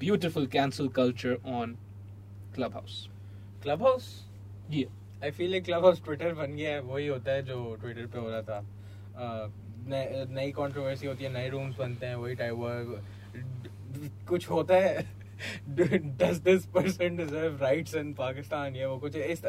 beautiful cancel culture on Clubhouse Clubhouse ji I feel एक क्लब हाउस ट्विटर बन गया है वही होता है जो ट्विटर पे हो रहा था। नई कंट्रोवर्सी होती है नए रूम्स बनते हैं वही टाइप कुछ होता है does this person deserve rights in Pakistan ये वो कुछ इस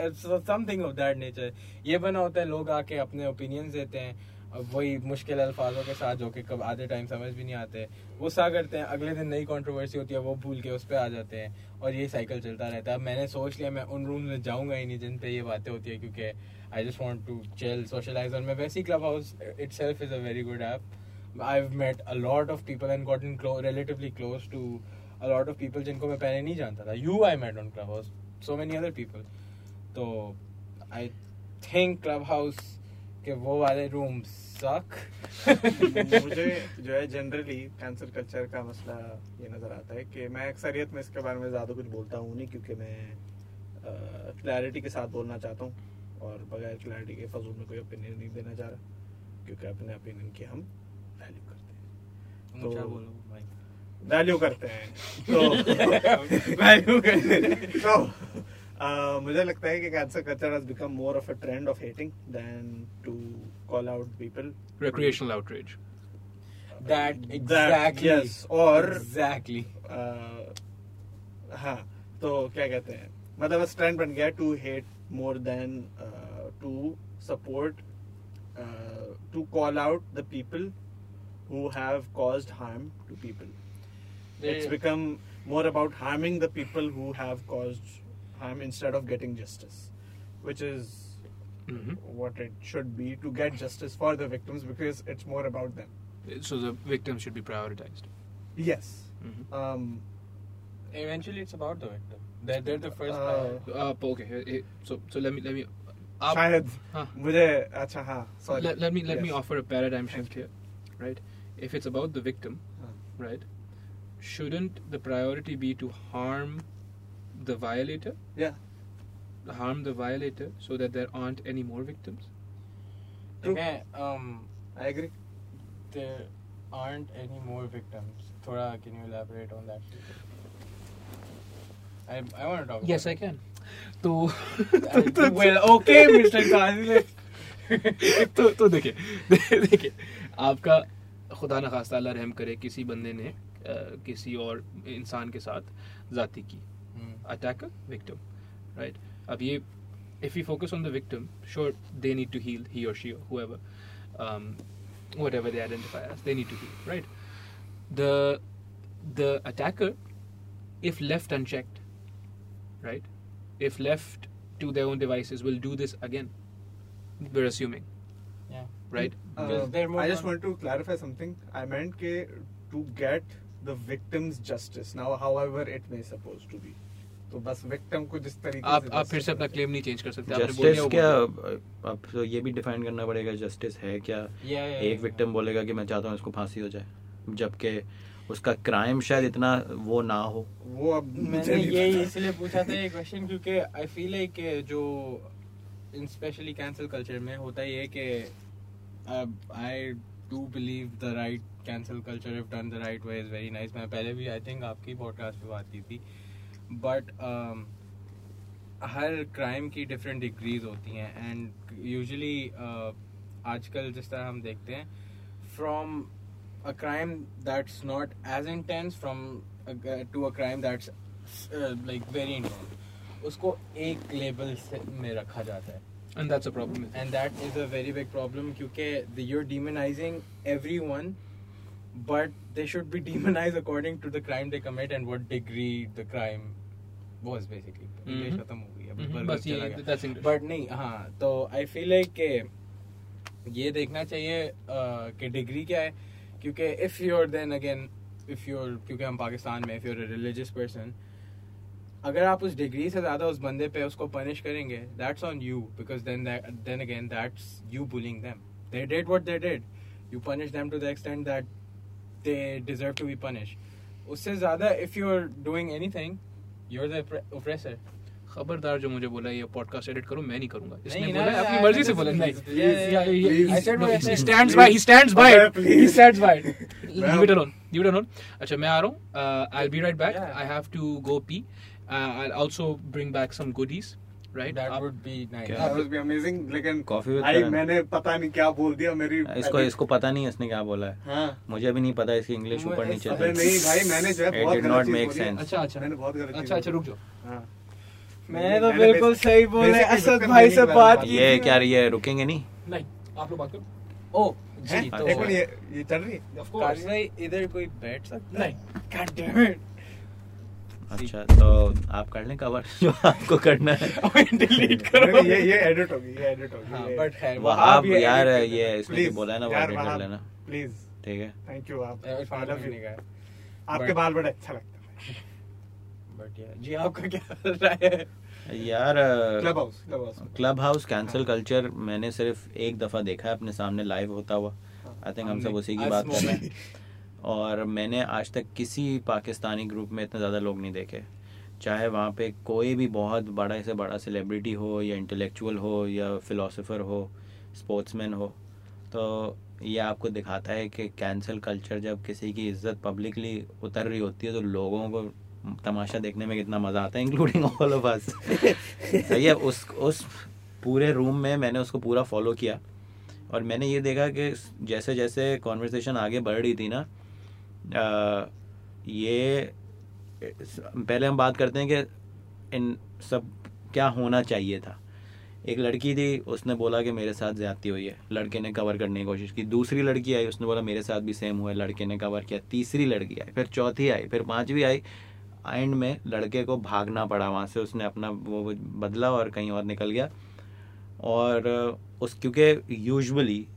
something of that nature ये बना होता है लोग आके अपने opinions देते हैं। वही मुश्किल अल्फाजों के साथ जो कि कब आधे टाइम समझ भी नहीं आते। गुस्सा करते हैं, अगले दिन नई कंट्रोवर्सी होती है, वो भूल के उस पर आ जाते हैं और ये साइकिल चलता रहता है। अब मैंने सोच लिया, मैं उन रूम में जाऊँगा ही नहीं जिन पे ये बातें होती है, क्योंकि I just want to chill socialise और मैं वैसे Clubhouse itself is a very good app I a lot of people and gotten clo- relatively close to a lot of people जिनको मैं पहले नहीं जानता था। You I met on Clubhouse so many other people तो I think club Clubhouse के वो वाले rooms suck. मुझे जो है जनरली कैंसर कल्चर का मसला ये नज़र आता है कि मैं अक्सरियत में इसके बारे में ज़्यादा कुछ बोलता हूँ नहीं क्योंकि मैं क्लैरिटी के साथ बोलना चाहता हूँ और बगैर क्लैरिटी के फजूल में कोई ओपिनियन नहीं देना चाह रहा क्योंकि अपने ओपिनियन की हम वैल्यू करते हैं तो- *laughs* भाई? वैल्यू करते हैं तो वैल्यू करते हैं तो मुझे लगता है कि cancer culture has become more of a trend of hating than to call out people recreational outrage that exactly yes और एग्जैक्टली हाँ तो क्या कहते हैं? मतलब बस ट्रेंड बन गया to hate more than to support to call out the people who have caused harm to people it's become more about harming the people who have caused harm instead of getting justice, which is Mhm. what it should be to get justice for the victims because it's more about them. So the victims should be prioritized. Yes. Mhm. Um, Eventually, it's about the victim. They're, they're the first. Uh, priority. Uh, okay. eh, eh, So so let me let me. आप- शायद हाँ. मुझे अच्छा हाँ sorry. let, let me let me Yes. offer a paradigm shift here, right? If it's about the victim, हाँ. right? Shouldn't the priority be to harm the violator, Yeah. harm the violator, so that there aren't any more victims? True. देखें, um, I agree. there aren't any more victims. Thoda, can you elaborate on that? I I want to talk. Yes, I can. तो well, okay, Mr. Kazi. तो तो देखिए देखिए आपका खुदा न खास्ता अल्लाह रहम करे किसी बंदे ने अ, किसी और इंसान के साथ जाति की Hmm. attacker victim right अब ये if we focus on the victim sure they need to heal he or she or whoever um, whatever they identify as they need to heal right the the attacker if left unchecked right if left to their own devices will do this again we're assuming Yeah. right Uh, Because they're more I just con- want to clarify something. I meant ke to get the victim's justice. Now, however it may supposed to be. तो बस victim को जिस तरीके आप से आप फिर से अपना क्लेम नहीं चेंज कर सकते जस्टिस क्या बोल दिया। अब तो ये भी डिफाइन करना पड़ेगा जस्टिस है क्या? Yeah, yeah, एक yeah. विक्टिम बोलेगा कि मैं चाहता हूँ इसको फांसी हो जाए जबकि उसका क्राइम शायद इतना वो ना हो। वो अब मैंने ये इसलिए पूछा था ये क्वेश्चन क्योंकि आई फील लाइक जो स्पेशली कैंसिल कल्चर में होता ही है कि I do believe the right cancel culture if done the right way is very nice मैं पहले भी आई थिंक आपकी पॉडकास्ट पे बात की थी बट हर क्राइम की डिफरेंट डिग्रीज होती हैं एंड यूजली आजकल जिस तरह हम देखते हैं from a crime that's not as intense from to a crime that's like very intense उसको एक लेबल से में रखा जाता है। And that's a problem and that is a very big problem क्योंकि you are demonising everyone but they should be demonise according to the crime they commit and what degree the crime basically English Mhm. खत्म हो गई अब Mhm, बस ये. But नहीं हाँ तो आई फील लाइक के ये देखना चाहिए कि डिग्री क्या है क्योंकि if you're then again if you're क्योंकि हम पाकिस्तान में if you you're religious person अगर आप उस डिग्री से ज़्यादा उस बंदे पे उसको पनिश करेंगे that's on you because then then again that's you bullying them they did what they did you punish them to the extent that they deserve to be punish उससे ज़्यादा if you are doing anything खबरदार जो मुझे बोला ये podcast edit करो मैं नहीं करूँगा। इसने नहीं, बोला अपनी मर्ज़ी से बोला नहीं he stands by he stands by leave it alone leave it alone अच्छा मैं आ रहा हूँ I will be right back I have to go pee I will also bring back some goodies goodies right? That आप- would be nice. क्या? That would be amazing, लेकिन भाई मैंने पता नहीं क्या बोल दिया मेरी इसको इसको पता नहीं इसने क्या बोला है। हाँ। मुझे भी नहीं पता इसकी इंग्लिश ऊपर नीचे अबे नहीं भाई मैंने जो है बहुत गलत है। sense. अच्छा अच्छा। मैंने बहुत गलत अच्छा अच्छा रुक जाओ। हाँ। मैंने तो बिल्कुल सही बोले असद भाई से बात ये क्या। ये रुकेंगे नहीं? नहीं आप लोग बात करो। ओ जी तो ये ये चल रही है। काश भाई इधर कोई बैठ सकता है। नहीं। It. अच्छा तो आप कर लें कवर *laughs* जो आपको करना है। *laughs* डिलीट *laughs* करो। ये ये एडिट होगी ये एडिट होगी हाँ बट है वहाब ये यार edit ये इसने बोला है ना वो यार, edit कर लेना। प्लीज़ ठीक है? थैंक यू आप आपके बाल बड़े अच्छा लगता है। बट या जी आपका क्या रहा है? यार Clubhouse Clubhouse cancel culture मैंने सिर्फ़ एक दफ़ा देखा है अपने सामने लाइव होता हुआ। आई थिंक हम सब उसी की बात कर रहे हैं। और मैंने आज तक किसी पाकिस्तानी ग्रुप में इतने ज़्यादा लोग नहीं देखे। चाहे वहाँ पे कोई भी बहुत बड़ा से बड़ा सेलिब्रिटी हो या इंटेलेक्चुअल हो या फिलोसोफर हो स्पोर्ट्समैन हो तो ये आपको दिखाता है कि कैंसल कल्चर जब किसी की इज़्ज़त पब्लिकली उतर रही होती है तो लोगों को तमाशा देखने में कितना मज़ा आता है इंक्लूडिंग ऑल ऑफ़ अस सही है उस उस पूरे रूम में मैंने उसको पूरा फॉलो किया। और मैंने ये देखा कि जैसे जैसे कॉन्वर्सेशन आगे बढ़ रही थी ना ये, पहले हम बात करते हैं कि इन सब क्या होना चाहिए था। एक लड़की थी, उसने बोला कि मेरे साथ ज्यादती हुई है। लड़के ने कवर करने की कोशिश की। दूसरी लड़की आई, उसने बोला, मेरे साथ भी सेम हुआ है। लड़के ने कवर किया। तीसरी लड़की आई, फिर चौथी आई, फिर पांचवी आई। एंड में लड़के को भागना पड़ा वहाँ से। उसने अपना वो बदला और कहीं और निकल गया। और उस, क्योंकि यूजुअली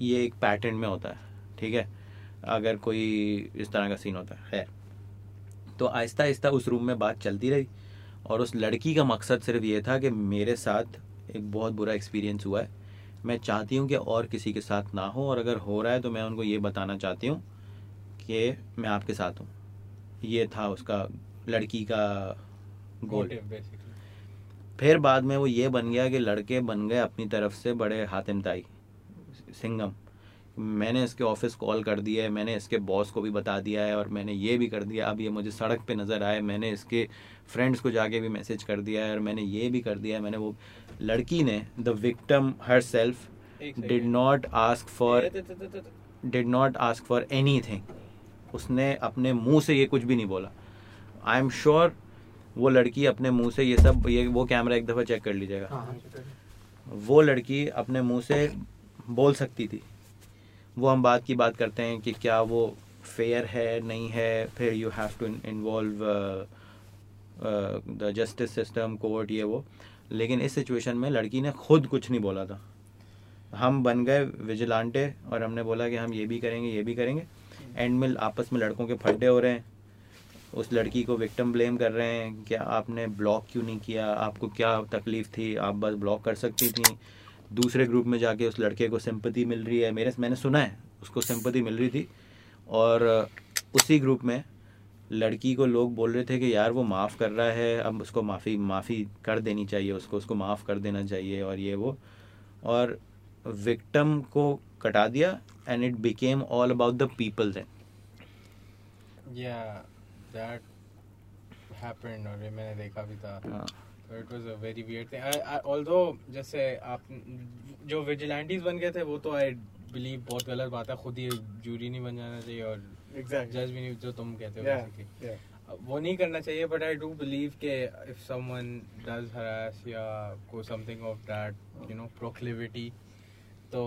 ये एक पैटर्न में होता है, ठीक है? अगर कोई इस तरह का सीन होता है। खैर तो आहिस्ता आहिस्ता उस रूम में बात चलती रही और उस लड़की का मकसद सिर्फ़ ये था कि मेरे साथ एक बहुत बुरा एक्सपीरियंस हुआ है। मैं चाहती हूँ कि और किसी के साथ ना हो और अगर हो रहा है तो मैं उनको ये बताना चाहती हूँ कि मैं आपके साथ हूँ। ये था उसका लड़की का गोल फिर बाद में वो ये बन गया कि लड़के बन गए अपनी तरफ़ से बड़े हातिम ताई सिंगम मैंने इसके ऑफ़िस कॉल कर दिया है मैंने इसके बॉस को भी बता दिया है और मैंने ये भी कर दिया अब ये मुझे सड़क पे नज़र आए मैंने इसके फ्रेंड्स को जाके भी मैसेज कर दिया है और मैंने ये भी कर दिया है मैंने वो लड़की ने the victim herself did not ask for did not ask for anything उसने अपने मुँह से ये कुछ भी नहीं बोला। आई एम श्योर वो लड़की अपने मुँह से ये सब ये वो कैमरा एक दफ़ा चेक कर लीजिएगा। हाँ वो लड़की अपने मुँह से बोल सकती थी। वो हम बात की बात करते हैं कि क्या वो फेयर है, नहीं है, फिर you have to involve the justice system court ये वो। लेकिन इस सिचुएशन में लड़की ने खुद कुछ नहीं बोला था। हम बन गए विजिलांटे और हमने बोला कि हम ये भी करेंगे, ये भी करेंगे। एंड में आपस में लड़कों के फड्डे हो रहे हैं। उस लड़की को विक्टिम ब्लेम कर रहे हैं कि आपने ब्लॉक क्यों नहीं किया? आपको क्या तकलीफ़ थी? आप बस ब्लॉक कर सकती थी। दूसरे ग्रुप में जाके उस लड़के को सिंपति मिल रही है मेरे मैंने सुना है उसको सिंपति मिल रही थी। और उसी ग्रुप में लड़की को लोग बोल रहे थे कि यार वो माफ़ कर रहा है अब उसको माफ़ी माफ़ी कर देनी चाहिए उसको उसको माफ़ कर देना चाहिए और ये वो। और विक्टम को कटा दिया and it became all about the people then Yeah, that happened और ये मैंने देखा भी था। हाँ। So it was a very weird thing. I, I, although जैसे आप जो विजिलेंटीज बन गए थे वो तो आई बिलीव बहुत गलत बात है खुद ही जूरी नहीं बन जाना चाहिए और एग्जैक्टली जज भी नहीं जो तुम कहते हो basically. वो नहीं करना चाहिए बट आई डू बिलीव के इफ़ समवन डज हरास या को something of that you know proclivity तो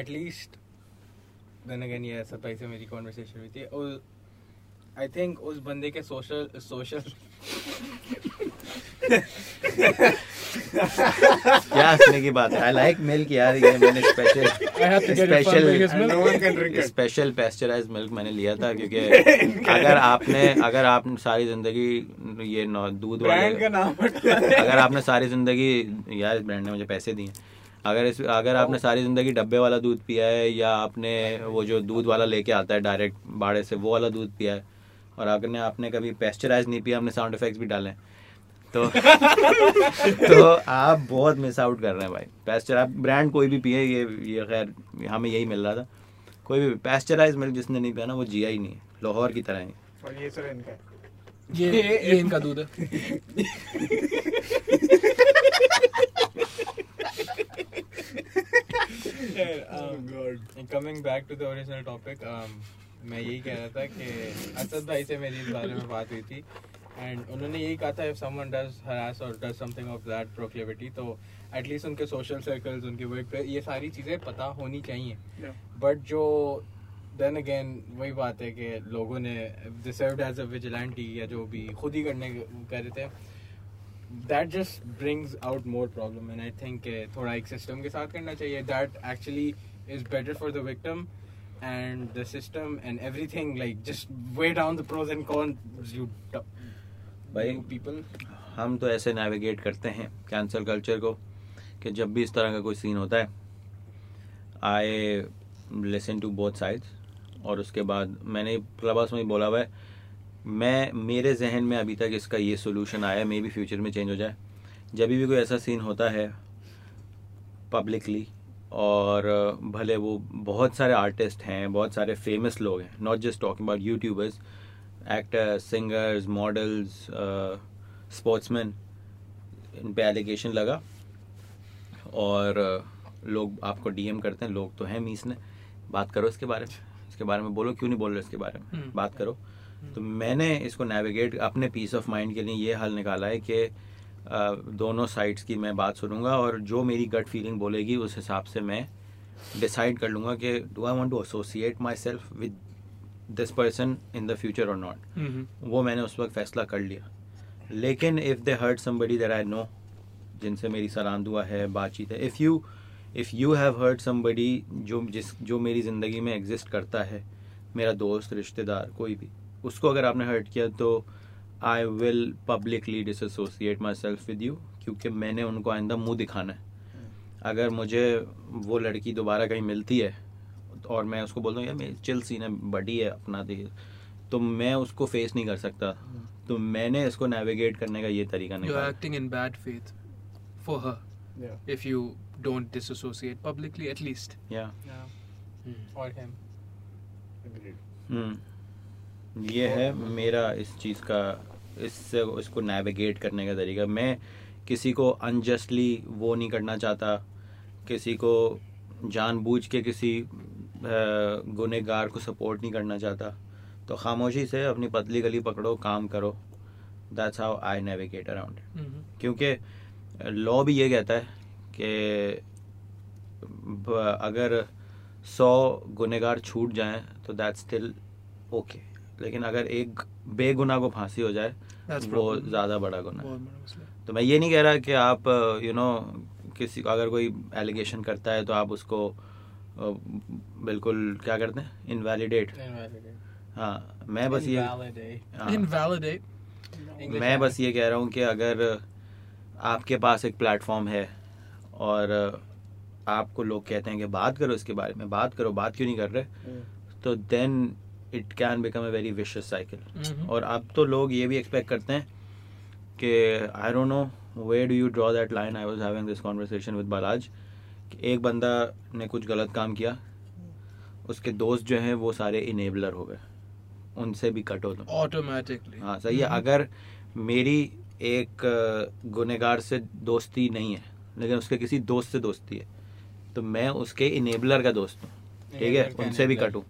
एटलीस्ट देन अगेन ये सफ़ाई से मेरी कॉन्वर्सेशन हुई थी आई थिंक उस बंदे के सोशल सोशल क्या हंसने की बात है? आई लाइक मिल्क यार ये मैंने special special special pasteurised milk मैंने लिया था क्योंकि *laughs* अगर आपने अगर आप सारी ज़िंदगी ये दूध का वाले नाम अगर आपने सारी ज़िंदगी यार इस ब्रांड ने मुझे पैसे दिए। अगर इस अगर आपने सारी ज़िंदगी डब्बे वाला दूध पिया है या आपने वो जो दूध वाला लेके आता है डायरेक्ट बाड़े से वो वाला दूध पिया है और अगर ने आपने कभी पेस्चराइज नहीं पिया हमने साउंड इफेक्ट्स भी डाले तो *laughs* तो आप बहुत मिस आउट कर रहे हैं भाई। पेस्चर आप ब्रांड कोई भी पिए ये ये खैर हमें यही मिल रहा था। कोई भी पेस्चराइज मिल्क जिसने नहीं पिया ना वो जिया ही नहीं लाहौर की तरह ही। और ये सर इनका। ये ये इनका दूध है। Coming back to the original topic मैं यही कह रहा था कि असद भाई से मेरी इस बारे में बात हुई थी। एंड उन्होंने यही कहा था इफ़ समवन डज हरास और does something of that proclivity तो एटलीस्ट उनके सोशल सर्कल्स उनके वर्क पे ये सारी चीज़ें पता होनी चाहिए. Yeah. बट जो देन अगेन वही बात है कि लोगों ने डिसर्व्ड एज अ विजिलेंटी या जो भी खुद ही करने कर रहे थे that just brings out more problem and I think थोड़ा एक सिस्टम के साथ करना चाहिए। That actually is better for the victim and the system and everything like just weigh down the pros and cons you, भाई you people. हम तो ऐसे नेविगेट करते हैं कैंसल कल्चर को कि जब भी इस तरह का कोई सीन होता है I listen to both sides और उसके बाद मैंने क्लब हाउस में बोला हुआ है मैं मेरे जहन में अभी तक इसका ये सोल्यूशन आया मे बी फ्यूचर में चेंज हो जाए. जब भी कोई ऐसा सीन होता है पब्लिकली और भले वो बहुत सारे आर्टिस्ट हैं बहुत सारे फ़ेमस लोग हैं not just talking about YouTubers actors singers models sportsman इन पे एलिगेशन लगा। और लोग आपको डीएम करते हैं लोग तो हैं मीस ने। बात करो इसके बारे में। इसके बारे में बोलो क्यों नहीं बोल रहे इसके बारे में? हम्म। बात करो। तो मैंने इसको नेविगेट अपने पीस ऑफ़ माइंड के लिए ये हल निकाला है कि दोनों साइड्स की मैं बात सुनूँगा और जो मेरी गट फीलिंग बोलेगी उस हिसाब से मैं डिसाइड कर लूँगा कि do I want to associate myself with this person in the future और नॉट. वो मैंने उस वक्त फैसला कर लिया लेकिन if they hurt somebody that I know जिनसे मेरी सलान दुआ है बातचीत है if you if you have hurt somebody जो जिस जो मेरी ज़िंदगी में एग्जिस्ट करता है मेरा दोस्त रिश्तेदार कोई भी उसको अगर आपने हर्ट किया तो I will publicly dissociate myself with you क्योंकि मैंने उनको आइंदा मुँह दिखाना है। अगर मुझे वो लड़की दोबारा कहीं मिलती है और मैं उसको बोलता हूँ यार मेरी चिल सीन है बड़ी है अपना दे तो मैं उसको फेस नहीं कर सकता। तो मैंने इसको नेविगेट करने का ये तरीका नहीं acting in bad faith for her Yeah. if you don't disassociate publicly, या Agreed. हम्म ये है मेरा इस चीज़ का इससे इसको नेविगेट करने का तरीका। मैं किसी को अनजस्टली वो नहीं करना चाहता किसी को जानबूझ के किसी गुनेगार को सपोर्ट नहीं करना चाहता। तो खामोशी से अपनी पतली गली पकड़ो काम करो। That's how I navigate around. क्योंकि लॉ भी ये कहता है कि अगर सौ गुनेगार छूट जाएँ तो दैट्स स्टिल ओके लेकिन अगर एक बेगुनाह को फांसी हो जाए वो ज़्यादा बड़ा गुना है। तो मैं ये नहीं कह रहा कि आप यू नो किसी अगर कोई एलिगेशन करता है तो आप उसको बिल्कुल क्या करते हैं इनवैलिडेट हाँ मैं बस ये Invalidate. हाँ। मैं बस ये कह रहा हूँ कि अगर आपके पास एक प्लेटफॉर्म है और आपको लोग कहते हैं कि बात करो इसके बारे में बात करो बात क्यों नहीं कर रहे Mm. तो then it can become a very vicious cycle. और अब तो लोग ये भी एक्सपेक्ट करते हैं कि I don't know way do you draw that line I was having this conversation with Balaj कि एक बंदा ने कुछ गलत काम किया उसके दोस्त जो हैं वो सारे इनेबलर हो गए। उनसे भी कटो तुम। ऑटोमेटिकली हाँ सही है। Mhm. अगर मेरी एक गुनहगार से दोस्ती नहीं है लेकिन उसके किसी दोस्त से दोस्ती है तो मैं उसके इनेबलर का दोस्त हूँ। ठीक है? उनसे भी कटूँ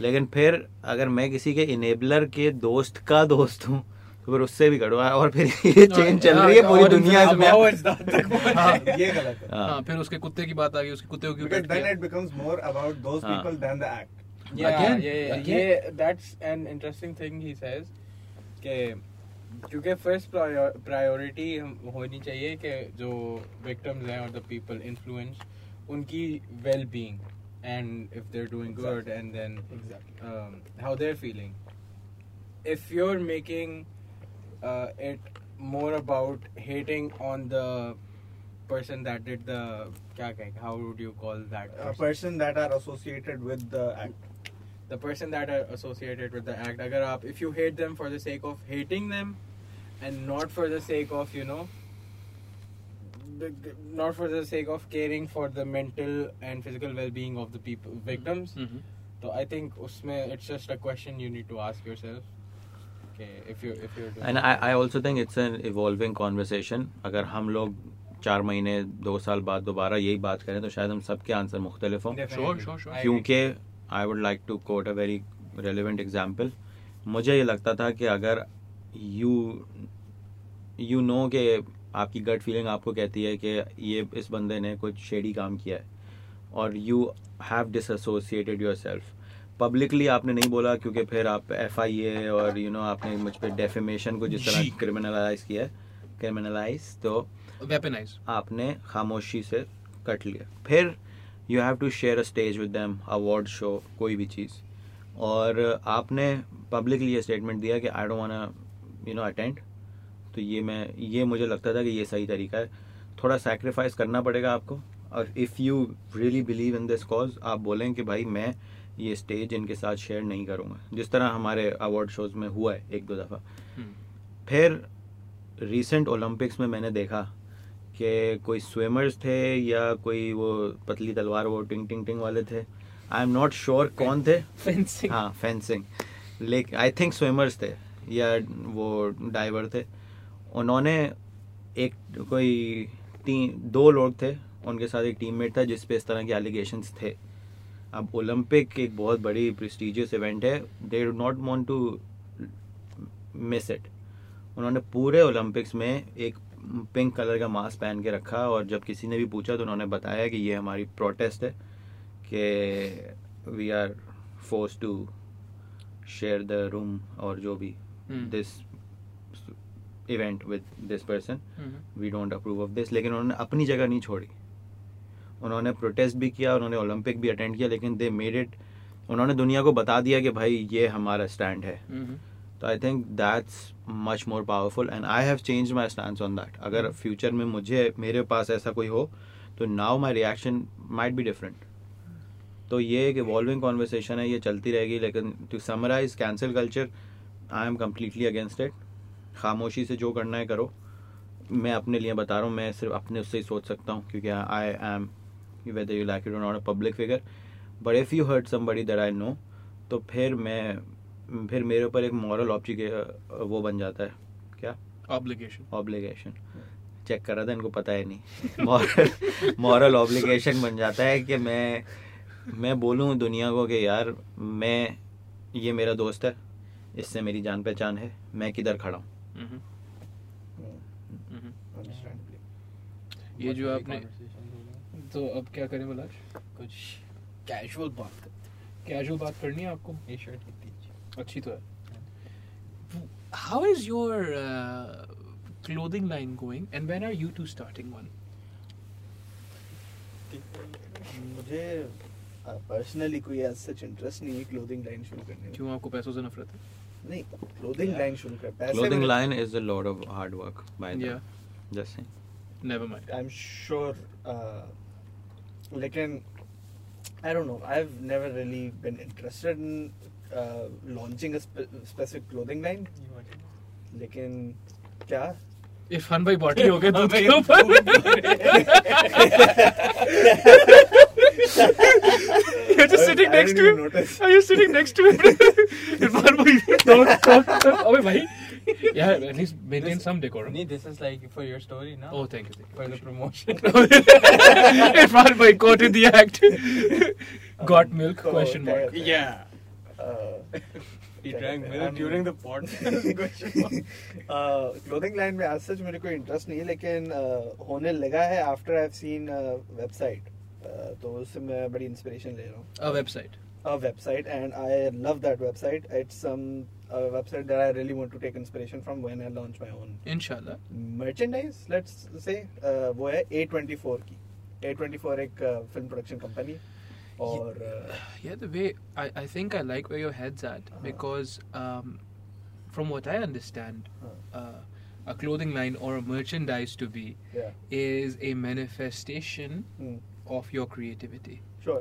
लेकिन फिर अगर मैं किसी के इनेबलर के दोस्त का दोस्त हूँ तो फिर उससे भी कड़वा और फिर ये चेन चल रही है पूरी दुनिया इसमें हाँ. *laughs* ये गलत है हाँ हाँ फिर उसके कुत्ते की बात आ गई उसके कुत्ते को क्यों because कट then किया it becomes more about those हाँ. people than the act Yeah, Again? yeah, yeah, Again? yeah, that's an interesting thing he says कि क्योंकि फ़र्स्ट प्रायोरिटी होनी चाहिए कि जो विक्टिम्स हैं और द पीपल इन्फ्लुएंस उनकी well being and if they're doing exactly. good and then exactly. um, how they're feeling if you're making uh, it more about hating on the person that did the how would you call that person? a person that are associated with the act the person that are associated with the act agar aap, if you hate them for the sake of hating them and not for the sake of you know not for the sake of caring for the mental and physical well-being of the people victims Mhm. So I think usme it's just a question you need to ask yourself. Okay, if you if you're doing and I I also think it's an evolving conversation अगर हम लोग चार महीने दो साल बाद दोबारा यही बात करें तो शायद हम सबके आंसर मुख्तलिफ़ हों Definitely. Sure, sure, sure. I क्योंकि I would like to quote a very relevant example मुझे ये लगता था कि अगर यू यू नो कि आपकी गट फीलिंग आपको कहती है कि ये इस बंदे ने कुछ शेडी काम किया है। और you have dissociated yourself publicly आपने नहीं बोला क्योंकि फिर आप एफ़ आई ए और यू you नो know, आपने मुझ पर डेफेमेशन को जिस तरह क्रिमिनलाइज किया है क्रिमिनलाइज तो वेपनाइज आपने खामोशी से कट लिया। फिर you have to share a stage with them award show कोई भी चीज़। और आपने पब्लिकली ये स्टेटमेंट दिया कि I don't want you know attend तो ये मैं ये मुझे लगता था कि ये सही तरीका है। थोड़ा सेक्रीफाइस करना पड़ेगा आपको। और if you really believe in this cause आप बोलें कि भाई मैं ये स्टेज इनके साथ शेयर नहीं करूँगा। जिस तरह हमारे अवार्ड शोज़ में हुआ है एक दो दफ़ा। फिर रिसेंट ओलंपिक्स में मैंने देखा कि कोई स्विमर्स थे या कोई वो पतली तलवार वो टिंग टिंग टिंग वाले थे। आई एम नॉट श्योर कौन थे। फेंसिंग हाँ फेंसिंग लेकिन आई थिंक स्विमर्स थे या वो डाइवर थे। उन्होंने एक कोई तीन दो लोग थे उनके साथ एक टीममेट था जिस पे इस तरह के एलिगेशंस थे। अब ओलंपिक एक बहुत बड़ी प्रेस्टिजियस इवेंट है। They do not want to miss it उन्होंने पूरे ओलंपिक्स में एक पिंक कलर का मास्क पहन के रखा और जब किसी ने भी पूछा तो उन्होंने बताया कि ये हमारी प्रोटेस्ट है कि we are force to share the room और जो भी Hmm. This event with this person. We don't approve of this लेकिन उन्होंने अपनी जगह नहीं छोड़ी। उन्होंने प्रोटेस्ट भी किया उन्होंने ओलंपिक भी अटेंड किया लेकिन दे मेड इट उन्होंने दुनिया को बता दिया कि भाई ये हमारा स्टैंड है। हम्म। तो I think that's much more powerful and I have change my stand on that अगर फ्यूचर में मुझे मेरे पास ऐसा कोई हो तो now my reaction might be different तो ये एक इवॉल्विंग कॉन्वर्सेशन है ये चलती रहेगी लेकिन to summarise cancel culture I am completely against it खामोशी से जो करना है करो। मैं अपने लिए बता रहा हूँ मैं सिर्फ़ अपने उससे ही सोच सकता हूँ क्योंकि I am whether you like it not a public figure but if you hurt somebody that I know तो फिर मैं फिर मेरे ऊपर एक मॉरल ऑब्लिगे वो बन जाता है। क्या? ऑब्लिगेशन ऑब्लिगेशन चेक करा था इनको पता है नहीं। मॉरल मॉरल ऑब्लिगेशन बन जाता है कि मैं मैं बोलूँ दुनिया को कि यार मैं ये मेरा दोस्त है इससे मेरी जान पहचान है मैं किधर खड़ा हूँ? हम्म। हम्म। Understandably. ये जो आपने। तो अब क्या करें बलाश? कुछ कैजुअल बात कैजुअल बात करनी है आपको? ये शर्ट कितनी अच्छी अच्छी तो है। how is your uh, clothing line going and when are you two starting one? मुझे पर्सनली कोई सच इंटरेस्ट नहीं है क्लोथिंग लाइन शुरू करने में। क्यों? आपको पैसों से नफरत है? Clothing line is a lot of hard work by the just saying never mind I am sure लेकिन I don't know I have never really been interested in launching a specific clothing line लेकिन क्या? इरफान भाई bottle हो गए दो तीन ऊपर You're just sitting I next didn't to even him. notice. Are you sitting next to him? *laughs* Irfan भाई don't talk. अबे भाई yeah at least maintain This- some decorum. Nee, this is like for your story now. Oh thank you. For the Thank promotion. you. Irfan भाई quoted the act. Got milk Oh, question mark. okay. yeah. Uh, He क्या drank कहते हैं, milk I'm- during the podcast. question mark. Clothing line में आज सच मेरे को interest नहीं है लेकिन uh, होने लगा है after I have seen website तो उससे मैं बड़ी इंस्पिरेशन ले रहा हूँ A website. a website and I love that website. It's some a website that I really want to take inspiration from when I launch my own Inshallah. merchandise. Let's say uh, वो है A24 की. A24 एक film production company और uh, Yeah, the way I, I think I like where your head's at Uh-huh. because um, from what I understand, हाँ, uh, a clothing line or a merchandise to be yeah, is a manifestation hmm, of your creativity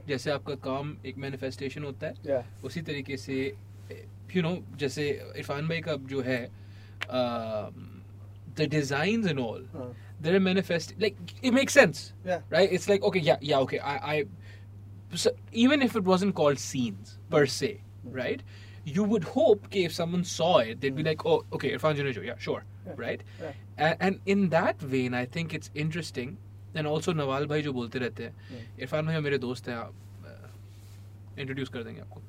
जैसे आपका काम एक manifestation होता है yeah. उसी तरीके से यू नो जैसे इरफान भाई का जो है the design in all there are manifest like it make sense right it's like okay या okay I I even if it was in cold scenes पर से राइट यू वुड होप के if someone saw it that be like okay Irfan जो या sure right and in that when I think it's interesting and also Nawal भाई जो बोलते रहते हैं. इरफान भाई मेरे दोस्त हैं इंट्रोड्यूस कर देंगे आपको।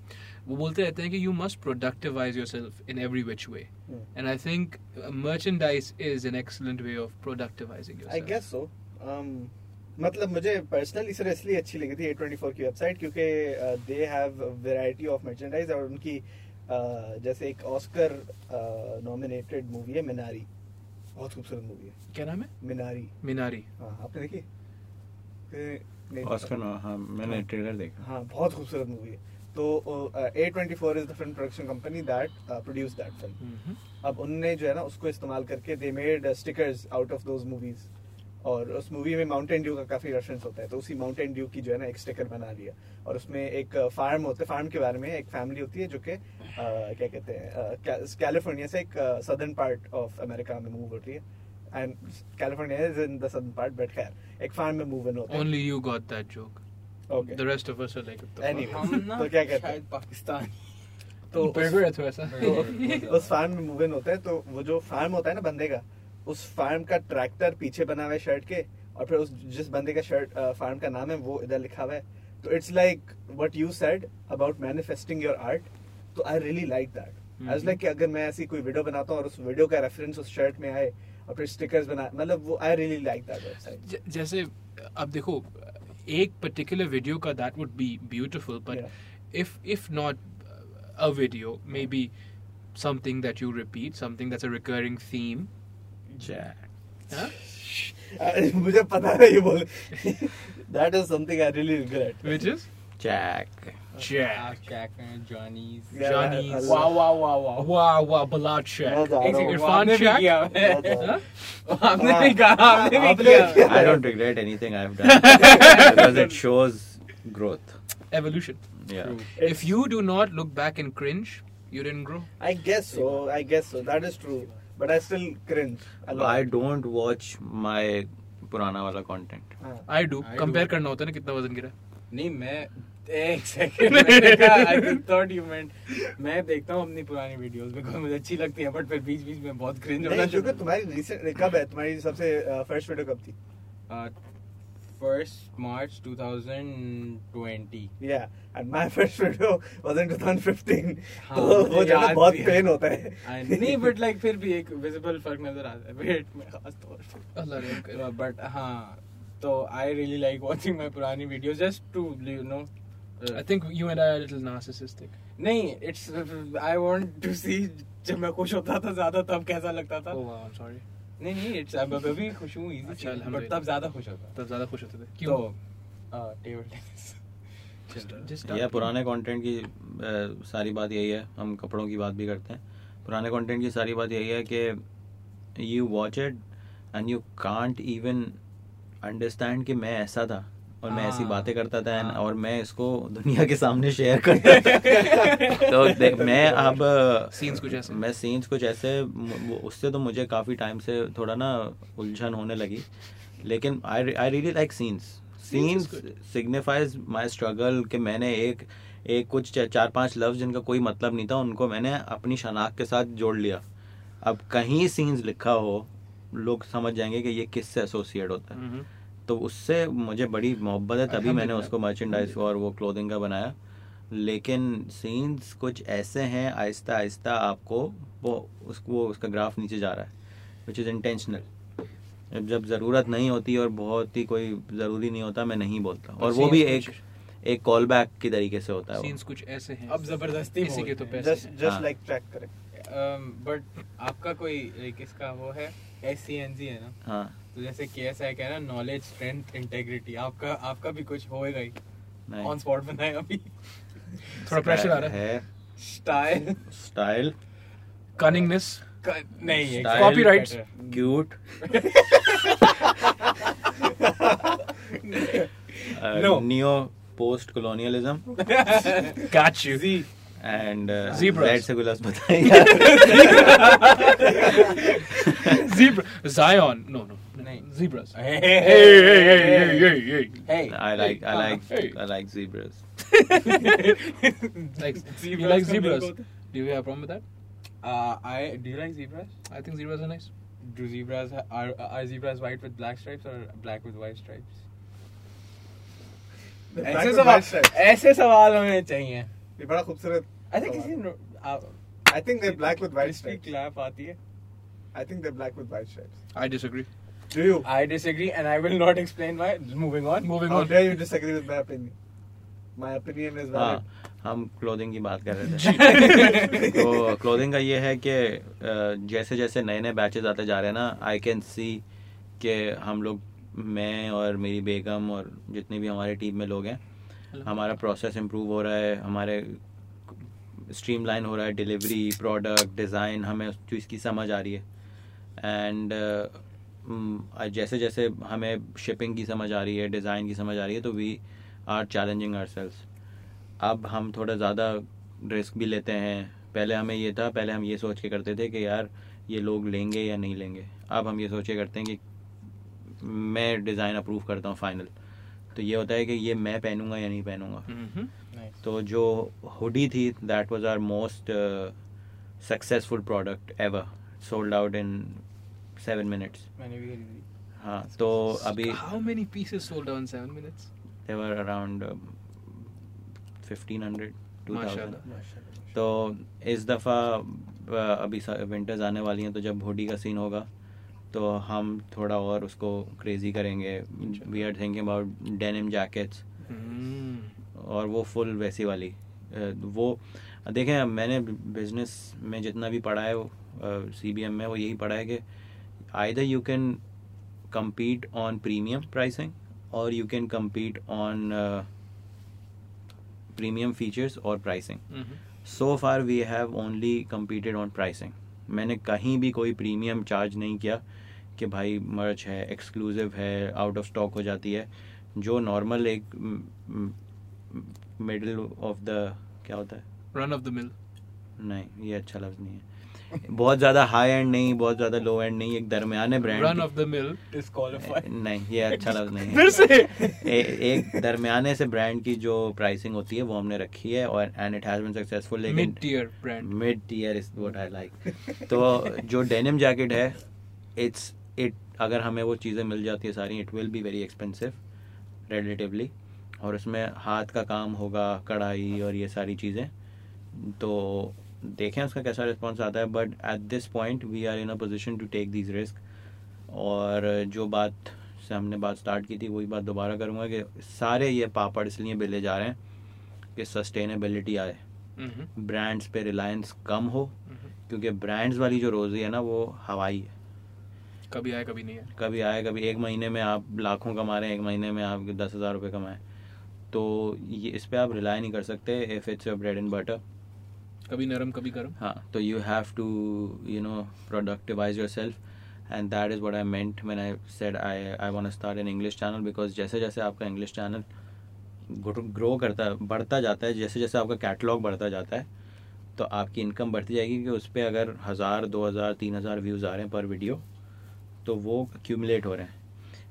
वो बोलते रहते हैं कि you must productivize yourself in every which way. And I think merchandise is an excellent way of productivizing I guess so मतलब मुझे पर्सनली सर इसलिए अच्छी लगी थी A24 की वेबसाइट क्योंकि uh, they have variety of merchandise और उनकी uh, जैसे एक ऑस्कर नॉमिनेटेड मूवी है मिनारी बहुत खूबसूरत मूवी है। क्या नाम है? मिनारी। मिनारी। हाँ आपने देखी? ऑस्कर हाँ मैंने ट्रेलर देखा। हाँ बहुत खूबसूरत मूवी है। तो A twenty four is the film production company that produce that film अब उनने जो है ना उसको इस्तेमाल करके they made stickers out of those movies और उस मूवी में माउंटेन ड्यू का काफ़ी रेफरेंस होता है तो उसी माउंटेन ड्यू की जो है ना एक स्टिकर बना लिया और उसमें एक फार्म होता है फार्म के बारे में एक फैमिली होती है जो कि क्या कहते हैं कैलिफ़ोर्निया से एक सदर्न पार्ट ऑफ़ अमेरिका में मूव होती है। And California is in the southern part but खैर एक फार्म में मूव इन होता है। Only you got that joke okay the rest of us are like Anyway. तो क्या कहते हैं? पाकिस्तान। तो उस- बर्गर है तो उस फार्म में मूव इन होता है तो वो जो फार्म होता है ना बंदे का उस फार्म का ट्रैक्टर पीछे बना हुआ है शर्ट के और फिर उस जिस बंदे का शर्ट फार्म का नाम है वो इधर लिखा हुआ है। तो it's like what you said about manifesting your art तो I really like that I Mhm. Like कि अगर मैं ऐसी कोई वीडियो बनाता हूँ और उस वीडियो का रेफरेंस उस शर्ट में आए और फिर स्टिकर्स बना मतलब वो I really like that website जैसे अब देखो एक पर्टिकुलर वीडियो का that would be beautiful but if if not a video maybe something that you repeat something that's a recurring theme huh? मुझे पता है ये बोल that is something I really regret which is Jack Jack Jack and Johnny's Yeah, Johnny's. I love- wow wow wow wow wow wow *laughs* Balad Shack Mजा आ एक रहा second, हूँ। Irfan आपने भी Shah? किया Huh? आपने भी कहा आपने भी आपने किया किया। I don't regret anything I've done because it shows growth. evolution Yeah. True. if you do not look back and cringe you didn't grow I guess so. I guess so. That is true. But I still cringe I don't I don't watch my पुराना वाला content. I I do. I compare do. करना होता है ना कितना वज़न गिरा। नहीं मैं एक second I thought you meant मैं देखता हूँ अपनी पुरानी वीडियोस बिकॉज़ मुझे अच्छी लगती है बट फिर बीच बीच में बहुत क्रिंज होना नहीं क्योंकि तुम्हारी रिसेंट कब है? तुम्हारी सबसे फ़र्स्ट वीडियो कब थी? फ़र्स्ट मार्च 2020 या and my first video was in 2015 हाँ, तो वो जो है ना बहुत। पेन होता है। नहीं बट लाइक फिर भी एक विजिबल फ़र्क नज़र आता है। वेट में खास तौर पे अल्लाह रहम करे। बट हाँ तो I really like watching my पुरानी videos just to you know I think you and I are a little narcissistic. नहीं it's I want to see जब मैं खुश होता था ज़्यादा तब कैसा लगता था। Oh wow I'm sorry. नहीं नहीं इट्स अब अभी खुश हूँ अच्छा, बट तब ज़्यादा खुश होता। तब ज़्यादा खुश होते थे। तो क्यों टेबल टेनिस Just या पुराने कंटेंट की सारी बात यही है हम कपड़ों की बात भी करते हैं। पुराने कंटेंट की सारी बात यही है कि you watch it and you can't even understand कि मैं ऐसा था। और मैं ऐसी हाँ, बातें करता था हाँ। और मैं इसको दुनिया के सामने शेयर करता था *laughs* तो देख मैं अब Scenes कुछ ऐसे। मैं सीन्स कुछ ऐसे उससे तो मुझे काफ़ी टाइम से थोड़ा ना उलझन होने लगी लेकिन I I really like scenes scenes signifies my struggle कि मैंने एक एक कुछ चार पाँच लफ्ज जिनका कोई मतलब नहीं था उनको मैंने अपनी शनाख्त के साथ जोड़ लिया अब कहीं सीन्स लिखा हो लोग समझ जाएँगे कि ये किससे एसोसिएट होता है Mhm. तो उससे मुझे बड़ी मोहब्बत है तभी मैंने उसको मर्चेंडाइज और वो क्लोथिंग का बनाया। लेकिन सीन्स कुछ ऐसे हैं आहिस्ता आहिस्ता आपको वो उसको वो उसका ग्राफ नीचे जा रहा है विच इज़ इंटेंशनल जब ज़रूरत नहीं होती और बहुत ही कोई ज़रूरी नहीं होता मैं नहीं बोलता। और वो भी एक एक कॉल बैक की तरीके से होता है सीन्स कुछ ऐसे हैं अब ज़बरदस्ती इसी के तो पैसे। जस्ट। जस्ट। लाइक ट्रैक करें। बट आपका कोई लाइक इसका वो है एस सी एन जी है ना? हाँ। तो जैसे के एस आई कह ना नॉलेज स्ट्रेंथ इंटेग्रिटी आपका आपका भी कुछ होएगा ही। ऑन स्पॉट बनाए अभी? थोड़ा प्रेशर आ रहा है। है। स्टाइल स्टाइल कनिंगनेस नहीं है Copyrights. Cute No. Neo post colonialism got you. जी एंड Zebras. जेड से कोई लफ्ज बताइए zebra zion no no नहीं। zebras Hey, hey hey hey hey hey hey Hey. I like I like Hey. I like zebras. *laughs* like *laughs* you Zebras like का zebras milk होता do you have a problem with that Uh, I do you like zebras? I think zebras are nice Do zebras ha- are are zebras white with black stripes or black with white stripes? Black ऐसे with सवाल white stripes. ऐसे सवाल होने चाहिए ये बड़ा खूबसूरत I think किसी ने आप I think they're black with white crispy stripes. clap आती है. I think they're black with white stripes. I disagree. Do you? I disagree and I will not explain why. Moving on. Moving How on. dare you disagree with my opinion? My opinion is valid. हाँ हम clothing की बात कर रहे थे *laughs* तो clothing का ये है कि जैसे जैसे नए नए बैचेस आते जा रहे हैं ना आई कैन सी कि हम लोग मैं और मेरी बेगम और जितने भी हमारे टीम में लोग हैं हमारा प्रोसेस इम्प्रूव हो रहा है हमारे स्ट्रीमलाइन हो रहा है डिलीवरी प्रोडक्ट डिज़ाइन हमें उस चीज़ की समझ आ रही है एंड जैसे जैसे हमें शिपिंग की समझ आ रही है डिज़ाइन की समझ आ रही है तो वी आर चैलेंजिंग आर अब हम थोड़ा ज़्यादा रिस्क भी लेते हैं। पहले हमें ये था पहले हम ये सोच के करते थे कि यार ये लोग लेंगे या नहीं लेंगे। अब हम ये सोच के करते हैं कि मैं डिज़ाइन अप्रूव करता हूँ फाइनल तो ये होता है कि ये मैं पहनूँगा या नहीं पहनूँगा। Mm-hmm. Nice. तो जो हुडी थी that was our most successful product ever sold out in seven minutes मैंने भी खरीदी. हाँ तो अभी How many pieces sold out in seven minutes? They were around fifteen hundred two thousand तो इस दफ़ा अभी विंटर्स आने वाली हैं तो जब हुडी का सीन होगा तो हम थोड़ा और उसको क्रेजी करेंगे। We are thinking about denim jackets. और वो फुल वैसी वाली। वो देखें मैंने बिज़नेस में जितना भी पढ़ा है सी बी एम में वो यही पढ़ा है कि either you can compete on premium pricing or you can compete on uh, premium features or pricing Mm-hmm. so far we have only competed on pricing मैंने कहीं भी कोई प्रीमियम चार्ज नहीं किया कि भाई मर्च है एक्सक्लूसिव है आउट ऑफ़ स्टॉक हो जाती है जो नॉर्मल एक मिडिल ऑफ़ द क्या होता है Run of the mill. नहीं ये अच्छा लफ्ज नहीं है बहुत ज़्यादा हाई एंड नहीं बहुत ज़्यादा लो एंड नहीं एक दरमियाने brand Run of the mill. Disqualified. नहीं ये अच्छा लफ्ज नहीं है फिर से ए, एक दरमियाने से ब्रांड की जो प्राइसिंग होती है वो हमने रखी है और and it has been successful लेकिन mid tier brand. Mid tier is what I like तो जो डेनिम जैकेट है इट्स इट अगर हमें वो चीज़ें मिल जाती है सारी it will be very expensive relatively और उसमें हाथ का काम होगा कढ़ाई और ये सारी चीज़ें तो देखें उसका कैसा रिस्पॉन्स आता है but at this point we are in a position to take these risk और जो बात से हमने बात स्टार्ट की थी वही बात दोबारा करूँगा कि सारे ये पापड़ इसलिए बेले जा रहे हैं कि सस्टेनेबिलिटी आए. ब्रांड्स पे रिलायंस कम हो. क्योंकि ब्रांड्स वाली जो रोज़ी है ना वो हवाई है। कभी आए कभी नहीं आए। कभी आए कभी एक महीने में आप लाखों कमा रहे हैं एक महीने में आप दस हज़ार रुपये कमाएँ तो ये इस पर आप रिलाई नहीं कर सकते if it's bread and butter कभी नरम, कभी गर्म। हाँ तो you have to you know productivize yourself and that is what I meant man I said I I want start an English channel because जैसे जैसे आपका इंग्लिश चैनल ग्रो करता है बढ़ता जाता है, जैसे जैसे आपका कैटलॉग बढ़ता जाता है तो आपकी इनकम बढ़ती जाएगी कि उस पर अगर हज़ार, दो हज़ार, तीन हज़ार व्यूज़ आ रहे हैं पर वीडियो तो वो क्यूमुलेट हो रहे हैं।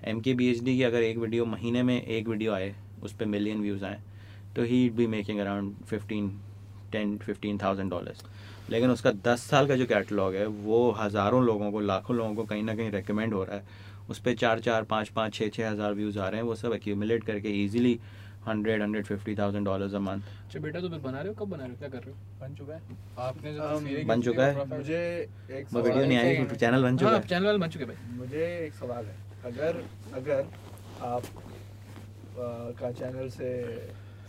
M K B H D की अगर एक वीडियो महीने में एक वीडियो आए, उस पर मिलियन व्यूज़ आए तो ही be making around fifteen ten fifteen thousand dollars लेकिन उसका दस साल का जो कैटलॉग है वो हज़ारों लोगों को लाखों लोगों को कहीं ना कहीं रिकमेंड हो रहा है। उस पर चार चार पाँच पाँच छः छः हज़ार व्यूज़ आ रहे हैं वो सब एक्यूमुलेट करके easily hundred hundred fifty thousand dollars a month अच्छा बेटा तो फिर बना रहे हो? कब बना रहे हो? क्या कर रहे हो? बन चुका है। आपने जो तस्वीरें बन चुका है। मुझे एक सवाल वीडियो नहीं आई है। चैनल बन चुका हाँ है। चैनल वाले बन चुके भाई। मुझे एक सवाल है। अगर अगर आप आ, का चैनल से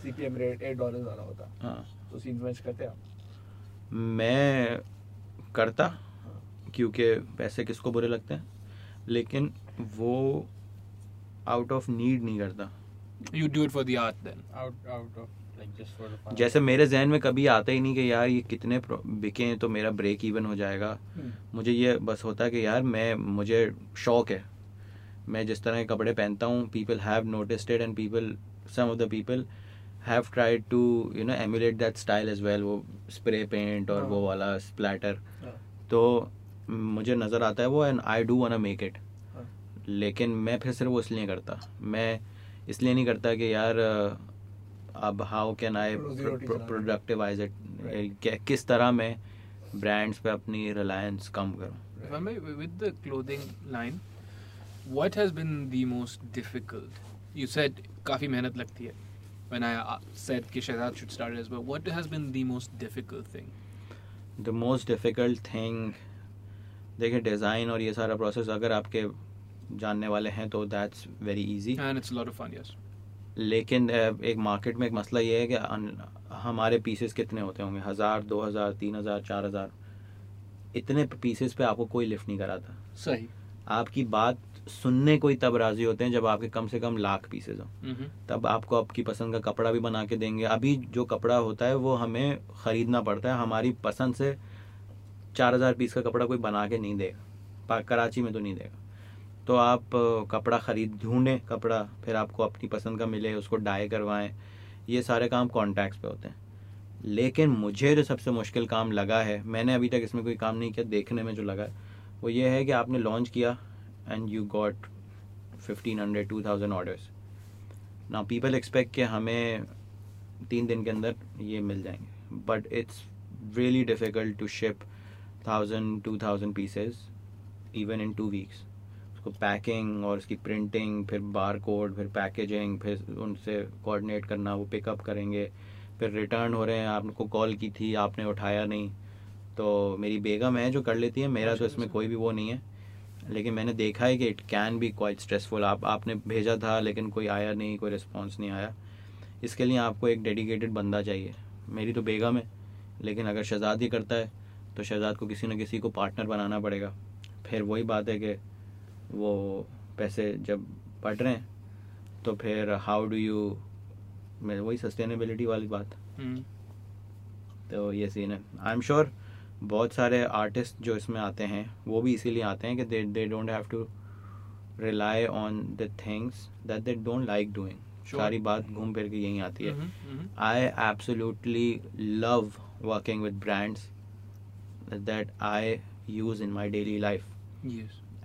सीपीएम रेट एट डॉलर ज़्यादा होता हाँ। उसी इन्वेस्ट करते आप? मैं करता क्योंकि पैसे किसको बुरे लगते हैं लेकिन वो आउट ऑफ़ नीड नहीं करता। You do it for the art then for the fun. जैसे मेरे जहन में कभी आता ही नहीं कि यार ये कितने बिके हैं तो मेरा ब्रेक इवन हो जाएगा। मुझे ये बस होता है कि यार मैं मुझे शौक है। मैं जिस तरह के कपड़े पहनता हूँ people have noticed and people some of the people have tried to you know emulate that style as well वो स्प्रे पेंट और वो हाँ। वाला स्प्लैटर हाँ, तो मुझे नज़र आता है वो and I do wanna make it. लेकिन मैं फिर सिर्फ़ वो इसलिए करता मैं इसलिए नहीं करता कि यार अब हाउ कैन आई चलाने। प्रोडक्टिवाइज इट किस तरह मैं ब्रांड्स पे अपनी रिलायंस कम करूँ with the clothing line, what has been the most difficult? You said काफ़ी मेहनत लगती है when I uh, said कि Shehzad should start as well. What has been the most difficult thing? The most difficult thing देखिए design और ये सारा process अगर आपके जानने वाले हैं तो that's very easy And it's a lot of fun, लेकिन एक मार्केट में एक मसला ये है कि हमारे पीसेस कितने होते होंगे? हज़ार दो हज़ार तीन हज़ार चार हज़ार। इतने पीसेस पे आपको कोई लिफ्ट नहीं कराता। सही। आपकी बात सुनने कोई तब राज़ी होते हैं जब आपके कम से कम लाख पीसेस हों. तब आपको आपकी पसंद का कपड़ा भी बना के देंगे। अभी जो कपड़ा होता है वो हमें ख़रीदना पड़ता है। हमारी पसंद से चार हज़ार पीस का कपड़ा कोई बना के नहीं देगा। कराची में तो नहीं देगा। तो आप कपड़ा ख़रीद ढूंढें कपड़ा फिर आपको अपनी पसंद का मिले उसको डाई करवाएँ। ये सारे काम कॉन्टैक्ट्स पे होते हैं। लेकिन मुझे जो सबसे मुश्किल काम लगा है मैंने अभी तक इसमें कोई काम नहीं किया देखने में जो लगा है वो ये है कि आपने लॉन्च किया and you got fifteen hundred two thousand orders ना पीपल एक्सपेक्ट कि हमें तीन दिन के अंदर ये मिल जाएँगे but it's really difficult to ship thousand two thousand pieces even in two weeks उसको पैकिंग और उसकी प्रिंटिंग फिर बार कोड फिर पैकेजिंग फिर उनसे कोऑर्डिनेट करना वो पिकअप करेंगे फिर रिटर्न हो रहे हैं। आपको कॉल की थी आपने उठाया नहीं तो मेरी बेगम है जो कर लेती है मेरा तो इसमें कोई भी वो नहीं है। लेकिन मैंने देखा है कि it can be quite stressful आप आपने भेजा था लेकिन कोई आया नहीं कोई रिस्पॉन्स नहीं आया। इसके लिए आपको एक डेडिकेटेड बंदा चाहिए। मेरी तो बेगम है लेकिन अगर शहजाद ही करता है तो शहजाद को किसी न किसी को पार्टनर बनाना पड़ेगा। फिर वही बात है कि वो पैसे जब बढ़ रहे हैं तो फिर हाउ डू यू मैं वही सस्टेनेबिलिटी वाली बात। Mm. तो ये सीन है। आई एम श्योर बहुत सारे आर्टिस्ट जो इसमें आते हैं वो भी इसीलिए आते हैं कि they they don't have to rely on the things that they don't like doing सारी बात घूम फिर के यहीं आती है. I absolutely love working with brands that I use in my daily life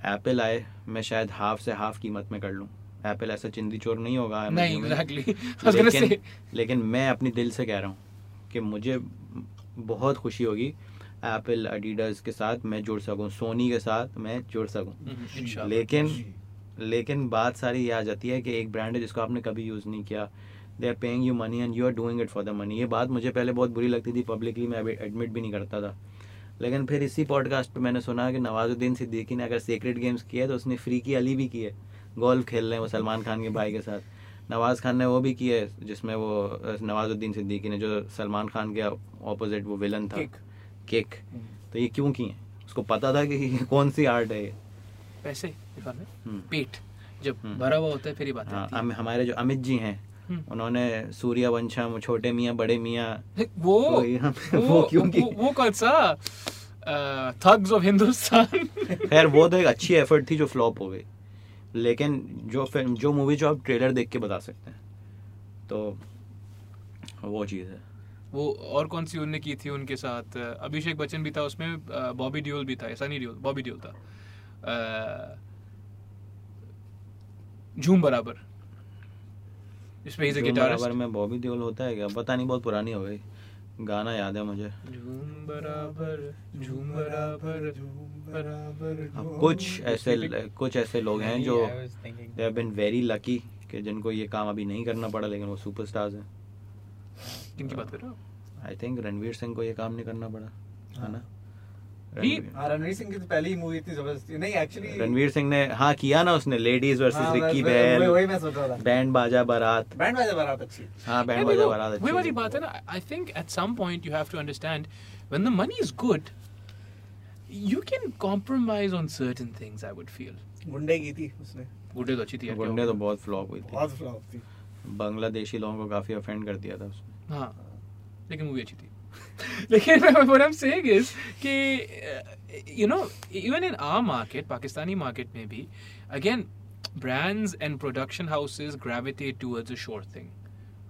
Apple आए मैं शायद हाफ़ से हाफ़ कीमत में कर लूँ। एप्पल ऐसा चिंदी चोर नहीं होगा नहीं exactly. *laughs* लेकिन लेकिन मैं अपनी दिल से कह रहा हूँ कि मुझे बहुत खुशी होगी एप्पल एडिडास के साथ मैं जुड़ सकूँ सोनी के साथ मैं जुड़ सकूँ। Mhm, लेकिन लेकिन बात सारी ये आ जाती है कि एक ब्रांड है जिसको आपने कभी यूज़ नहीं किया। They are paying you money and you are doing it for the money ये बात मुझे पहले बहुत बुरी लगती थी पब्लिकली मैं अभी एडमिट भी नहीं करता था। लेकिन फिर इसी पॉडकास्ट पे मैंने सुना कि नवाजुद्दीन सिद्दीकी ने अगर सीक्रेट गेम्स किया है तो उसने फ्री की अली भी की है गोल्फ खेल रहे हैं वो सलमान खान के भाई के साथ। नवाज़ खान ने वो भी किया है जिसमें वो नवाजुद्दीन सिद्दीकी ने जो सलमान खान के ऑपोजिट वो विलन था. किक। तो ये क्यों किए? उसको पता था कि कौन सी आर्ट है ये। पैसे हम्म। पेट। जब हम्म। भरा हुआ होता है फिर ये बात हाँ हम हमारे जो अमित जी हैं हम्म। उन्होंने सूर्यवंशम छोटे मियाँ बड़े मियाँ वो वो वो वो क्यों की? वो, वो कौन सा? थग्स ऑफ़ हिंदुस्तान खैर वो तो एक अच्छी एफर्ट थी जो फ्लॉप हो गई। लेकिन जो फ़िल्म जो मूवी जो आप ट्रेलर देख के बता सकते हैं। तो वो चीज़ है। वो और कौन सी उनने की थी उनके साथ? अभिषेक बच्चन भी था उसमें बॉबी ड्यूल भी था। ऐसा नहीं डियोल बॉबी डियोल था। झूम बराबर। इसमें इज़ अ गिटारिस्ट बराबर में बॉबी देओल होता है क्या? पता नहीं बहुत पुरानी हो गई। गाना याद है मुझे। झूम बराबर झूम बराबर झूम बराबर अब कुछ ऐसे कुछ ऐसे लोग हैं जो they have been very lucky कि जिनको ये काम अभी नहीं करना पड़ा लेकिन वो सुपरस्टार्स हैं। किनकी बात कर रहे हो? आई थिंक रणवीर सिंह को ये काम नहीं करना पड़ा है ना? रणवीर- हाँ सिंह की तो पहली ही मूवी इतनी ज़बरदस्त थी। नहीं एक्चुअली रणवीर सिंह ने हाँ किया ना उसने लेडीज़ वर्सेस हाँ, रिक्की बैल वही मैं सोच रहा था। बैंड बाजा बारात बैंड बाजा बारात अच्छी हाँ। बैंड बाजा बारात वही वाली बात है ना I think at some point you have to understand when the money is good you can compromise on certain things i would feel. गुंडे की थी उसने। गुड्डे तो अच्छी थी गुंडे तो बहुत फ्लॉप हुई थी। बहुत फ्लॉप थी। बांग्लादेशी लोगों को काफ़ी ऑफेंड कर दिया था उसने। हाँ लेकिन मूवी अच्छी थी लेकिन what I'm saying is कि uh, you know even in our market Pakistani market maybe again brands and production houses gravitate towards a sure thing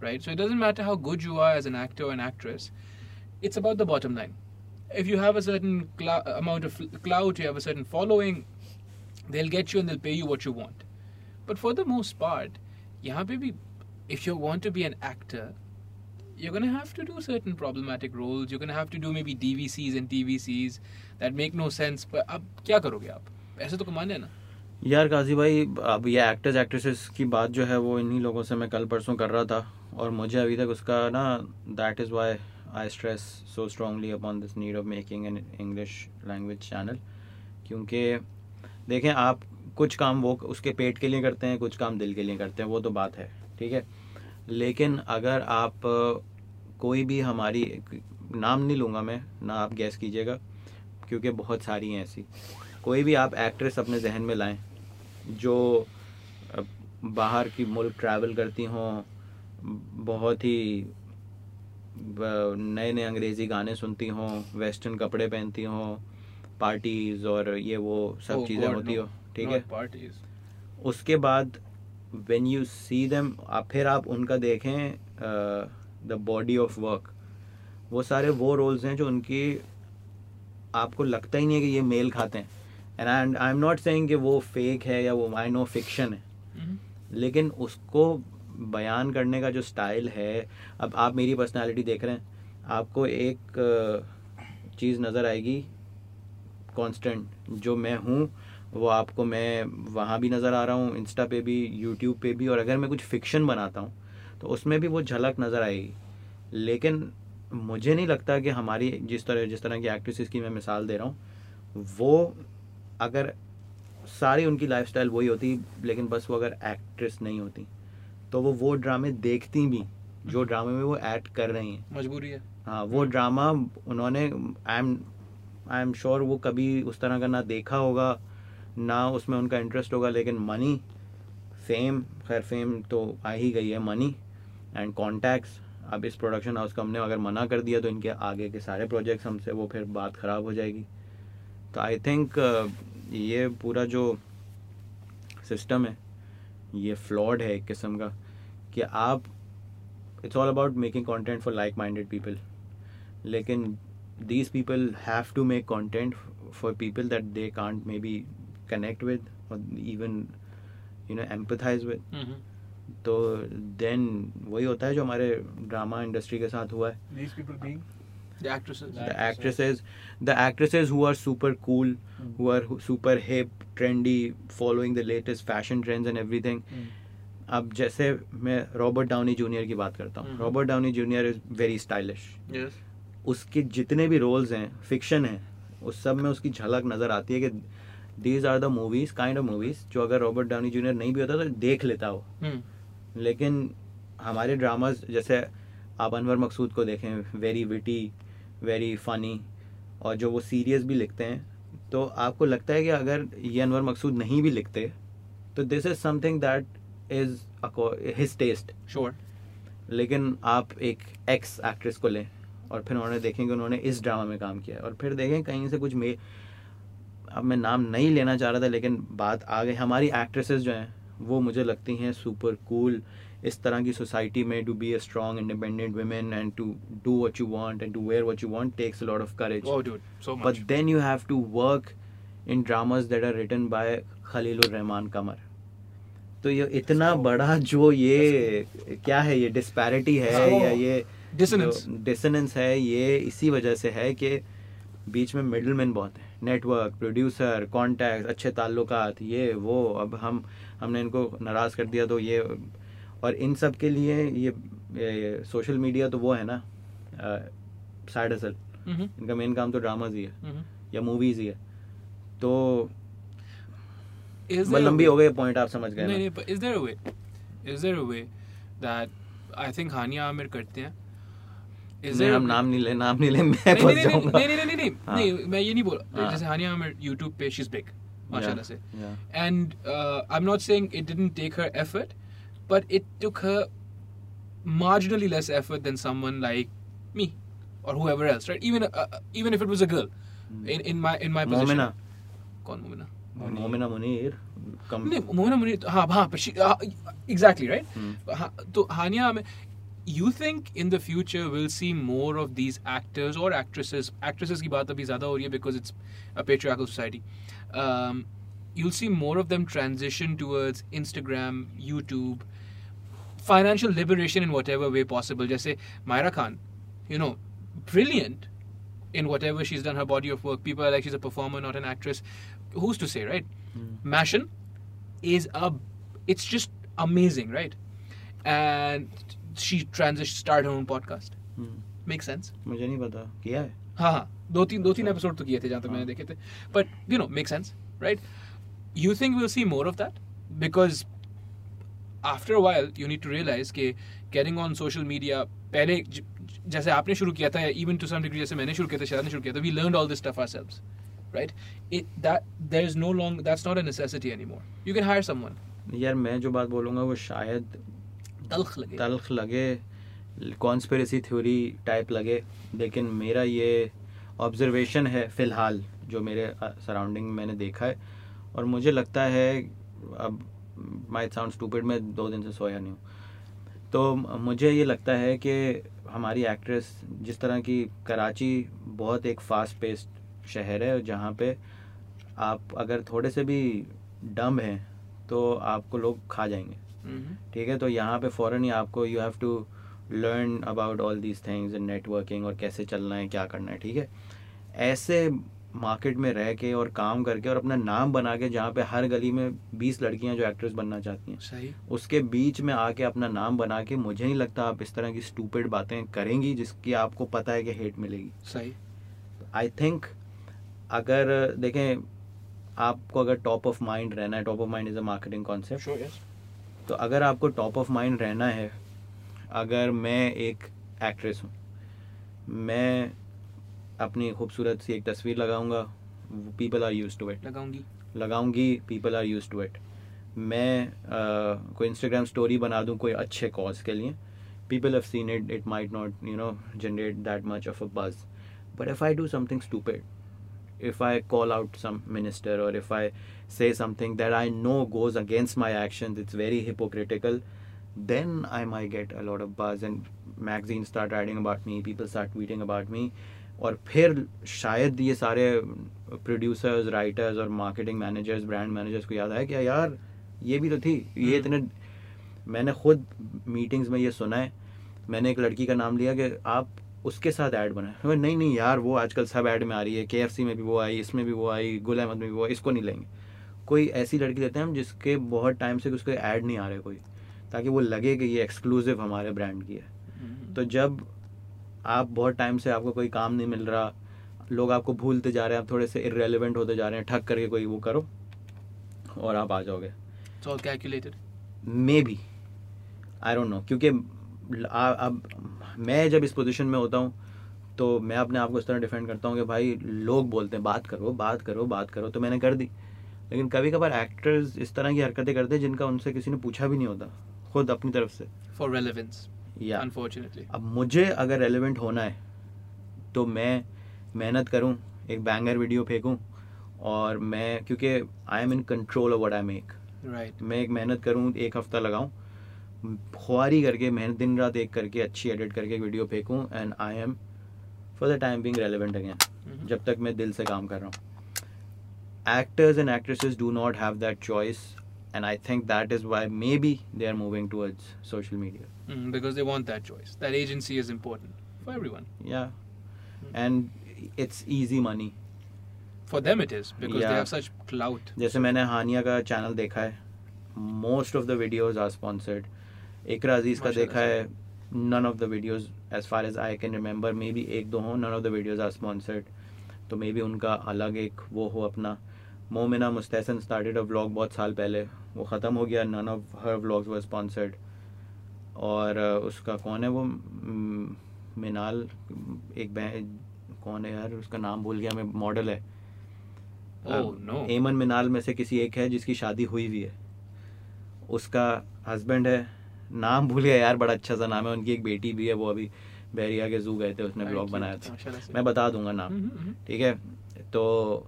right so it doesn't matter how good you are as an actor or an actress it's about the bottom line if you have a certain clou- amount of clout you have a certain following they'll get you and they'll pay you what you want but for the most part यहाँ पे भी if you want to be an actor you're going to have to do certain problematic roles. You're going to have to do maybe DVCs and TVCs that make no sense, but अब क्या करोगे आप? ऐसे तो कमाने ना। यार काजी भाई, अब ये एक्टर्स एक्ट्रेसेस की बात जो है वो इन्हीं लोगों से मैं कल परसों कर रहा था और मुझे अभी तक उसका ना that is why I stress so strongly upon this need of making an English language channel क्योंकि देखें, आप कुछ काम वो, उसके पेट के लिए करते हैं, कुछ काम दिल के लिए करते हैं, वो तो बात है, ठीक है? लेकिन अगर आप कोई भी हमारी नाम नहीं लूँगा मैं ना आप गैस कीजिएगा क्योंकि बहुत सारी हैं ऐसी कोई भी आप एक्ट्रेस अपने जहन में लाएँ जो बाहर की मुल्क ट्रैवल करती हों बहुत ही नए नए अंग्रेज़ी गाने सुनती हों वेस्टर्न कपड़े पहनती हों पार्टीज़ और ये वो सब Oh चीज़ें होती. हो ठीक है parties. उसके बाद व्हेन यू सी दैम आप फिर आप उनका देखें द बॉडी ऑफ़ वर्क वो सारे वो रोल्स हैं जो उनकी आपको लगता ही नहीं है कि ये मेल खाते हैं। And I I am not saying कि वो फेक है या वो आई नो फिक्शन है। Mhm. लेकिन उसको बयान करने का जो स्टाइल है अब आप मेरी पर्सनालिटी देख रहे हैं आपको एक चीज़ नज़र आएगी कांस्टेंट जो मैं हूँ वो आपको मैं वहाँ भी नज़र आ रहा हूँ इंस्टा पे भी यूट्यूब पे भी और अगर मैं कुछ फिक्शन बनाता हूँ तो उसमें भी वो झलक नज़र आएगी। लेकिन मुझे नहीं लगता कि हमारी जिस तरह जिस तरह की एक्ट्रेसेस की मैं मिसाल दे रहा हूँ वो अगर सारी उनकी लाइफस्टाइल वही होती लेकिन बस वो अगर एक्ट्रेस नहीं होती तो वो वो ड्रामे देखती भी जो ड्रामे में वो एक्ट कर रही हैं। मजबूरी है। हाँ वो ड्रामा उन्होंने I am I am sure वो कभी उस तरह का ना देखा होगा ना उसमें उनका इंटरेस्ट होगा, लेकिन मनी फेम खैर फेम तो आ ही गई है मनी एंड कॉन्टैक्ट्स अब इस प्रोडक्शन हाउस को हमने अगर मना कर दिया तो इनके आगे के सारे प्रोजेक्ट्स हमसे, वो फिर बात ख़राब हो जाएगी। तो आई थिंक ये पूरा जो सिस्टम है, ये फ्लॉड है एक किस्म का, कि आप it's all about making content for like minded people लेकिन these people have to make content f- for people that they can't maybe connect with or even you know empathize with Mhm. तो then वही होता है जो हमारे drama industry के साथ हुआ है These people being The actresses. the actresses the actresses who are super cool mm. who are super hip trendy following the latest fashion trends and everything अब जैसे मैं रॉबर्ट डाउनी जूनियर की बात करता हूँ हम्म। Robert Downey Junior is very stylish Yes. उसके जितने भी रोल्स हैं फिक्शन हैं उस सब में उसकी झलक नज़र आती है कि these are the movies kind of movies जो अगर रॉबर्ट डाउनी जूनियर नहीं भी होता तो देख लेता हो Hmm. लेकिन हमारे ड्रामाज जैसे आप अनवर मकसूद को देखें वेरी विटी वेरी फनी और जो वो सीरियस भी लिखते हैं तो आपको लगता है कि अगर ये अनवर मकसूद नहीं भी लिखते तो this is something that is his taste Sure. लेकिन आप एक एक्स एक्ट्रेस को लें और फिर उन्होंने देखें कि उन्होंने इस ड्रामा में काम किया है और फिर देखें कहीं से कुछ मे अब मैं नाम नहीं लेना चाह रहा था लेकिन बात आ गई। हमारी एक्ट्रेसेस जो हैं वो मुझे लगती हैं सुपर कूल इस तरह की सोसाइटी में to be a strong independent women and to do what you want and to wear what you want takes a lot of courage but then you have to work in dramas that are written by Khalilur Rahman Qamar तो ये इतना बड़ा जो ये क्या है ये disparity है. या ये. डिसनेंस है ये इसी वजह से है कि बीच में मिडलमैन बहुत है। नेटवर्क प्रोड्यूसर कॉन्टैक्ट अच्छे ताल्लुकात ये वो अब हम हमने इनको नाराज़ कर दिया तो ये और इन सब के लिए ये, ये सोशल मीडिया तो वो है ना साइड असल Mhm. इनका मेन काम तो ड्रामाज ही है Mhm. या मूवीज़ ही है तो लंबी हो गई पॉइंट आप समझ गए is there a way is there a way that I think हानिया आमिर करते हैं नहीं हम नाम नहीं ले नाम नहीं ले मैं फंस जाऊँगा नहीं नहीं नहीं नहीं हाँ। नहीं मैं ये नहीं बोल हाँ। जैसे हानिया आमिर YouTube पे she's big माशाल्लाह से and uh, I'm not saying it didn't take her effort but it took her marginally less effort than someone like me or whoever else right even uh, uh, even if it was a girl in in my in my position कौन मोमिना मोमिना मुनीर कम नहीं मोमिना मुनीर हाँ हाँ uh, Hmm. हाँ, तो हानिया में you think in the future we'll see more of these actors or actresses actresses की बात अभी ज़्यादा हो रही है because it's a patriarchal society um, you'll see more of them transition towards Instagram YouTube financial liberation in whatever way possible जैसे Myra Khan you know brilliant in whatever she's done her body of work people are like she's a performer not an actress who's to say right Hmm. Mashin is a it's just amazing, right? And started her own podcast. Hmm, Makes sense. मुझे नहीं पता किया है? हाँ हाँ दो तीन दो तीन एपिसोड तो किए थे जहाँ तक मैंने हाँ। देखे थे। But you know make sense right you think will see more of that because after while you need to realize कि गेटिंग ऑन सोशल मीडिया पहले ज- जैसे आपने शुरू किया था इवन टू सम डिग्री जैसे मैंने शुरू किया था शायद ने शुरू किया था we learn all this stuff ourselves right it that there is no long that's not a necessity anymore you can hire someone यार मैं जो बात बोलूँगा वो शायद तल्ख लगे। तल्ख लगे कॉन्स्पिरेसी थ्योरी टाइप लगे। लेकिन मेरा ये ऑब्जर्वेशन है फ़िलहाल, जो मेरे सराउंडिंग में मैंने देखा है। और मुझे लगता है, अब माई साउंड स्टूपिड मैं दो दिन से सोया नहीं हूँ। तो मुझे ये लगता है कि हमारी एक्ट्रेस जिस तरह की कराची बहुत एक फास्ट पेस्ड शहर है, जहाँ पे आप अगर थोड़े से भी डम हैं तो आपको लोग खा जाएँगे. ठीक है? तो यहाँ पे फ़ौरन ही आपको you have to learn about all these things and networking और कैसे चलना है क्या करना है ठीक है? ऐसे मार्केट में रह के और काम करके और अपना नाम बना के जहाँ पे हर गली में बीस लड़कियाँ जो एक्ट्रेस बनना चाहती हैं सही। उसके बीच में आके अपना नाम बना के मुझे नहीं लगता आप इस तरह की स्टूपेड बातें करेंगी जिसकी आपको पता है कि हेट मिलेगी। सही। आई थिंक अगर देखें आपको अगर टॉप ऑफ़ माइंड रहना है top of mind is a marketing concept तो अगर आपको टॉप ऑफ़ माइंड रहना है अगर मैं एक एक्ट्रेस हूँ मैं अपनी खूबसूरत सी एक तस्वीर लगाऊँगा people are use to it लगाऊँगी। लगाऊँगी people are use to it मैं अ, कोई इंस्टाग्राम स्टोरी बना दूँ कोई अच्छे कॉज के लिए people have seen it it might not you know generate that much of a buzz but if I do something stupid if I call out some minister or if I say something that I know goes against my actions, it's very hypocritical, then I might get a lot of buzz and magazines start writing about me, people start tweeting about me. और फिर शायद ये सारे producers writers और marketing managers brand managers को याद आया कि यार ये भी तो थी ये हम्म। इतने मैंने खुद मीटिंग्स में ये सुना है मैंने एक लड़की का नाम लिया कि आप उसके साथ ऐड बनाए नहीं नहीं यार वो आजकल सब ऐड में आ रही है। के में भी वो आई इसमें भी वो आई गुल अहमद में भी वो इसको नहीं लेंगे। कोई ऐसी लड़की लेते हैं हम जिसके बहुत टाइम से उसके ऐड नहीं आ रहे कोई ताकि वो लगे कि ये एक्सक्लूसिव हमारे ब्रांड की है। Mhm. तो जब आप बहुत टाइम से आपको कोई काम नहीं मिल रहा लोग आपको भूलते जा रहे हैं आप थोड़े से इरेलीवेंट होते जा रहे हैं ठग करके कोई वो करो और आप आ जाओगे। All maybe I don't know क्योंकि अब मैं जब इस पोजीशन में होता हूँ तो मैं अपने आप को इस तरह डिफेंड करता हूँ कि भाई लोग बोलते हैं बात करो बात करो बात करो तो मैंने कर दी। लेकिन कभी कभार एक्टर्स इस तरह की हरकतें करते हैं जिनका उनसे किसी ने पूछा भी नहीं होता खुद अपनी तरफ़ से। फॉर रेलिवेंस या अनफॉर्चुनेटली अब मुझे अगर रेलिवेंट होना है तो मैं मेहनत करूँ एक बैंगर वीडियो फेंकूँ और मैं क्योंकि I am in control of what I make right मैं एक मेहनत करूँ एक हफ़्ता लगाऊँ खुआरी करके मेहनत दिन रात एक करके अच्छी एडिट करके video फेंकूँ and I am for the time being relevant again. जब तक मैं दिल से काम कर रहा हूँ actors and actresses do not have that choice and I think that is why maybe they are moving towards social media Mm, because they want that choice. That agency is important for everyone. yeah and it's easy money For them, it is because they Yeah. have such clout. जैसे मैंने हानिया का channel देखा है most of the videos are sponsored Iqra Aziz का देखा है। None of the videos as far as I can remember maybe एक दो हों none of the videos are sponsored तो मे बी उनका अलग एक वो हो अपना। Momina Mustehsan started a vlog बहुत साल पहले। वो ख़त्म हो गया none of her vlogs were sponsored और uh, उसका कौन है वो? मिनाल एक बहन कौन है यार? उसका नाम भूल गया मैं मॉडल है। Oh, no. एमन मिनाल में से किसी एक है जिसकी शादी हुई हुई है। उसका हस्बैंड है। नाम भूल गया यार बड़ा अच्छा सा नाम है उनकी एक बेटी भी है वो अभी बहरिया के जू गए थे उसने ब्लॉग बनाया था। मैं बता दूँगा नाम। Mhm, mhm. ठीक है? तो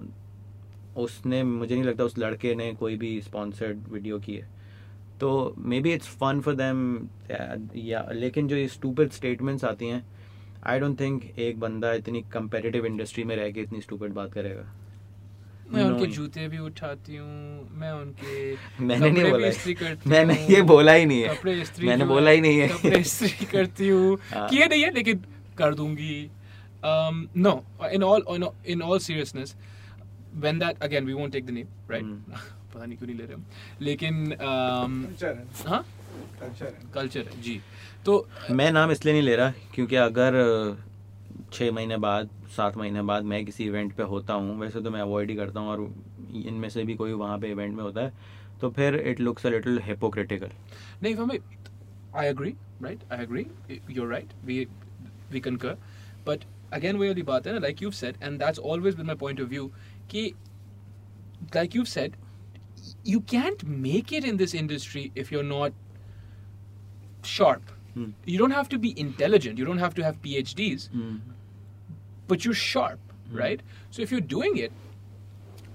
उसने मुझे नहीं लगता उस लड़के ने कोई भी स्पॉन्सर्ड वीडियो की है। तो maybe it's fun for them या लेकिन जो ये स्टूपिड स्टेटमेंट्स आती हैं आई डोंट थिंक एक बंदा इतनी कंपेटिटिव इंडस्ट्री में रह के इतनी स्टूपिड बात करेगा। मैं उनके जूते भी उठाती हूँ मैं उनके मैंने नहीं बोला है। *laughs* मैंने ये बोला ही नहीं है। कपड़े इस्त्री मैंने बोला ही नहीं है। कपड़े इस्त्री *laughs* करती हूँ। हाँ। किए नहीं है लेकिन कर दूँगी। No in all in all seriousness when that again we won't take the name right? Hmm. *laughs* पता नहीं क्यों नहीं ले रहे हम। लेकिन um, कल्चर हाँ। कल्चर है। कल्चर जी। तो मैं नाम इसलिए नहीं ले रहा क्योंकि अगर छः महीने बाद सात महीने बाद मैं किसी इवेंट पे होता हूँ वैसे तो मैं अवॉइड ही करता हूँ और इनमें से भी कोई वहाँ पे इवेंट में होता है तो फिर it looks a little hypocritical नहीं I agree right I agree you right we we concur but again वो वाली बात है ना like you said and that's always with my point of view कि like you said you can't make it in this industry if you are not sharp You don't have to be intelligent. You don't have to have PhDs. Mm. but you're sharp right so if you're doing it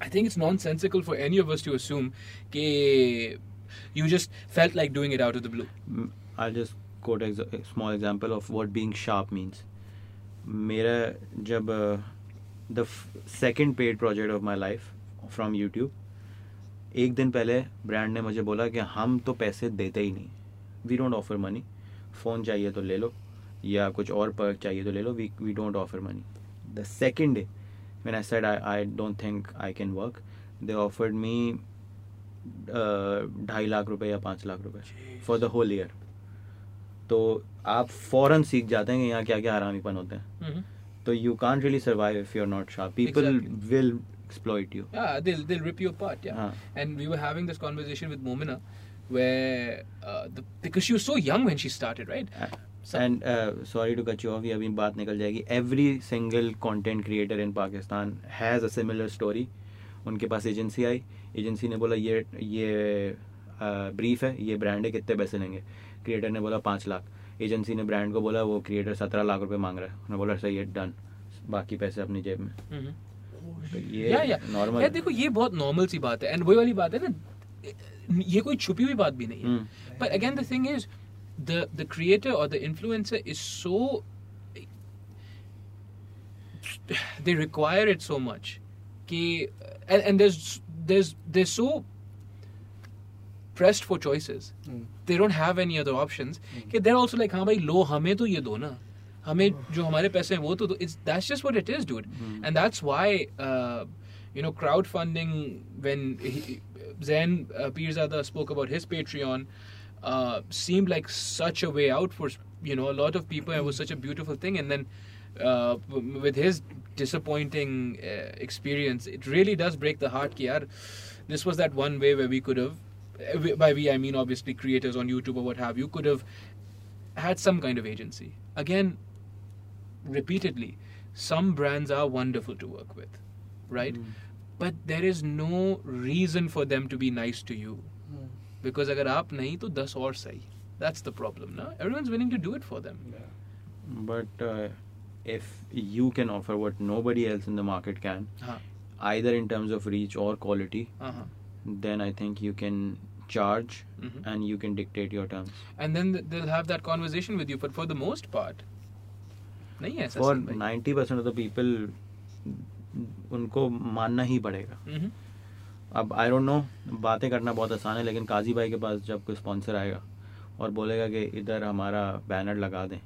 I think it's nonsensical for any of us to assume that you just felt like doing it out of the blue. I'll just quote ex- a small example of what being sharp means. मेरा जब the second paid project of my life from YouTube एक दिन पहले brand ने मुझे बोला कि हम तो पैसे देते ही नहीं we don't offer money phone चाहिए तो ले लो या कुछ और पर्क चाहिए तो ले लो we we don't offer money the second day when I said I, I don't think I can work, they offered me uh, ढाई लाख रुपए या पाँच लाख रुपए फॉर द होल ईयर तो आप फ़ौरन सीख जाते हैं कि यहाँ क्या क्या हरामीपन होते हैं Mm-hmm. तो you can't really survive if you are not sharp people. Will exploit you Yeah, they'll they'll rip you apart. Yeah. Huh. And we were having this conversation with Momina, where uh, the, because she was so young when she started, right? And sorry to cut you off ये अभी बात निकल जाएगी। Every single content creator in Pakistan has a similar story उनके पास agency आई। Agency ने बोला ये ये ब्रीफ है ये ब्रांड है कितने पैसे लेंगे? क्रिएटर ने बोला पाँच लाख. एजेंसी ने ब्रांड को बोला वो क्रिएटर सत्रह लाख रुपए मांग रहा है। उन्होंने बोला सही है डन बाकी पैसे अपनी जेब में. Mm-hmm. तो ये. नॉर्मल देखो ये बहुत नॉर्मल सी बात है। एंड वही वाली बात है ना ये कोई छुपी हुई बात भी नहीं है। हम्म। But again, the thing is, the the creator or the influencer is so they require it so much. कि and, and there's there's they're so pressed for choices. They don't have any other options. कि they're also like हाँ भाई लो हमें तो ये दो ना हमें जो हमारे पैसे हैं वो तो दो it's that's just what it is dude and that's why uh, you know crowdfunding when he, Zen uh, Pirzada spoke about his Patreon uh, seemed like such a way out for you know a lot of people It was such a beautiful thing. And then uh, with his disappointing uh, experience it really does break the heart ki yaar, this was that one way where we could have uh, by we I mean obviously creators on YouTube or what have you could have had some kind of agency. Again repeatedly some brands are wonderful to work with right? But there is no reason for them to be nice to you because अगर आप नहीं तो दस और सही that's the problem ना everyone's willing to do it for them But uh, if you can offer what nobody else in the market can, हाँ either in terms of reach or quality, हाँ हाँ then I think you can charge Mhm. and you can dictate your terms. and then th- they'll have that conversation with you but for the most part नहीं है ऐसा For भाई 90% of the people, उनको मानना ही पड़ेगा Mhm. अब I don't know बातें करना बहुत आसान है लेकिन काजी भाई के पास जब कोई स्पॉन्सर आएगा और बोलेगा कि इधर हमारा बैनर लगा दें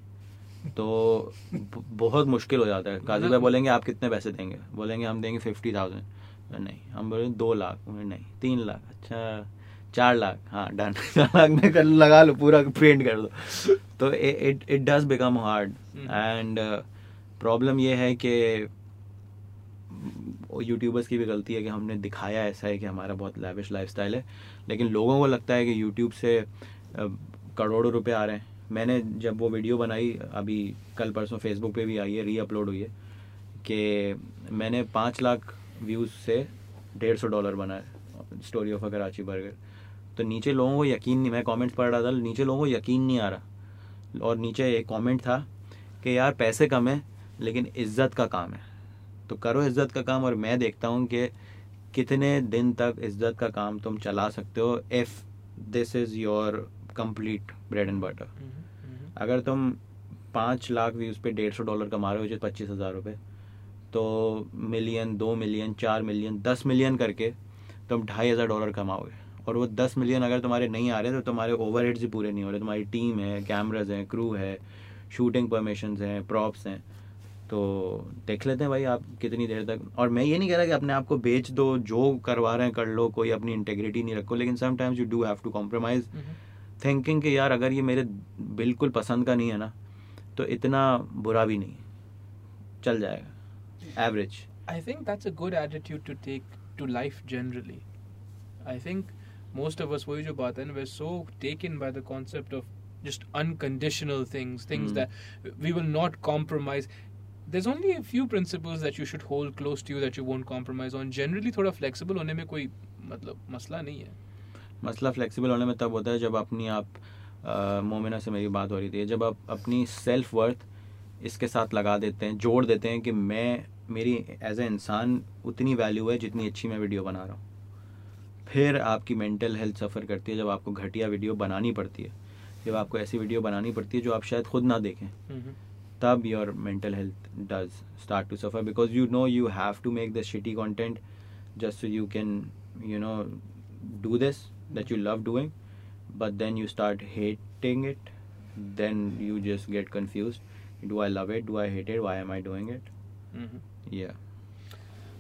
तो बहुत मुश्किल हो जाता है। काजी भाई बोलेंगे आप कितने पैसे देंगे? बोलेंगे हम देंगे फिफ्टी थाउज़ेंड नहीं हम बोलेंगे दो लाख. नहीं तीन लाख. अच्छा चार लाख। हाँ डन। *laughs* चार लाख में कर लगा लो पूरा प्रिंट कर दो तो it it does become hard. And problem ये है कि यूट्यूबर्स की भी गलती है कि हमने दिखाया ऐसा है कि हमारा बहुत लैविश लाइफस्टाइल है। लेकिन लोगों को लगता है कि यूट्यूब से करोड़ों रुपए आ रहे हैं। मैंने जब वो वीडियो बनाई, अभी कल परसों फेसबुक पे भी आई है री अपलोड हुई है, कि मैंने पाँच लाख व्यूज़ से डेढ़ सौ डॉलर बनाया story of a Karachi burger तो नीचे लोगों को यकीन नहीं, मैं कमेंट्स पढ़ रहा था, नीचे लोगों को यकीन नहीं आ रहा। और नीचे एक कमेंट था कि यार पैसे कम है, लेकिन इज़्ज़त का काम है। तो करो इज़्ज़त का काम और मैं देखता हूँ कि कितने दिन तक इज़्ज़त का काम तुम चला सकते हो if this is your complete bread and butter. अगर तुम पाँच लाख व्यूज़ पे डेढ़ सौ डॉलर कमा रहे हो जो पच्चीस हज़ार रुपये तो मिलियन दो मिलियन चार मिलियन दस मिलियन करके तुम ढाई हज़ार डॉलर कमाओगे। और वो दस मिलियन अगर तुम्हारे नहीं आ रहे तो तुम्हारे ओवरहेड्स ही पूरे नहीं हो रहे। तुम्हारी टीम है कैमराज हैं क्रू है शूटिंग परमिशन हैं प्रॉप्स हैं। तो देख लेते हैं भाई आप कितनी देर तक। और मैं ये नहीं कह रहा कि अपने आप को बेच दो जो करवा रहे हैं कर लो कोई अपनी इंटेग्रिटी नहीं रखो लेकिन sometimes you do have to compromise thinking कि यार अगर ये मेरे बिल्कुल पसंद का नहीं है ना तो इतना बुरा भी नहीं। चल जाएगा। Average I think that's a good attitude to take to life generally I think most of us वही जो बात है we so taken by the concept of just unconditional things things that we will not compromise There's only a few principles that you should hold close to you that you won't compromise on. Generally, थोड़ा flexible होने में कोई मतलब मसला नहीं है. मसला flexible होने में तब होता है जब अपनी आप अ, मोमिना से मेरी बात हो रही थी। जब आप अपनी सेल्फ वर्थ इसके साथ लगा देते हैं जोड़ देते हैं कि मैं मेरी एज ए इंसान उतनी वैल्यू है जितनी अच्छी मैं वीडियो बना रहा हूँ। फिर आपकी मेंटल हेल्थ सफ़र करती है जब आपको घटिया वीडियो बनानी पड़ती है। जब आपको ऐसी वीडियो बनानी पड़ती है जो आप शायद खुद ना देखें। tab your mental health does start to suffer because you know you have to make the shitty content just so you can you know do this that you love doing. But then you start hating it. Then you just get confused. Do i love it? Do i hate it? Why am i doing it? Mm-hmm. Yeah.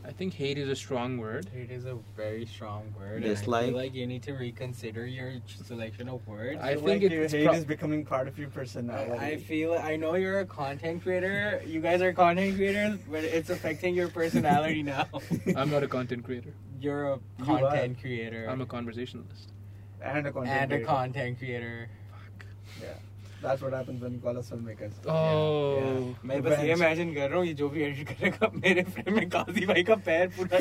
I think hate is a strong word. Hate is a very strong word. and I Dislike. feel like you need to reconsider your selection of words. I So, think like, your it's hate pro- is becoming part of your personality. I feel I know you're a content creator. You guys are content creators, but it's affecting your personality *laughs* now. I'm not a content creator. You're a You content creator I'm a conversationalist. and a content and a content creator. That's what happens when you call us filmmakers. Oh. मैं बस ये imagine कर रहा हूँ ये जो भी edit करेगा मेरे फ्रेम में काजी भाई का पैर पूरा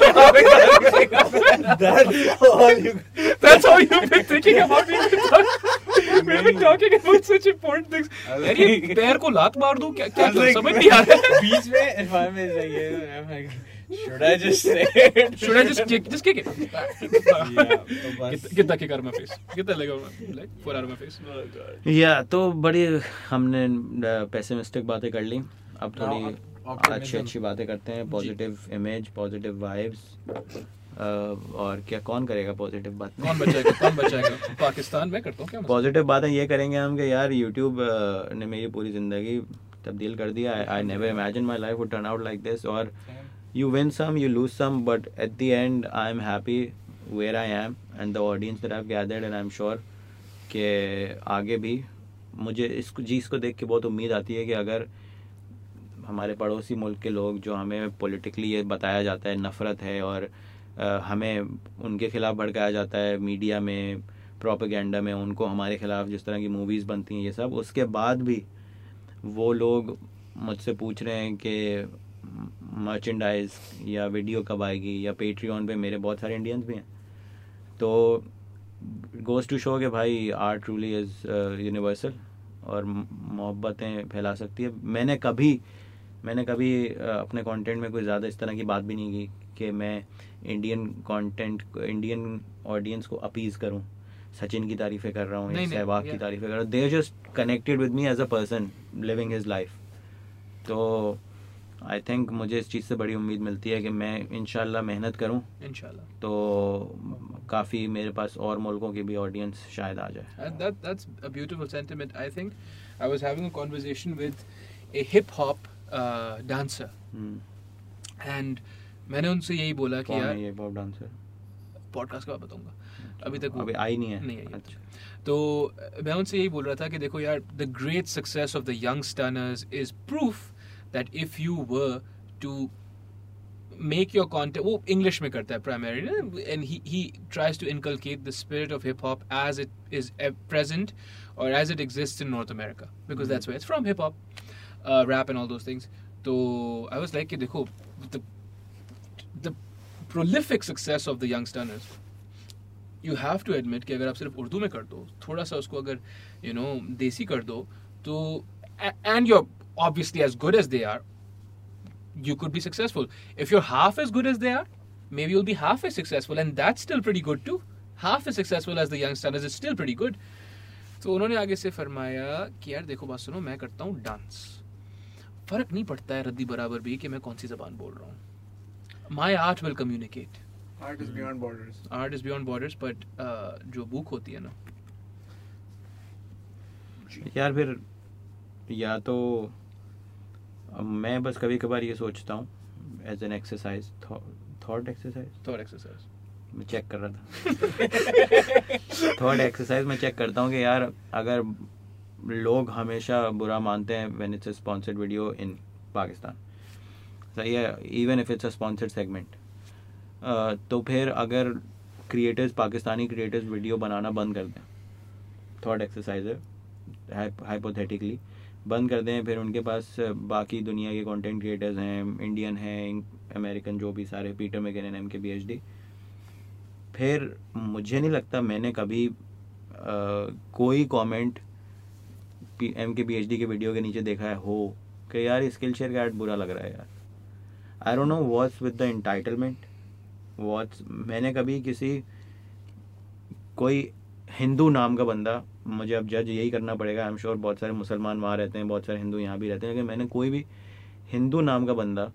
यहाँ पे करेगा पैर। That's all you. That's how you've been thinking about me. We've been talking about such important things. यार ये पैर को लात मार दूँ क्या क्या समझ नहीं आ रहा है बीच में इरफान में like, I'm like, should I just say *laughs* it? Should I just kick just kick it? *laughs* Yeah, तो कितना kick out of my face? कितना लगा like four out of my face? या तो बड़ी हमने पेसिमिस्टिक बातें कर ली। अब थोड़ी अच्छी अच्छी बातें करते हैं। पॉजिटिव इमेज पॉजिटिव वाइब्स और क्या कौन करेगा पॉजिटिव बात? कौन बचाएगा कौन बचाएगा? पाकिस्तान में करता हूँ क्या पॉजिटिव बातें ये करेंगे हम कि यार यूट्यूब ने मेरी पूरी ज़िंदगी तब्दील कर दिया। I never imagine my life would turn out like this और you win some, you lose some, but at the end, i'm happy where i am and the audience that i've gathered and i'm sure कि आगे भी मुझे इस चीज़ को देख के बहुत उम्मीद आती है कि अगर हमारे पड़ोसी मुल्क के लोग जो हमें पॉलिटिकली ये बताया जाता है, नफ़रत है और हमें उनके खिलाफ भड़काया जाता है मीडिया में प्रोपेगेंडा में, उनको हमारे खिलाफ जिस तरह की मूवीज़ बनती हैं, ये सब, उसके बाद भी वो लोग मुझसे पूछ रहे हैं कि मर्चेंडाइज या वीडियो कब आएगी या पेट्रियन पे मेरे बहुत सारे इंडियंस भी हैं। तो गोज़ टू शो कि भाई आर्ट रूली इज़ यूनिवर्सल और मोहब्बतें फैला सकती है। मैंने कभी मैंने कभी अ, अपने कंटेंट में कोई ज़्यादा इस तरह की बात भी नहीं की कि मैं इंडियन कंटेंट इंडियन ऑडियंस को अपीज़ करूँ। सचिन की तारीफ़ें कर रहा हूँ सहवाग की तारीफ़ें कर रहा हूँ। They just connected with me as a person living his life तो आई थिंक मुझे इस चीज़ से बड़ी उम्मीद मिलती है कि मैं इंशाल्लाह मेहनत करूँ। इन तो काफ़ी मेरे पास और मुल्कों की भी ऑडियंस शायद आ जाए। A conversation with a hip hop uh, dancer, hmm, and मैंने उनसे यही बोला कि यार ये पॉप डांसर पॉडकास्ट का बताऊँगा। अभी तक अभी आई नहीं है? नहीं आई अच्छा। तो मैं उनसे यही बोल रहा था कि देखो यार the great success of the young stunners is proof that if you were to make your content वो इंग्लिश में करता है primary and he tries to inculcate the spirit of hip hop as it is present और as it exist in North America because that's where it's from hip hop rap and all those things तो I was like कि देखो the the prolific success of the young stunners you have to admit कि अगर आप सिर्फ उर्दू में कर दो थोड़ा सा उसको अगर you know देसी कर दो तो a- and you're obviously as good as they are you could be successful if you're half as good as they are maybe you'll be half as successful and that's still pretty good too half as successful as the young stunners is still pretty good तो उन्होंने आगे से फरमाया कि यार देखो बात सुनो मैं करता हूँ डांस फर्क नहीं पड़ता है रद्दी बराबर भी कि मैं कौन सी जबान बोल रहा हूँ my art will communicate Art is beyond borders. Art is beyond borders but जो बुक होती है ना यार फिर या तो अब मैं बस कभी कभार ये सोचता हूँ as an exercise thought exercise thought exercise मैं चेक कर रहा था। थॉट एक्सरसाइज में चेक करता हूँ कि यार अगर लोग हमेशा बुरा मानते हैं when it's a sponsored video in Pakistan सही है even if it's a sponsored segment तो फिर अगर क्रिएटर्स पाकिस्तानी क्रिएटर्स वीडियो बनाना बंद कर दें थॉट एक्सरसाइज है हाइपोथेटिकली बंद कर दें फिर उनके पास बाकी दुनिया के कंटेंट क्रिएटर्स हैं इंडियन हैं अमेरिकन जो भी सारे Peter McKinnon M K B H D फिर मुझे नहीं लगता मैंने कभी आ, कोई comment M K B H D के वीडियो के नीचे देखा है हो कि यार स्किल शेयर का ऐड बुरा लग रहा है यार। I don't know what's with the entitlement what's मैंने कभी किसी कोई हिंदू नाम का बंदा मुझे अब जज यही करना पड़ेगा। आई एम श्योर बहुत सारे मुसलमान वहाँ रहते हैं बहुत सारे हिंदू यहाँ भी रहते हैं। लेकिन मैंने कोई भी हिंदू नाम का बंदा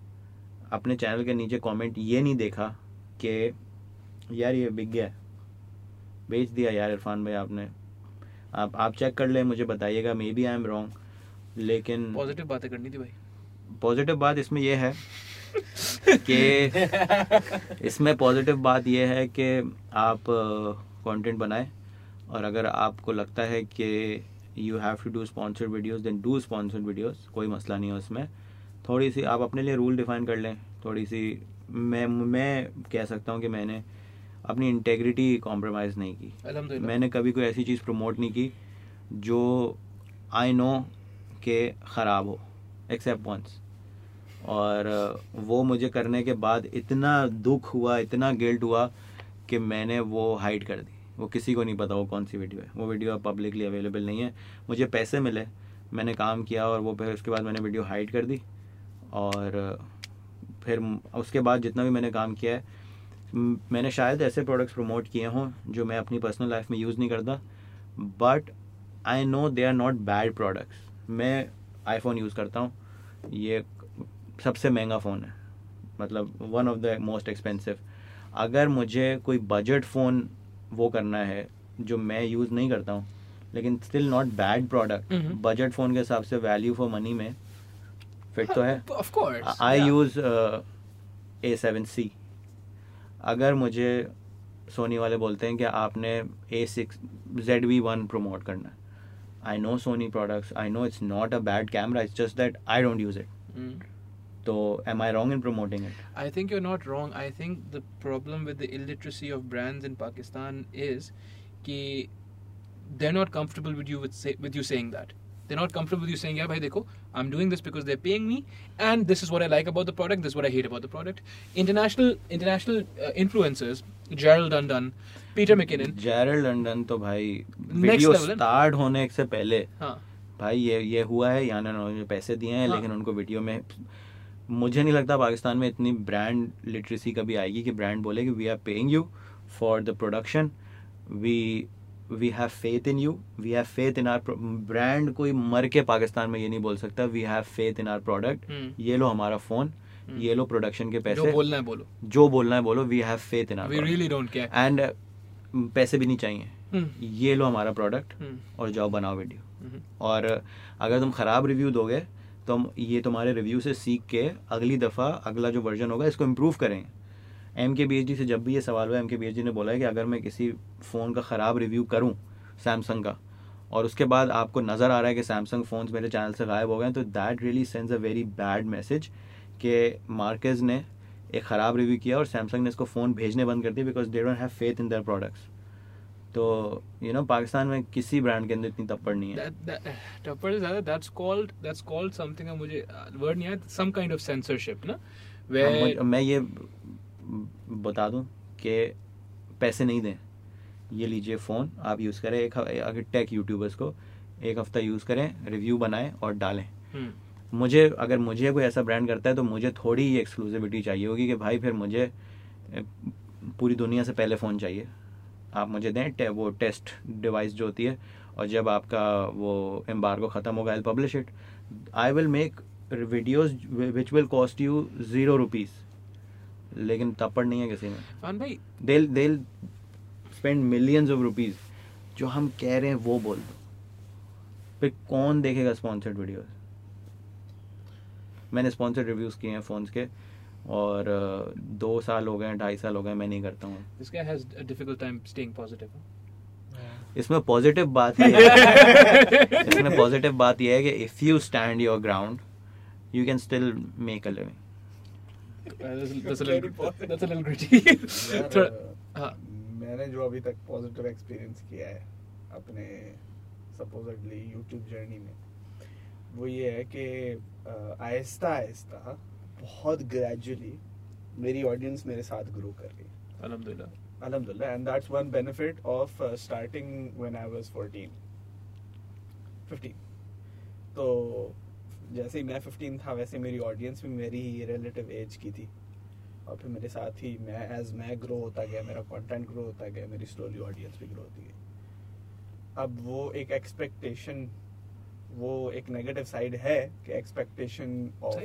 अपने चैनल के नीचे कमेंट ये नहीं देखा कि यार ये बिक गया। बेच दिया यार इरफान भाई आपने। आप आप चेक कर लें मुझे बताइएगा। Maybe I am wrong लेकिन पॉजिटिव बातें करनी थी भाई। पॉजिटिव बात इसमें यह है कि *laughs* इसमें पॉजिटिव बात यह है कि आप कंटेंट बनाएँ। और अगर आपको लगता है कि you have to do sponsored videos then do sponsored videos कोई मसला नहीं है उसमें। थोड़ी सी आप अपने लिए रूल डिफाइन कर लें। थोड़ी सी मैं मैं कह सकता हूँ कि मैंने अपनी इंटेग्रिटी कॉम्प्रोमाइज़ नहीं की। मैंने कभी कोई ऐसी चीज़ प्रमोट नहीं की जो आई नो के ख़राब हो एक्सेप्ट वंस और वो मुझे करने के बाद इतना दुख हुआ इतना गिल्ट हुआ कि मैंने वो हाइड कर दी। वो किसी को नहीं पता वो कौन सी वीडियो है। वो वीडियो अब पब्लिकली अवेलेबल नहीं है। मुझे पैसे मिले, मैंने काम किया और वो फिर उसके बाद मैंने वीडियो हाइड कर दी। और, फिर उसके बाद जितना भी मैंने काम किया है मैंने शायद ऐसे प्रोडक्ट्स प्रमोट किए हों जो मैं अपनी पर्सनल लाइफ में यूज़ नहीं करता। But I know they are not bad products मैं आईफोन यूज़ करता हूँ। ये सबसे महँगा फ़ोन है। मतलब one of the most expensive अगर मुझे कोई बजट फ़ोन वो करना है जो मैं यूज़ नहीं करता हूँ लेकिन still not bad product. Budget phone के हिसाब से वैल्यू फॉर मनी में फिट तो है. I use A seven C अगर मुझे सोनी वाले बोलते हैं कि आपने A six Z V one promote करना है। I know Sony products I know it's not a bad camera it's just that I don't use it Mm. तो am I wrong in promoting it I think you're not wrong. I think the problem with the illiteracy of brands in Pakistan is कि they're not comfortable with you with say, with you saying that. They're not comfortable with you saying, yeah, bhai, dekho, I'm doing this because they're paying me, and this is what I like about the product. This is what I hate about the product. International international uh, influencers, Gerald Undone, Peter McKinnon, Gerald Undone तो भाई video है? Start होने से पहले हाँ, भाई ये ये हुआ है या ना उन्होंने पैसे दिए हैं हाँ। लेकिन उनको वीडियो में मुझे नहीं लगता पाकिस्तान में इतनी ब्रांड लिटरेसी कभी आएगी कि ब्रांड बोले कि we are paying you for the production we we have faith in you we have faith in our brand कोई मर के पाकिस्तान में ये नहीं बोल सकता we have faith in our product hmm. ये लो हमारा फ़ोन हम्म। ये लो प्रोडक्शन के जो पैसे बोलना है बोलो. जो बोलना है बोलो we have faith in our We really don't care. And पैसे भी नहीं चाहिए Hmm. ये लो हमारा प्रोडक्ट Hmm. और जाओ बनाओ वीडियो. और अगर तुम ख़राब रिव्यू दोगे तो हम ये तुम्हारे रिव्यू से सीख के अगली दफ़ा अगला जो वर्जन होगा, इसको इम्प्रूव करेंगे M K B H D से जब भी ये सवाल हुआ M K B H D ने बोला है कि अगर मैं किसी फ़ोन का ख़राब रिव्यू करूँ सैमसंग का, और उसके बाद आपको नज़र आ रहा है कि सैमसंग फ़ोन्स मेरे चैनल से गायब हो गए तो that really sends a very bad message कि मार्केज ने एक ख़राब रिव्यू किया और सैमसंग ने इसको फ़ोन भेजने बंद कर दिए because they don't have faith in their products तो यू नो पाकिस्तान में किसी ब्रांड के अंदर इतनी टप्पड़ नहीं है। टप्पड़ ज़्यादा called that's called something अब मुझे वर्ड नहीं आया some kind of censorship ना? हाँ, where मुझे- मैं ये बता दूँ कि पैसे नहीं दें। ये लीजिए फ़ोन आप यूज़ करें एक अगर टेक यूट्यूबर्स को एक हफ़्ता यूज़ करें रिव्यू बनाएँ और डालें। Hmm. मुझे अगर मुझे कोई ऐसा ब्रांड करता है तो मुझे थोड़ी ही एक्सक्लूसिविटी चाहिए होगी कि भाई फिर मुझे पूरी दुनिया से पहले फ़ोन चाहिए। आप मुझे दें टे, वो टेस्ट डिवाइस जो होती है और जब आपका वो एम्बार्गो ख़त्म होगा I publish it I will make videos which will cost you zero rupees लेकिन तपड़ नहीं है किसी में। भाई। They'll they'll spend millions of rupees. जो हम कह रहे हैं वो बोल दो। फिर कौन देखेगा स्पॉन्सर्ड वीडियोस मैंने स्पॉन्सर्ड रिव्यूज़ किए हैं फ़ोन्स के। और दो साल हो गए ढाई साल हो गए मैं नहीं करता हूँ This guy has a difficult time staying positive. huh? इसमें पॉजिटिव बात *laughs* ये है इसमें पॉजिटिव बात ये है कि if you stand your ground you can still make a living that's, that's a Very little positive. that's a little gritty. यार, थोड़ा- *laughs* मैंने जो अभी तक पॉजिटिव एक्सपीरियंस किया है अपने सपोजिटली यूट्यूब जर्नी में वो ये है कि आहिस्ता आहिस्ता बहुत ग्रेजुअली मेरी ऑडियंस मेरे साथ ग्रो कर रही है. Alhamdulillah, and that's one benefit of uh, starting when I was 14, 15. तो जैसे ही मैं 15 था वैसे मेरी ऑडियंस भी मेरी ही रिलेटिव एज की थी और फिर मेरे साथ ही मैं एज मैं ग्रो होता गया मेरा कंटेंट ग्रो होता गया मेरी स्लोली ऑडियंस भी ग्रो होती गई अब वो एक एक्सपेक्टेशन वो एक नेगेटिव साइड है कि expectation of.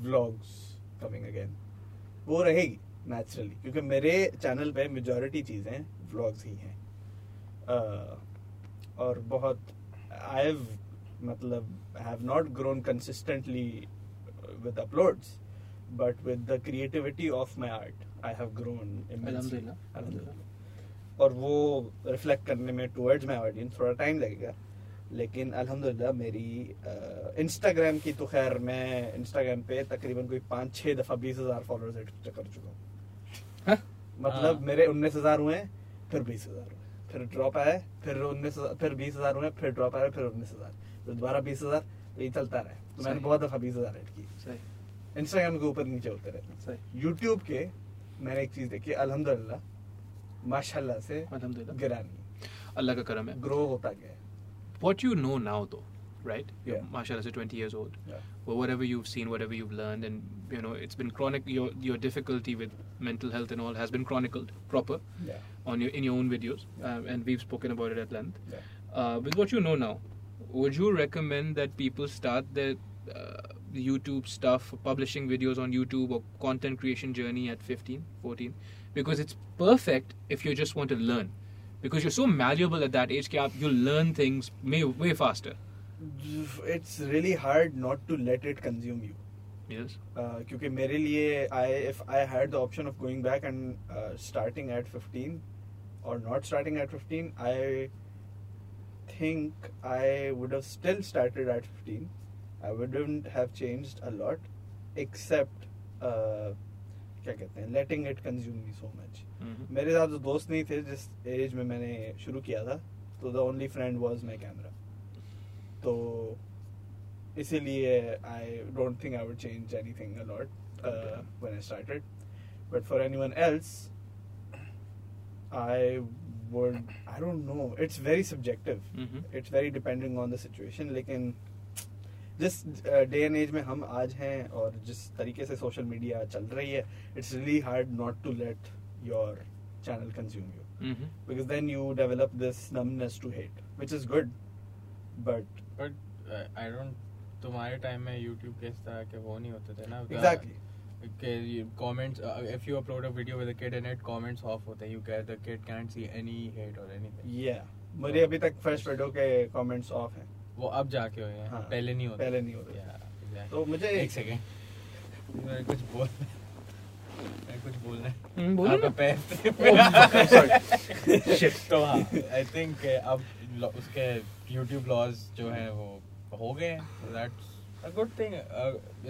Vlogs coming again वो रहेगी नेचुरली क्योंकि मेरे चैनल पे मेजोरिटी चीज़ें व्लॉग्स ही हैं। अह, और बहुत आई हैव मतलब have not grown consistently with uploads but with the creativity of my art I have grown. और वो रिफ्लेक्ट करने में टुवर्ड्स माई ऑडियंस थोड़ा टाइम लगेगा। लेकिन अल्हम्दुलिल्लाह मेरी इंस्टाग्राम की तो खैर मैं इंस्टाग्राम पे तकरीबन कोई पाँच छः दफ़ा बीस हज़ार फॉलोअर्स कर चुका हूँ। हाँ? मतलब हाँ। मेरे उन्नीस हज़ार हुए फिर बीस हज़ार हुए फिर ड्रॉप आया फिर उन्नीस फिर बीस हज़ार हुए फिर ड्रॉप आया फिर उन्नीस हज़ार। फिर दोबारा बीस हज़ार तो ये चलता रहा। तो मैंने बहुत दफ़ा बीस हज़ार हिट की इंस्टाग्राम के ऊपर नीचे होते रहते सही। यूट्यूब के मैंने एक चीज़ देखी अल्हम्दुलिल्लाह माशाल्लाह से गिरा नहीं। अल्लाह का करम है। ग्रो होता गया what you know now though right you're Yeah. mashallah say 20 years old Yeah. well whatever you've seen whatever you've learned and you know it's been chronic your your difficulty with mental health and all has been chronicled proper Yeah. on your in your own videos Yeah. um, and we've spoken about it at length Yeah. uh, with what you know now would you recommend that people start their uh, youtube stuff publishing videos on youtube or content creation journey at 15 14 because it's perfect if you just want to learn because you're so malleable at that age कि आप you'll learn things way, way faster It's really hard not to let it consume you. yes Uh, क्योंकि मेरे लिए I if I had the option of going back and uh, starting at 15 or not starting at 15, I think I would have still started at 15. I wouldn't have changed a lot, except uh, क्या कहते हैं letting it consume me so much. Mhm. मेरे साथ जो दोस्त नहीं थे जिस एज में मैंने शुरू किया था तो the only friend was my camera तो इसीलिए I don't think I would change anything a lot when I started but for anyone else I would I don't know it's very subjective. It's very depending on the situation लेकिन जिस day and age में हम आज हैं और जिस तरीके से सोशल मीडिया चल रही है it's really hard not to let your channel consume you Mhm. because then you develop this numbness to hate, which is good. But But uh, I don't. तुम्हारे टाइम में YouTube के इस तरह के वो नहीं होते थे ना exactly, के comments uh, if you upload a video with a kid in it comments off होते हैं you get the kid can't see any hate or anything yeah. मेरे अभी तक फ़र्स्ट वीडियो के कमेंट्स ऑफ़ हैं वो अब जाके हुए हैं हाँ, पहले नहीं होते पहले नहीं होते। Yeah, exactly. तो मुझे एक सेकंड मैं कुछ बोल कुछ बोलना है हम्म, बोलो। पैर तो हाँ आई थिंक अब उसके YouTube लॉज जो हैं वो हो गए हैं दैट्स अ गुड थिंग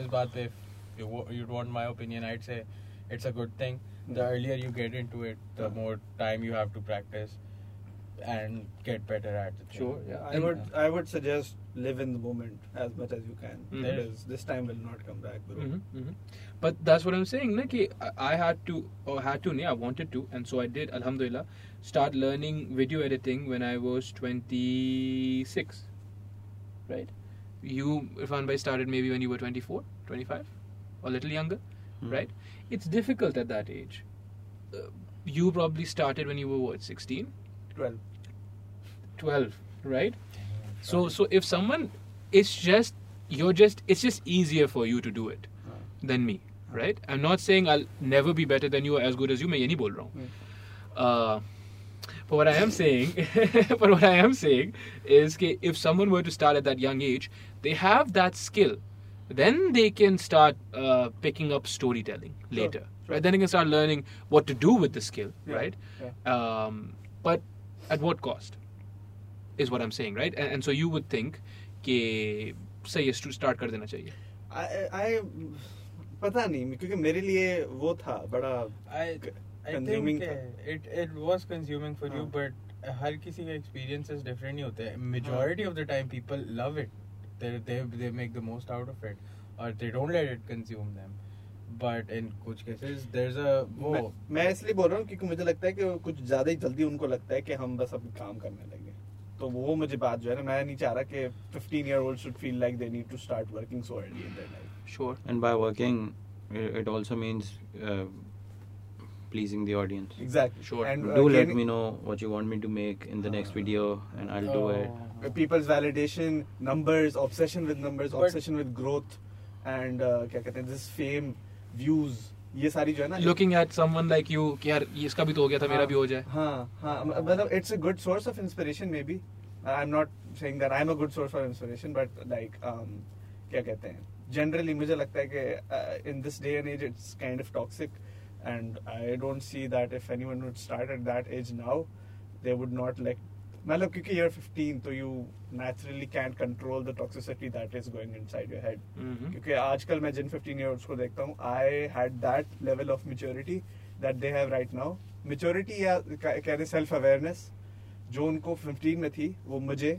इस बात पे you want my opinion I'd say it's a good thing the earlier you get into it the more time you have to practice and get better at the thing. Sure, yeah. I would I would suggest live in the moment as much as you can Mhm. because this time will not come back, bro. Mhm, mhm. But that's what I'm saying. Na, ki I had to, or had to, yeah, I wanted to, and so I did, alhamdulillah, start learning video editing when I was 26. Right? You, Irfan Bhai, started maybe when you were 24, 25, or a little younger, Hmm. right? It's difficult at that age. Uh, you probably started when you were what, 16, Twelve. 12, right? So, so if someone, it's just, you're just, it's just easier for you to do it. than me, right? I'm not saying I'll never be better than you or as good as you. मैं ये नहीं बोल रहा हूँ. Hmm. Uh, But what I am saying, *laughs* but what I am saying is that if someone were to start at that young age, they have that skill. Then they can start uh, picking up storytelling Sure, later, sure. right? Then they can start learning what to do with the skill, Yeah, right? yeah. Um, but at what cost? Is what I'm saying, right? And, and so you would think कि सही है start कर देना चाहिए. I, I पता नहीं क्योंकि मेरे लिए वो था बड़ा हाँ। हर किसी का एक्सपीरियंसेस डिफरेंट ही। होते majority of the time people love it they they make the most out of it और they don't let it consume them but in कुछ केसेस देयर इज़ अ वो मैं इसलिए बोल रहा हूँ क्योंकि मुझे लगता है कि कुछ ज़्यादा ही जल्दी उनको लगता है कि हम बस अब काम करने लगे। तो वो मुझे बात जो है ना मैं नहीं चाह रहा कि 15 year old should feel like they need to start working so early in their life Sure. And by working, it it also means uh, pleasing the audience. exactly Sure. and Do uh, let gaining- me know what you want me to make in the next video, and I'll do it. Oh. people's validation numbers obsession with numbers But- obsession with growth and uh, क्या कहते हैं this fame views ये सारी जो है ना Looking at someone like you, कि यार ये इसका भी तो हो गया था, मेरा भी हो जाए. हाँ हाँ मतलब it's a good source of inspiration maybe I'm not saying that I'm a good source of inspiration but like um, क्या कहते हैं जनरली मुझे लगता है कि in this day and age it's kind of toxic and I don't see that if anyone would start at that age now they would not like मतलब क्योंकि year 15 तो you naturally can't control the toxicity that is going inside your head क्योंकि आजकल मैं जिन 15 years को देखता हूँ I had that level of maturity that they have right now maturity या कह सेल्फ अवेयरनेस जो उनको 15 में थी वो मुझे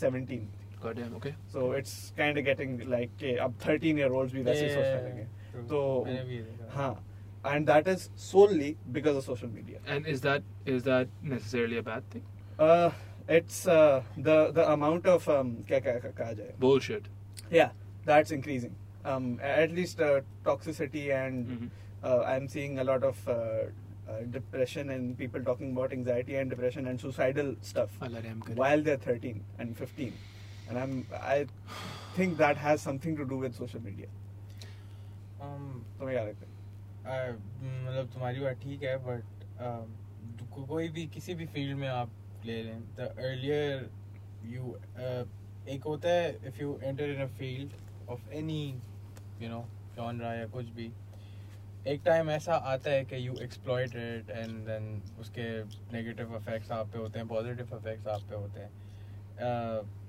17 थी। God damn, okay. So it's kind getting like के अब 13 year olds भी वैसे ही सोचने Yeah, लगे true. तो मैंने भी ये देखा। हाँ and that is solely because of social media And is that is that necessarily a bad thing? uh, it's uh, the the amount of um, क्या क्या क्या- कहा जाए Bullshit. yeah that's increasing um, at least uh, toxicity and Mhm. uh, i'm seeing a lot of uh, uh, depression and people talking about anxiety and depression and suicidal stuff Allah रहम करे. while they're 13 and 15 and i'm i think that has something to do with social media. Um, तुम्हें क्या लगता है? मतलब तुम्हारी बात ठीक है बट कोई भी किसी भी फ़ील्ड में आप ले लें द अर्लियर यू एक होता है if you enter in a field of any you know genre या कुछ भी एक टाइम ऐसा आता है कि you exploit it and then उसके नेगेटिव इफेक्ट्स आप पे होते हैं पॉजिटिव इफेक्ट्स आप पे होते हैं। Uh,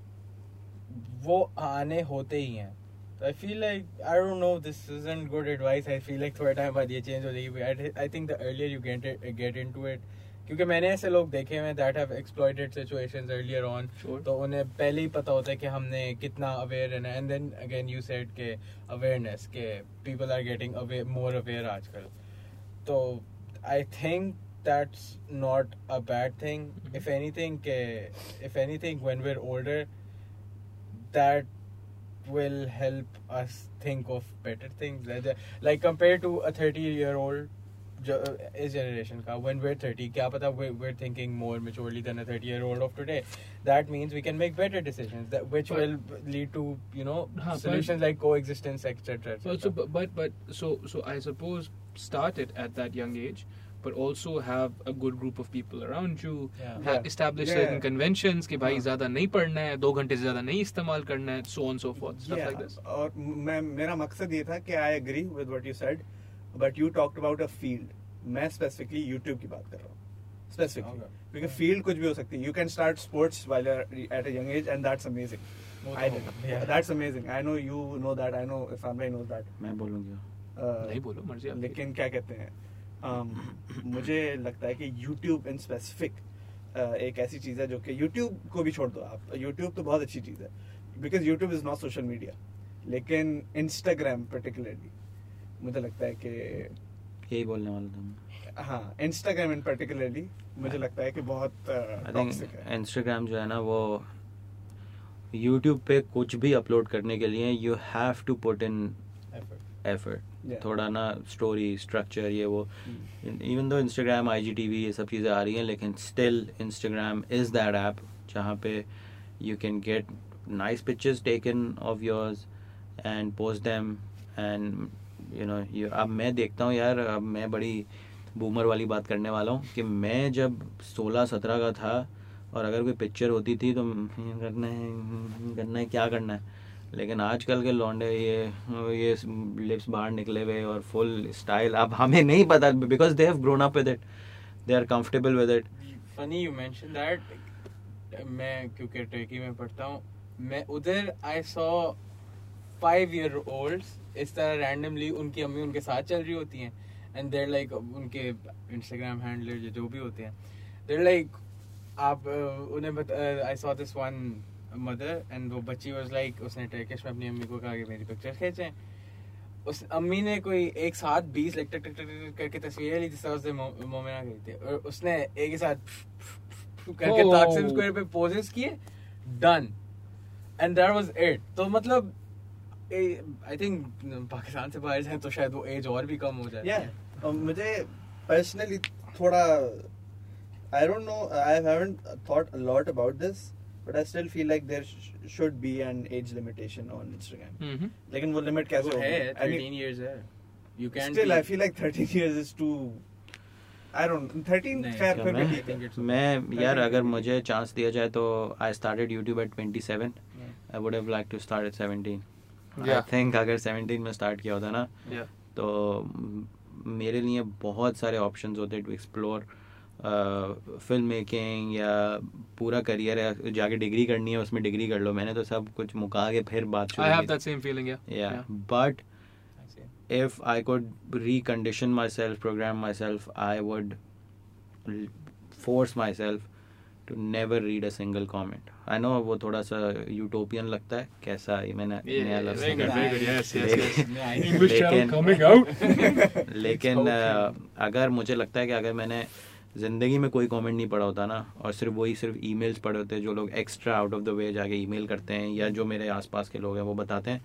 वो आने होते ही हैं। तो I feel like I don't know this is and good advice I feel like थोड़ा टाइम बाद ये चेंज हो जाएगी I think the earlier you get get into it क्योंकि मैंने ऐसे लोग देखे हैं that have exploited situations earlier on तो उन्हें पहले ही पता होता है कि हमने कितना अवेयर है। And then again you set के अवेयरनेस के people are getting more aware आज कल तो I think that's not a bad thing if anything के if anything when where that will help us think of better things. Like, compared to a 30 year old uh, is generation ka when we're 30 kya pata we're, we're thinking more maturely than a 30 year old of today. That means we can make better decisions that which But- will lead to you know Huh, but- solutions like coexistence etc So, so but, but but so so I suppose start it at that young age, but also have a good group of people around you. Yeah. Ha- Yeah. establish Yeah. certain conventions कि भाई हाँ. ज्यादा नहीं पढ़ना है दो घंटे से ज्यादा नहीं इस्तेमाल करना है so on so forth stuff Yeah, like this. और मैं मेरा मकसद ये था कि I agree with what you said but you talked about a field मैं स्पेसिफिकली यूट्यूब की बात कर रहा हूँ स्पेसिफिकली Okay. क्योंकि फील्ड कुछ भी हो सकती है you can start sports while at a young age and that's amazing वो आई तो- yeah. That's amazing I know you know that I know Irfan भाई नोज दैट मैं बोलूँगा नहीं बोलो मर्जी आपकी. लेकिन क्या कहते हैं um, मुझे लगता है कि YouTube इन स्पेसिफिक एक ऐसी चीज़ है जो कि YouTube को भी छोड़ दो आप। YouTube तो बहुत अच्छी चीज़ है because YouTube is not social media लेकिन Instagram पर्टिकुलरली मुझे लगता है कि यही बोलने वाला था हाँ Instagram इन पर्टिकुलरली मुझे लगता है कि बहुत इंस्टाग्राम जो है ना वो यूट्यूब पे कुछ भी अपलोड करने के लिए you have to put in effort Yeah. थोड़ा ना स्टोरी स्ट्रक्चर ये वो. Even though Instagram I G T V ये सब चीज़ें आ रही हैं लेकिन still Instagram is that app जहाँ पे you can get nice pictures taken of yours and post them and you know you अब मैं देखता हूँ यार अब मैं बड़ी बूमर वाली बात करने वाला हूँ कि मैं जब 16-17 का था और अगर कोई पिक्चर होती थी तो करना है करना है क्या करना है लेकिन आजकल के लौंडे, ये ये लिप्स बाहर निकले हुए और फुल स्टाइल अब हमें नहीं पता because they have grown up with it they are comfortable with it funny you mentioned that मैं क्योंकि टर्की में पढ़ता हूँ। मैं उधर I saw five year olds इस तरह रैंडमली उनकी अम्मी उनके साथ चल रही होती हैं। एंड देर लाइक उनके इंस्टाग्राम हैंडलर जो भी होते हैं। देर लाइक आप उन्हें I saw this one mother and वो बच्ची वाज लाइक उसने टर्किश में अपनी अम्मी को कहा कि मेरी पिक्चर खींचें। उस अम्मी ने कोई एक साथ बीस लाइक टक टक टक करके तस्वीरें ली जिस तरह से मोमिना गई थी। और उसने एक ही साथ करके. ताकसिम स्क्वायर पे पोजेस किए। Done and that was it तो मतलब आई थिंक पाकिस्तान से बाहर जाए तो शायद वो एज और भी कम हो जाए। Yeah. Um, मुझे पर्सनली थोड़ा I don't know I haven't thought a lot about this but I still feel like there sh- should be an age limitation on Instagram Mm-hmm. लेकिन वो लिमिट कैसे वो है होगी I mean, 13 years है you can still I feel like 13 years is too I don't 13 नहीं, fair क्या फिर भी मैं- ठीक है यार अगर मुझे चांस दिया जाए तो I started YouTube at 27 I would have like to start at 17 I. Think अगर 17 में स्टार्ट किया होता ना Yeah. तो मेरे लिए बहुत सारे ऑप्शंस होते टू एक्सप्लोर फ़िल्म मेकिंग या पूरा करियर है जाके डिग्री करनी है उसमें डिग्री कर लो। मैंने तो सब कुछ मुका के फिर बात but if I could recondition myself program myself I would force myself to never read a single comment I know वो थोड़ा सा यूटोपियन लगता है कैसा ये मैंने नया लव लेकिन *laughs* अगर मुझे लगता है कि अगर मैंने ज़िंदगी में कोई कमेंट नहीं पड़ा होता ना और सिर्फ़ वही सिर्फ़ ईमेल्स पढ़े होते हैं जो लोग extra out of the way जाके ईमेल करते हैं या जो मेरे आसपास के लोग हैं वो बताते हैं।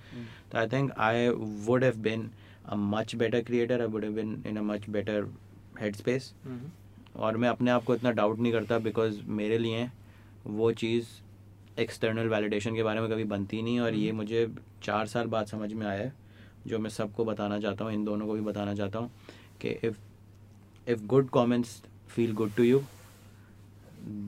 तो I think I would have been a much better creator I would have been in a much better head space. और मैं अपने आप को इतना डाउट नहीं करता बिकॉज़ मेरे लिए वो चीज़ एक्सटर्नल वैलिडेशन के बारे में कभी बनती नहीं और ये मुझे चार साल बाद समझ में आया है जो मैं सबको बताना चाहता हूँ इन दोनों को भी बताना चाहता हूँ कि if if good comments feel good to you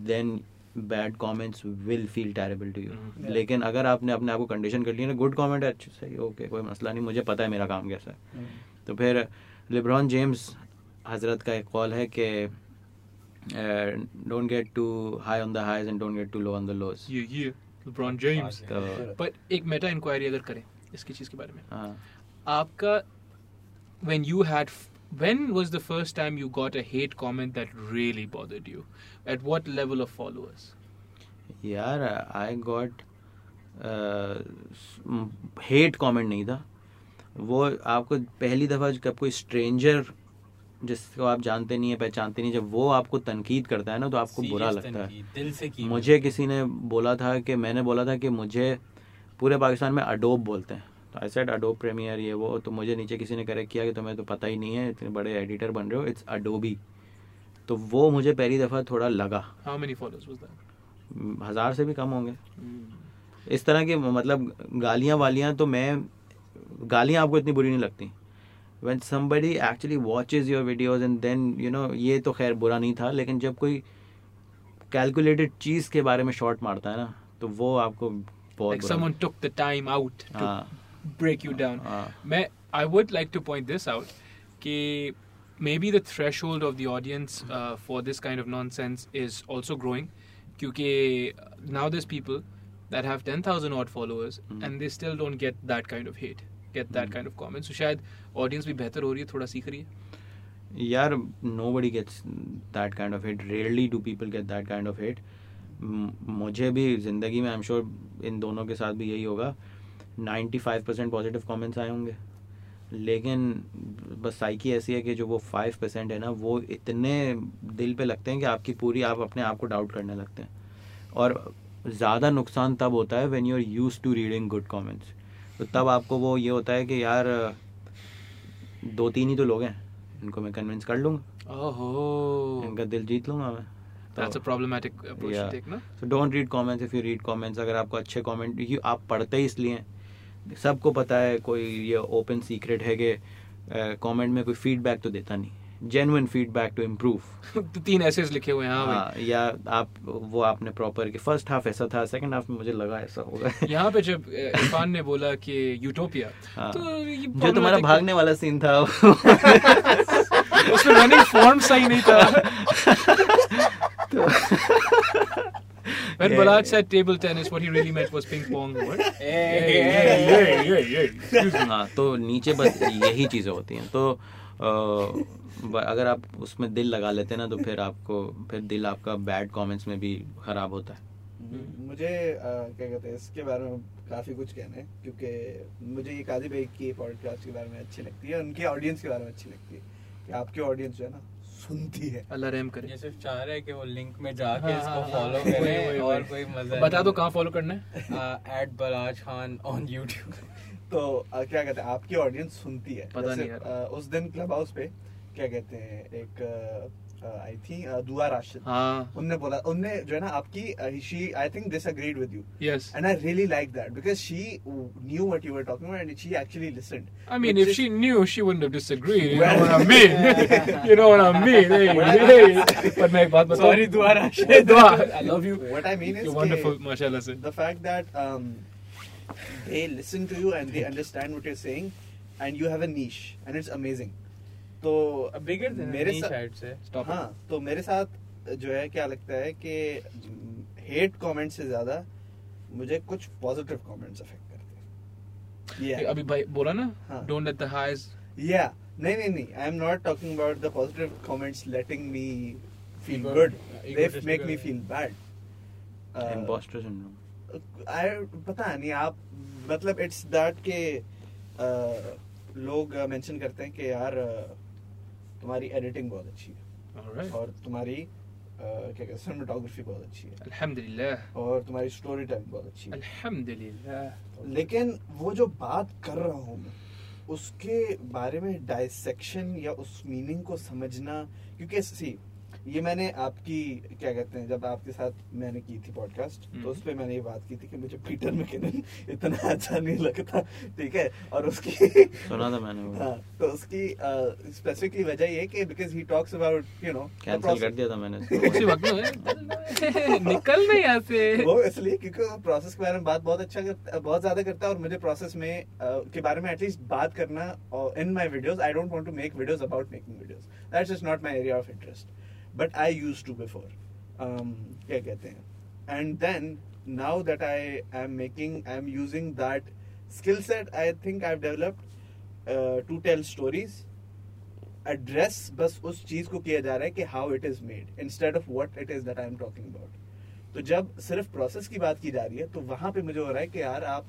then bad comments will feel terrible to you. लेकिन अगर आपने अपने आप को कंडीशन कर लिया ना गुड कमेंट है अच्छा सही ओके कोई मसला नहीं मुझे पता है मेरा काम कैसा है। तो फिर लिब्रॉन जेम्स हज़रत का एक कॉल है कि don't get too high on the highs and don't get too low on the lows Yeah, yeah. LeBron James. तो But एक मेटा इंक्वायरी अगर करें इसकी चीज़ के बारे में। हाँ। आपका when you had when was the first time you got a hate comment that really bothered you? At what level of followers? यार आई गॉट हेट कमेंट नहीं था। वो आपको पहली दफ़ा जब कोई स्ट्रेंजर जिसको आप जानते नहीं है पहचानते नहीं जब वो आपको तनकीद करता है ना तो आपको बुरा लगता है। दिल से की मुझे किसी ने बोला था कि मैंने बोला था कि मुझे पूरे पाकिस्तान में अडोब बोलते हैं। आई सेड अडोब प्रीमियर ये वो तो मुझे नीचे किसी ने करेक्ट किया कि तुम्हें तो पता ही नहीं है इतने बड़े एडिटर बन रहे हो इट्स अडोबी तो वो मुझे पहली दफ़ा थोड़ा लगा। Followers was that? हज़ार से भी कम होंगे। Hmm. इस तरह की मतलब गालियाँ वालियाँ तो मैं गालियाँ आपको इतनी बुरी नहीं लगती। When somebody actually watches your videos and then you know ये तो खैर बुरा नहीं था लेकिन जब कोई कैलकुलेटेड चीज़ के बारे में शॉर्ट मारता है ना तो वो आपको बहुत like someone took the time out to हाँ। break you down हाँ मैं I would like to point this out कि maybe the threshold of the audience uh, for this kind of nonsense is also growing क्योंकि now there's people that have 10,000 odd followers Hmm. and they still don't get that kind of hate get that Hmm. kind of comments so शायद audience भी बेहतर हो रही है थोड़ा सीख रही है यार nobody gets that kind of hate rarely do people get that kind of hate म- मुझे भी ज़िंदगी में आई एम श्योर इन दोनों के साथ भी यही होगा 95% परसेंट पॉजिटिव कॉमेंट्स आए होंगे। लेकिन बस साइकी ऐसी है कि जो वो 5% परसेंट है ना वो इतने दिल पे लगते हैं कि आपकी पूरी आप अपने आप को डाउट करने लगते हैं। और ज़्यादा नुकसान तब होता है when you are use to reading good comments तो तब आपको वो ये होता है कि यार दो तीन ही तो लोग हैं इनको मैं कन्विंस कर लूँगा। oh इनका दिल जीत लूँगा मैं। that's a problematic approach Yeah. to take ना? So don't read comments if you read comments अगर आपको अच्छे कमेंट ये आप पढ़ते ही इसलिए हैं। सबको पता है कोई ये ओपन सीक्रेट है कि कमेंट में कोई फीडबैक तो देता नहीं। जेन्युइन फीडबैक टू इम्प्रूव तो तीन ऐसे लिखे हुए हैं हाँ हाँ या आप वो आपने प्रॉपर कि फ़र्स्ट हाफ़ ऐसा था सेकंड हाफ़ में मुझे लगा ऐसा होगा। *laughs* यहाँ पे जब *laughs* इरफान ने बोला कि यूटोपिया हाँ। तो जो तुम्हारा भागने वाला सीन था *laughs* उसमें रनिंग फॉर्म सही नहीं था। *laughs* When Yeah. Balaj said table tennis, what he really meant was ping pong. What? हाँ तो नीचे बस यही चीज़ें होती हैं तो अगर आप उसमें दिल लगा लेते हैं ना तो फिर आपको फिर दिल आपका बैड कमेंट्स में भी खराब होता है मुझे अ, क्या कहते हैं इसके बारे में काफ़ी कुछ कहना है क्योंकि मुझे ये काजी भाई की पॉडकास्ट के बारे में अच्छी लगती है उनके ऑडियंस के बारे में अच्छी लगती है कि आपकी ऑडियंस जो है ना सुनती है। अल्लाह रहम करे। ये सिर्फ़ चाह रहा है कि वो लिंक में जाके हाँ, इसको हाँ, फॉलो हाँ, करें वही, और वही। कोई मज़ा बता दो कहाँ फॉलो करना है? At Balaj Khan on YouTube *laughs* तो आ, क्या कहते हैं आपकी ऑडियंस सुनती है। पता नहीं आ, उस दिन क्लब हाउस पे क्या कहते हैं एक आई थी दुआ राशिद हाँ उनने बोला उनने जो है ना आपकी she I think this agreed with you yes and I really like that because she knew what you were talking about and she actually listened. I mean, Which if is- she knew, she wouldn't have disagreed. You Well- know what I mean? you know what I mean? Hey, hey. पर मैं एक बात बताऊँ? Sorry, दुआ राशिद। दुआ, I love you. What I mean is You're wonderful, कि माशाल्लाह से. the fact that um, they listen to you and they understand what you're saying and you have a niche and it's amazing. तो बिगर मेरे साथ side से। Stop हाँ तो मेरे साथ जो है क्या लगता है कि हेट कमेंट से ज़्यादा मुझे कुछ पॉजिटिव कमेंट्स अफेक्ट करते हैं। ये अभी भाई बोला ना हाँ. don't let the highs Yeah. नहीं नहीं नहीं. I am not talking about the positive comments letting me feel good they make me feel bad impostor syndrome I पता नहीं आप मतलब इट्स दैट के uh, लोग मेंशन करते हैं कि यार uh, तुम्हारी एडिटिंग बहुत अच्छी है। Right. और तुम्हारी क्या कहते हैं सिनेमेटोग्राफी बहुत अच्छी है। अल्हम्दुलिल्लाह और तुम्हारी स्टोरी टाइम बहुत अच्छी है। अल्हम्दुलिल्लाह लेकिन वो जो बात कर रहा हूँ मैं उसके बारे में डायसेक्शन या उस मीनिंग को समझना क्योंकि सी ये मैंने आपकी क्या कहते हैं जब आपके साथ मैंने की थी पॉडकास्ट हम्म। तो उस पे मैंने ये बात की थी कि मुझे पीटर मैकिनन इतना अच्छा नहीं लगता ठीक है? और उसकी *laughs* सुना था मैंने हाँ तो उसकी स्पेसिफिकली वजह ये कि because he talks about you know cancel कर दिया था मैंने। *laughs* उसी वक्त निकल नहीं यहाँ से। वो इसलिए क्योंकि प्रोसेस के बारे में बात बहुत अच्छा करता बहुत ज़्यादा करता है और मुझे प्रोसेस में के बारे में एटलीस्ट बात करना in my videos I don't want to make videos about making videos that's just not my area of interest but I use to before क्या कहते हैं? And then now that I I am making I am using that skill set I think I developed to tell stories address बस उस चीज़ को किया जा रहा है कि how it is made instead of what it is that I am talking about तो जब सिर्फ़ प्रोसेस की बात की जा रही है तो वहाँ पे मुझे हो रहा है कि यार आप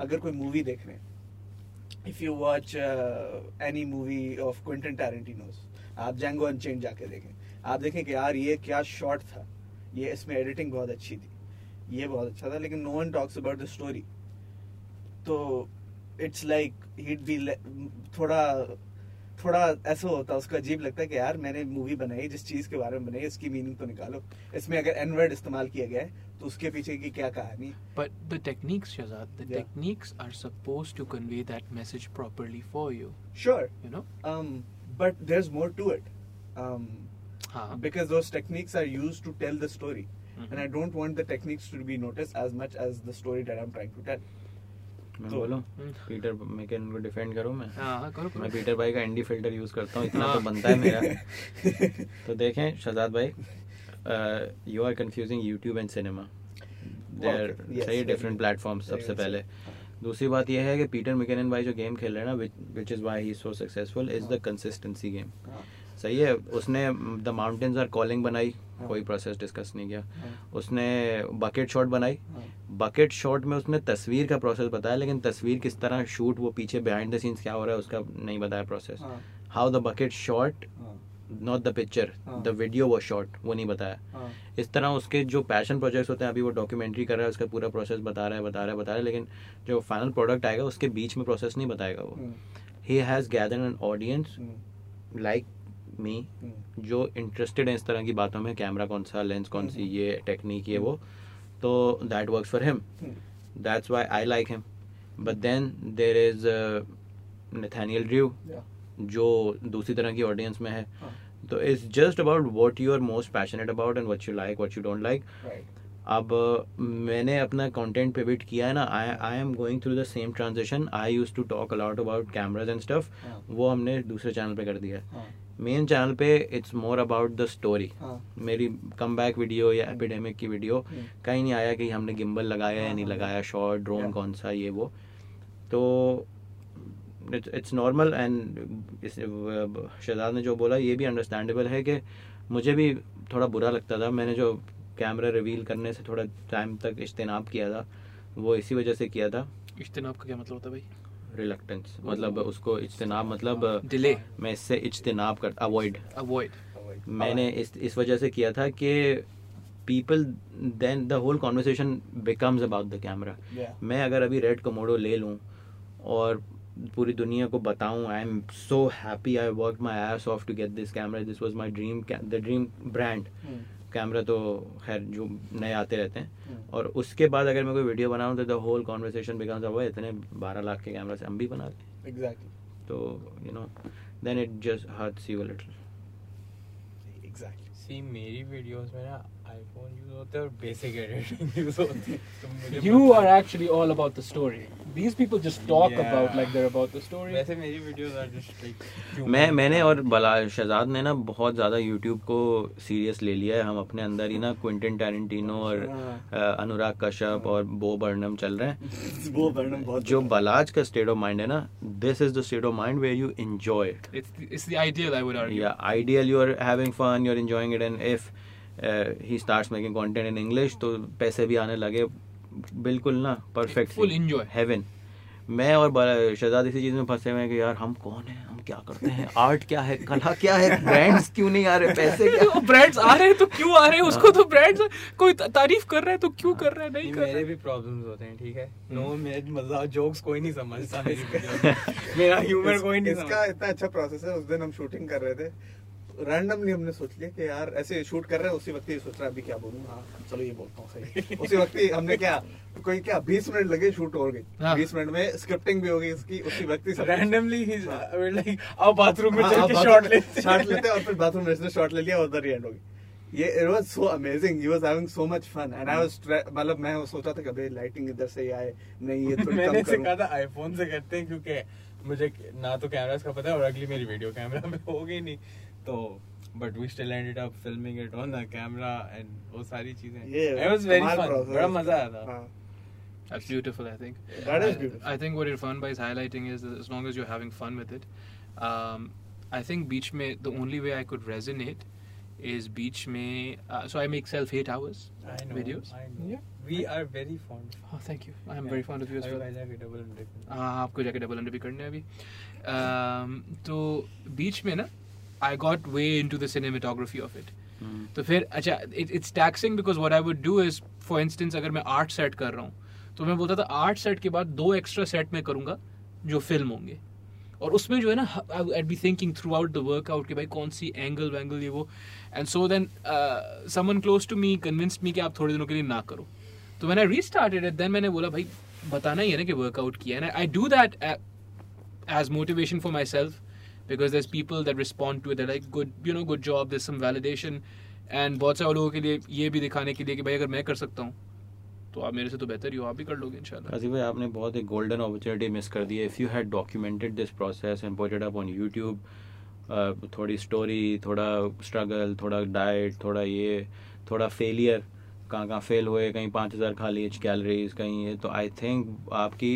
अगर कोई मूवी देख रहे हैं if you watch any movie of Quentin Tarantino's आप जैंगो अनचेंज जाके देखें। आप देखें कि यार ये क्या शॉट था ये इसमें एडिटिंग बहुत अच्छी थी ये बहुत अच्छा था लेकिन no one talks about the story तो इट्स लाइक हिट बी थोड़ा थोड़ा ऐसा होता है उसको अजीब लगता है कि यार मैंने मूवी बनाई जिस चीज़ के बारे में बनाई इसकी मीनिंग तो निकालो इसमें अगर एनवर्ड इस्तेमाल किया गया है तो उसके पीछे की क्या कहानी techniques, Shazad, the Yeah. techniques are supposed to convey that message properly for you. Sure, You know? um, but there's more to it. Um, हाँ. because those techniques are used to tell the story. Mhm. And I don't want the techniques to be noticed as much as the story that I'm trying to tell. मैं तो- बोलूँ हम्म। Peter McCann को defend करूँ मैं हाँ हाँ, करो मैं पीटर भाई का एंडी फ़िल्टर यूज़ करता हूँ इतना हाँ। तो बनता है मेरा *laughs* तो देखें शहजाद भाई you are confusing YouTube and cinema they are सही डिफरेंट Very सबसे पहले दूसरी बात यह है कि पीटर मैकेनन भाई जो गेम खेल रहे हैं ना which is why he so successful is the हाँ। कंसिस्टेंसी गेम हाँ, सही है। उसने द माउंटेन्स आर कॉलिंग बनाई हाँ। कोई प्रोसेस डिस्कस नहीं किया। हाँ, उसने बकेट शॉट बनाई। हाँ, बकेट शॉट में उसने तस्वीर का प्रोसेस बताया लेकिन तस्वीर किस तरह शूट वो पीछे बिहाइंड द सीन्स क्या हो रहा है उसका नहीं बताया प्रोसेस हाँ, हाउ द बकेट शॉट हाँ, नॉट द पिक्चर हाँ। द वीडियो वो शॉट वो नहीं बताया। हाँ, इस तरह उसके जो पैशन प्रोजेक्ट्स होते हैं अभी वो डॉक्यूमेंट्री कर रहा है उसका पूरा प्रोसेस बता रहा है बता रहा है बता रहा है लेकिन जो फाइनल प्रोडक्ट आएगा उसके बीच में प्रोसेस नहीं बताएगा वो। He. Has gather an audience like me हम्म, जो इंटरेस्टेड है इस तरह की बातों में कैमरा कौन सा लेंस कौन सी हम्म। ये टेक्निक ये वो तो that works for him that's why I like him but then there is uh, Drew. yeah, जो दूसरी तरह की ऑडियंस में है. हाँ। तो it's just about what you are most passionate about and what you like what you don't like अब मैंने अपना कंटेंट पिविट किया है ना I I am going through the same transaction I use to talk aloud about cameras and stuff. वो हमने दूसरे channel पे कर दिया है. हाँ. मेन चैनल पे it's more about the story मेरी कम बैक वीडियो या एपिडेमिक की वीडियो हम्म। कहीं नहीं आया कि हमने गिम्बल लगाया या हाँ, नहीं हाँ, लगाया शॉर्ट ड्रोन कौन सा ये वो. तो इट्स नॉर्मल एंड शहजाद ने जो बोला ये भी अंडरस्टैंडेबल है कि मुझे भी थोड़ा बुरा लगता था। मैंने जो कैमरा रिवील करने से थोड़ा टाइम तक इज्तनाब किया था वो इसी वजह से किया था। इज्तनाब का क्या मतलब होता है भाई? रिलक्टेंस मतलब उसको इज्तनाब मतलब डिले मैं इससे इज्तनाब कर अवॉइड अवॉइड मैंने इस इस वजह से किया था कि people then the whole conversation becomes about the camera मैं अगर अभी रेड कमोडो ले लूँ और पूरी दुनिया को बताऊँ I am so happy I work my ass off to get this camera this was my dream the dream brand camera तो खैर जो नए आते रहते हैं। हम्म। और उसके बाद अगर मैं कोई वीडियो बनाऊँ तो द होल कॉन्वर्सेशन बिकम्स अब इतने बारह लाख के कैमरा से हम भी बना लें। एग्जैक्टली तो you know then it just hurts you a little exactly see मेरी वीडियोस में ना आईफोन यूज़ होते हैं और बेसिक एडिटिंग यूज़ होती है। पता- are actually all about the story. These people just talk Yeah. about like they're about the story. वैसे मेरी वीडियोस आर जस्ट लाइक मैं मैंने और बला शहजाद ने ना बहुत ज़्यादा यूट्यूब को सीरियस ले लिया है हम अपने अंदर ही ना क्विंटन टैरेंटिनो और हाँ। अनुराग कश्यप और बो बर्नम चल रहे हैं वो वर्णन बहुत जो बलाज का स्टेट ऑफ़ माइंड है ना this is the state of mind where you enjoy it It's the, it's the ideal, I would या ideal you are having fun you are enjoying it and if he starts making content in English तो पैसे भी आने लगे बिल्कुल ना perfect Full enjoy. Haven मैं और शहजाद इसी चीज़ में फंसे हुए हैं कि यार हम कौन है? हम क्या करते हैं? आर्ट क्या है? कला क्या है? ब्रांड्स क्यों नहीं आ रहे? पैसे क्या? *laughs* ब्रांड्स आ रहे हैं तो क्यों आ रहे हैं? उसको तो ब्रांड्स कोई तारीफ़ कर रहा है तो क्यों कर रहा है? नहीं कर मेरे है भी प्रॉब्लम्स होते हैं ठीक है? नो मेरे मज़ाक जोक्स कोई नहीं समझता *laughs* मेरी वीडियो मेरा ह्यूमर कोई नहीं इसका इतना अच्छा प्रोसेस है उस दिन हम शूटिंग कर रहे थे। रैंडमली हमने सोच लिया कि यार ऐसे शूट कर रहे हैं उसी वक्त ही सोच रहा है अभी क्या बोलूँ? हाँ चलो ये बोलता हूँ सही। *laughs* उसी वक्त ही हमने क्या कोई क्या बीस मिनट लगे शूट हो गई। हाँ। बीस मिनट में स्क्रिप्टिंग भी हो गई इसकी उसी वक्त ही रैंडमली ही। लाइक आओ बाथरूम में हाँ, चल के शॉट लेते शॉट लेते हैं और फिर बाथरूम में इसने शॉट ले लिया और उधर ही एंड हो गई। ये it was so amazing he was having so much fun and I was मतलब मैं सोचा था कि अबे लाइटिंग इधर से आए नहीं ये *laughs* थोड़ी मैंने कम करूँ। सीखा था आईफोन से करते हैं क्योंकि मुझे ना तो कैमरास का पता है और अगली मेरी वीडियो कैमरा में हो गई नहीं। तो but we still ended up filming it on the camera and वो सारी चीज़ें इट वाज वेरी फन बड़ा मज़ा आया था हाँ, That's beautiful, I think. That is beautiful. I I think what Irfan Bhai is highlighting is that as long as you're having fun with it. Um, I think beach mein the only way I could resonate is beach mein. Uh, so I make self hate hours I know, videos. I know. Yeah. We are very fond. Of Oh, thank you. I am very fond of you as well. हाँ आपको जाके double under भी करने हैं अभी um, तो बीच में ना I got way into cinematography of it हम्म। तो फिर अच्छा it's taxing because what I would do is for instance अगर मैं आर्ट सेट कर रहा हूँ तो मैं बोलता था आर्ट सेट के बाद दो एक्स्ट्रा सेट में करूँगा जो फ़िल्म होंगे। और उसमें जो है ना I be thinking throughout the workout कि भाई कौन सी एंगल वैंगल ये वो। And so then someone close to me convinced me कि आप थोड़े दिनों के लिए ना करो। तो मैंने रीस्टार्टेड इट देन मैंने बोला भाई बताना ही है ना कि वर्कआउट किया है I do that as motivation for my myself because there's people that respond to it. They're like, good, you know, good job. There's some validation. And बहुत सारे लोगों के लिए ये भी दिखाने के लिए कि भाई अगर मैं कर सकता हूँ तो आप मेरे से तो बेहतर ही हो। आप भी कर लोगे, इंशाल्लाह। काजी भाई, आपने बहुत एक गोल्डन अपॉर्चुनिटी मिस कर दी है। If you had documented this process and put it up on YouTube थोड़ी स्टोरी थोड़ा स्ट्रगल थोड़ा डाइट थोड़ा ये, थोड़ा फेलियर कहाँ कहाँ फेल हुए, कहीं पाँच हज़ार खा लिए कैलोरीज कहीं ये तो आई थिंक आपकी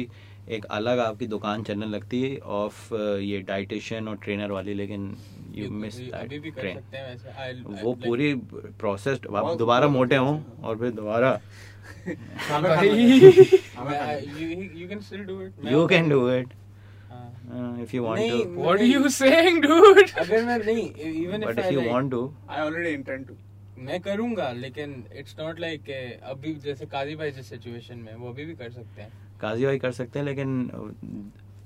एक अलग आपकी दुकान चलने लगती है ऑफ़ ये डाइटिशियन और ट्रेनर वाली लेकिन यू मिस ट्रेन वो पूरी प्रोसेस आप दोबारा मोटे हों और फिर दोबारा *laughs* you you you can do it हाँ। इफ़ यू वांट नहीं, to what are you saying dude? अगर मैं नहीं even but if if you want to I already intend to. मैं करूँगा लेकिन इट्स नॉट लाइक अभी जैसे काजी भाई जिस सिचुएशन में वो अभी भी कर सकते हैं। काजी भाई कर सकते हैं लेकिन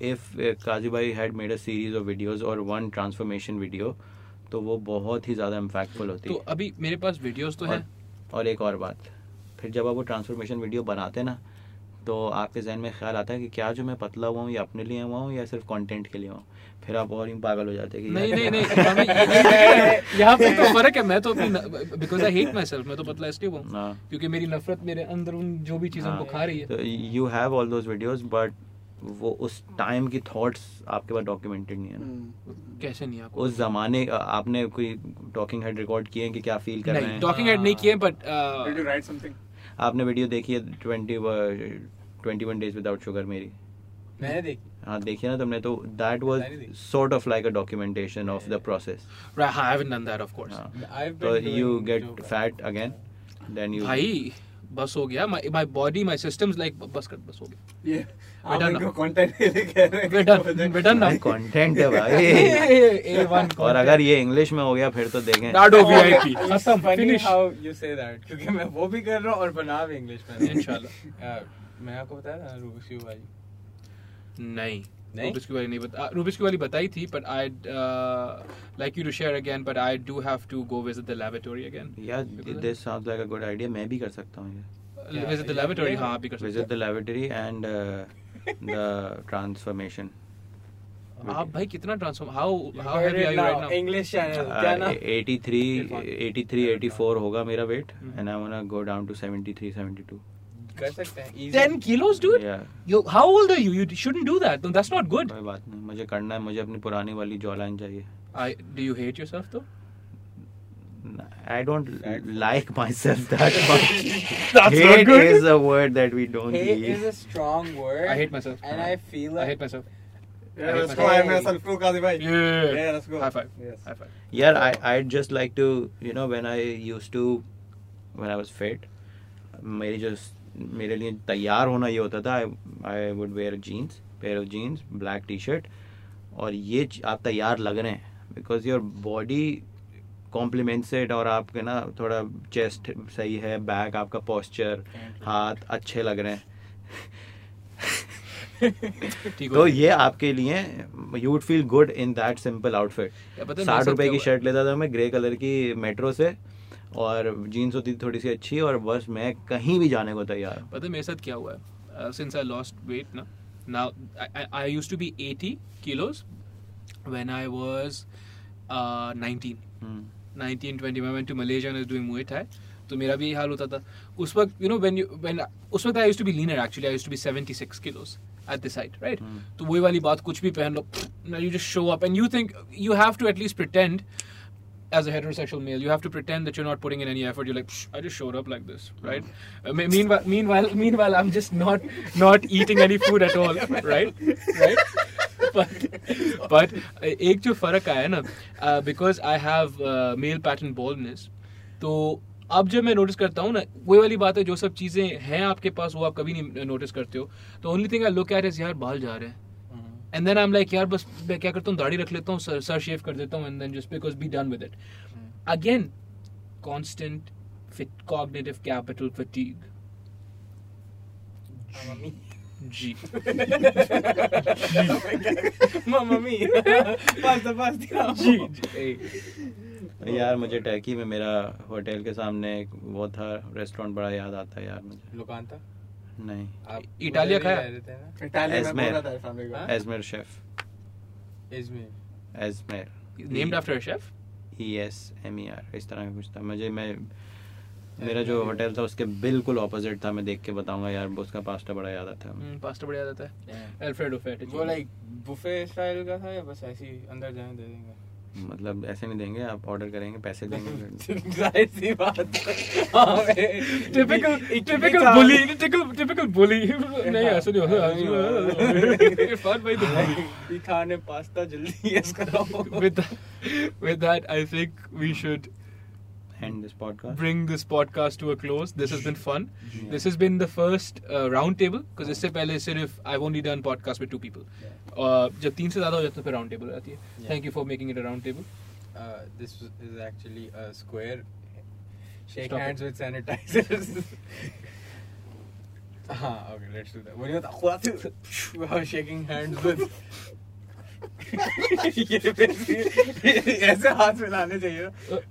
इफ़ काजी भाई had made a series of videos और वन ट्रांसफॉर्मेशन वीडियो तो वो बहुत ही ज़्यादा इम्पैक्टफुल होती तो है। अभी मेरे पास वीडियोस तो हैं। और, और एक और बात फिर जब आप वो ट्रांसफॉर्मेशन वीडियो बनाते हैं ना तो आपके जहन में ख्याल आता है कि क्या जो मैं पतला हुआ हूँ या अपने लिए हुआ हूँ या सिर्फ़ कंटेंट के लिए हुआ हूँ? फिर आप और ही पागल हो जाते हैं कि नहीं नहीं नहीं *laughs* यहाँ पे- तो फ़र्क है मैं तो अपनी because I hate my self मैं तो पतला इसलिए हूँ हाँ। क्योंकि मेरी नफरत मेरे अंदर उन जो भी चीज़ों को हाँ। खा रही है you have all videos but वो उस टाइम की थॉट्स आपके पास डॉक्यूमेंटेड नहीं है ना हम्म। कैसे नहीं आपको उस जमाने आपने कोई टॉकिंग हेड रिकॉर्ड किए हैं कि क्या फील कर रहे हैं टॉकिंग हेड नहीं किए बट write something? आपने वीडियो देखी है twenty twenty one days without sugar मेरी मैंने देखी हाँ देखिए ना तुमने तो that was sort of like a documentation of the process I haven't done that of course. I've तो you get fat again then you भाई बस हो गया। My my body my systems like बस कर बस हो गया. We're आप इनको now. content कह रहे हैं we're done. now. कंटेंट है भाई। *laughs* A1 और अगर ये इंग्लिश में हो गया फिर तो देखें। डाडो VIP it's खत्म funny finish. how you say that क्योंकि मैं वो भी कर रहा हूँ और बना भी इंग्लिश में। इंशाल्लाह *laughs* मैं आपको बताया था रूबिक्स क्यूब वाली नहीं। नहीं? रूबिक्स की वाली नहीं बता रूबिक्स की वाली बताई थी but I'd uh, like you to share again but I do have to go visit the laboratory again. या this sounds like a good idea मैं भी कर सकता हूँ ये Yeah, visit the yeah, हाँ भी कर सकते visit the laboratory and the transformation आप भाई कितना transform how how heavy are you right now English channel क्या ना? 83 83 84 होगा मेरा weight. And I want to go down to 73 72 कर सकते हैं easy. 10 kilos dude या you how old are you you shouldn't do that No, that's not good कोई बात नहीं मुझे करना है मुझे अपनी पुरानी वाली जॉ लाइन चाहिए I do you hate yourself though I don't That- like myself that *laughs* much. That's not Hate good. is a word that we don't hate use. is a strong word I hate myself. and I feel like I hate myself Yeah, let's Hey. go. I'm a self-proof Qazi bhai. yeah Yeah, let's go. high five Yes. high five Yeah, I I'd just like to you know when I used to when I was fit मेरी जो मेरे लिए तैयार होना ये होता था I would wear jeans pair of jeans black T shirt और ये आप तैयार लग रहे हैं because your body compliments it और आपके ना थोड़ा चेस्ट सही है बैक आपका पोस्चर हाथ अच्छे लग रहे हैं। *laughs* तो ये आपके लिए you would feel good in that simple outfit साठ रुपए की शर्ट लेता था मैं ग्रे कलर की मेट्रो से और जीन्स होती थी थोड़ी सी अच्छी और बस मैं कहीं भी जाने को तैयार पता है मेरे साथ क्या हुआ है? सिंस आई लॉस्ट वेट ना now I, I used to be 80 kilos when I was uh, 19 hmm, 19 20 when I went to Malaysia and I was doing Muay Thai तो मेरा भी यही हाल होता था। उस वक्त you know when you when उस वक्त I used to be leaner actually I used to be 76 kilos at this height right. तो वही वाली बात कुछ भी पहन लो you just show up and you think you have to at least pretend as a heterosexual male, you have to pretend that you're not putting in any effort. You're like, Psh, I just showed up like this, right? Uh, meanwhile, meanwhile, meanwhile, I'm just not not eating any food at all, right? Right? But but uh, एक जो फ़र्क आया ना because I have male pattern baldness तो अब जब मैं notice करता हूँ ना वही वाली बात है जो सब चीज़ें हैं आपके पास वो आप कभी नहीं नोटिस करते हो तो only thing I look at is यार बाल जा रहे हैं and then I am like यार बस मैं क्या करता हूँ? दाढ़ी रख लेता हूँ सर सर शेव कर देता हूँ and then just because be done with it again constant fit cognitive capital fatigue जी. जी यार मुझे टर्की में मेरा होटल के सामने एक वो था रेस्टोरेंट बड़ा याद आता है यार मुझे। Locanta? नहीं। इटालिया खाया? को। हाँ? Izmir chef. Izmir. Izmir named after chef S M E R इस तरह का कुछ था। मुझे मैं मेरा जो होटल था उसके बिल्कुल ऑपोजिट था। मैं देख के बताऊँगा यार उसका पास्ता बड़ा याद आता है पास्ता बढ़िया जाता है। Yeah. अल्फ्रेडो फैट वो लाइक बुफे स्टाइल का था या बस ऐसे ही अंदर जाने दे देंगे? मतलब ऐसे नहीं देंगे आप ऑर्डर करेंगे पैसे देंगे *laughs* सी बात है। मैं- typical typical bully typical typical bully नहीं ऐसा नहीं होता। इरफान भाई तो खाने पास्ता जल्दी यस कराओ। And this podcast bring this podcast to a close. This has been fun. This has been the first uh, round table because इससे पहले सिर्फ I've only done podcast with two people. Uh, जब तीन से ज्यादा हो जाता है फिर round table आती है. Yeah. Thank you for making it a round table. Uh, this is actually a square. Shake Stop hands with sanitizers. *laughs* हाँ, okay, let's do that. What do you want? Wow, shaking hands with. *laughs* ये basically- ऐसे हाथ मिलाने चाहिए ना ये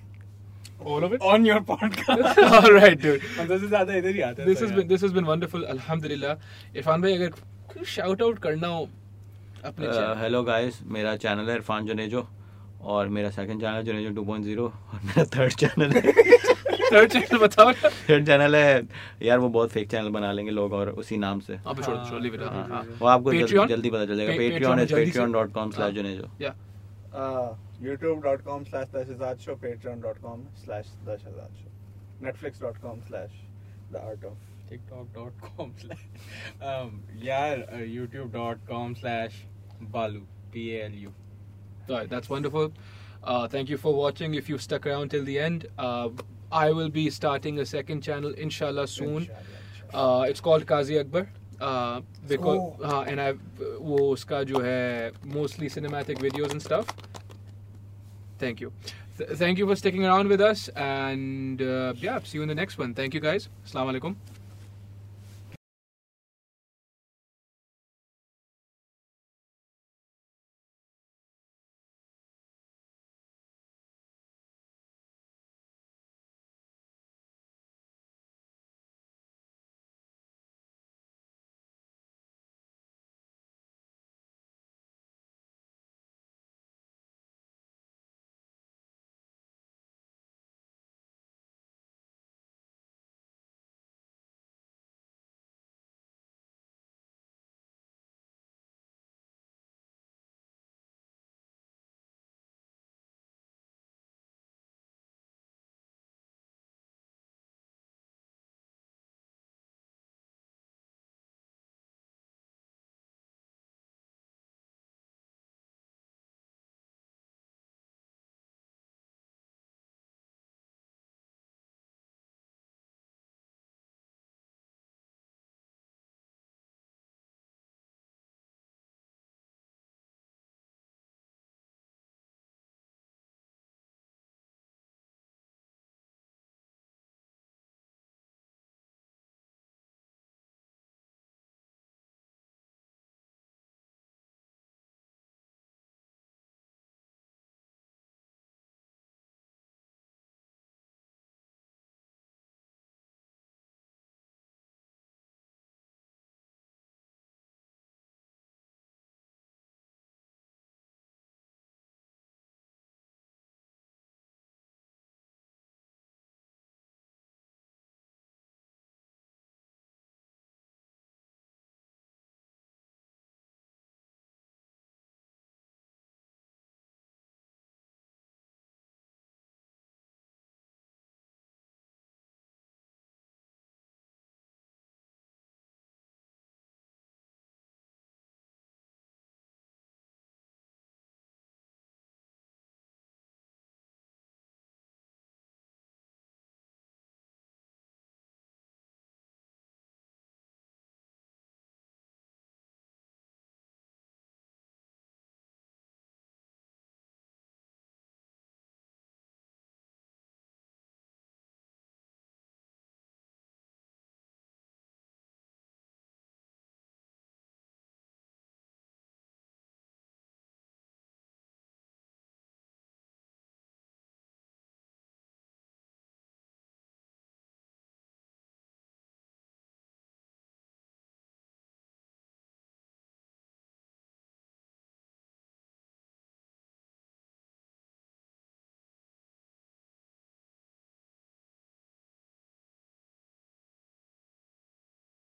All of it. on your podcast. All right, dude. से ज़्यादा इधर ही आता है This तो has been this has been wonderful. Alhamdulillah. Irfan bhai, अगर shout out करना हो अपने channel. हेलो गाइस Uh, मेरा चैनल है इरफान जनेजो और मेरा सेकंड चैनल जनेजो 2.0 और मेरा थर्ड चैनल है Third channel बताओ ना. थर्ड चैनल है यार वो बहुत फेक चैनल बना लेंगे लोग और उसी नाम से हाँ, but छोड़ छोड़. हाँ, हाँ, हाँ, हाँ. वो आपको जल्दी, पता चल जाएगा पेट्रियन है में जल्दी से- patreon.com slash हाँ. Junejo Yeah. Uh, YouTube.com slash The Shazad Show, Patreon.com slash The Shazad Show, Netflix.com slash The Art of. TikTok.com slash um, यार uh, YouTube.com slash Balu B A L U All right, that's wonderful. Uh, thank you for watching. If you stuck around till the end, uh, I will be starting a second channel, inshallah, soon. Uh, it's called Kazi Akbar. Uh, because Oh. uh, and I वो उसका जो है mostly cinematic videos and stuff. Thank you. Th- thank you for sticking around with us, and uh, yeah, see you in the next one. Thank you guys. Assalamu alaikum.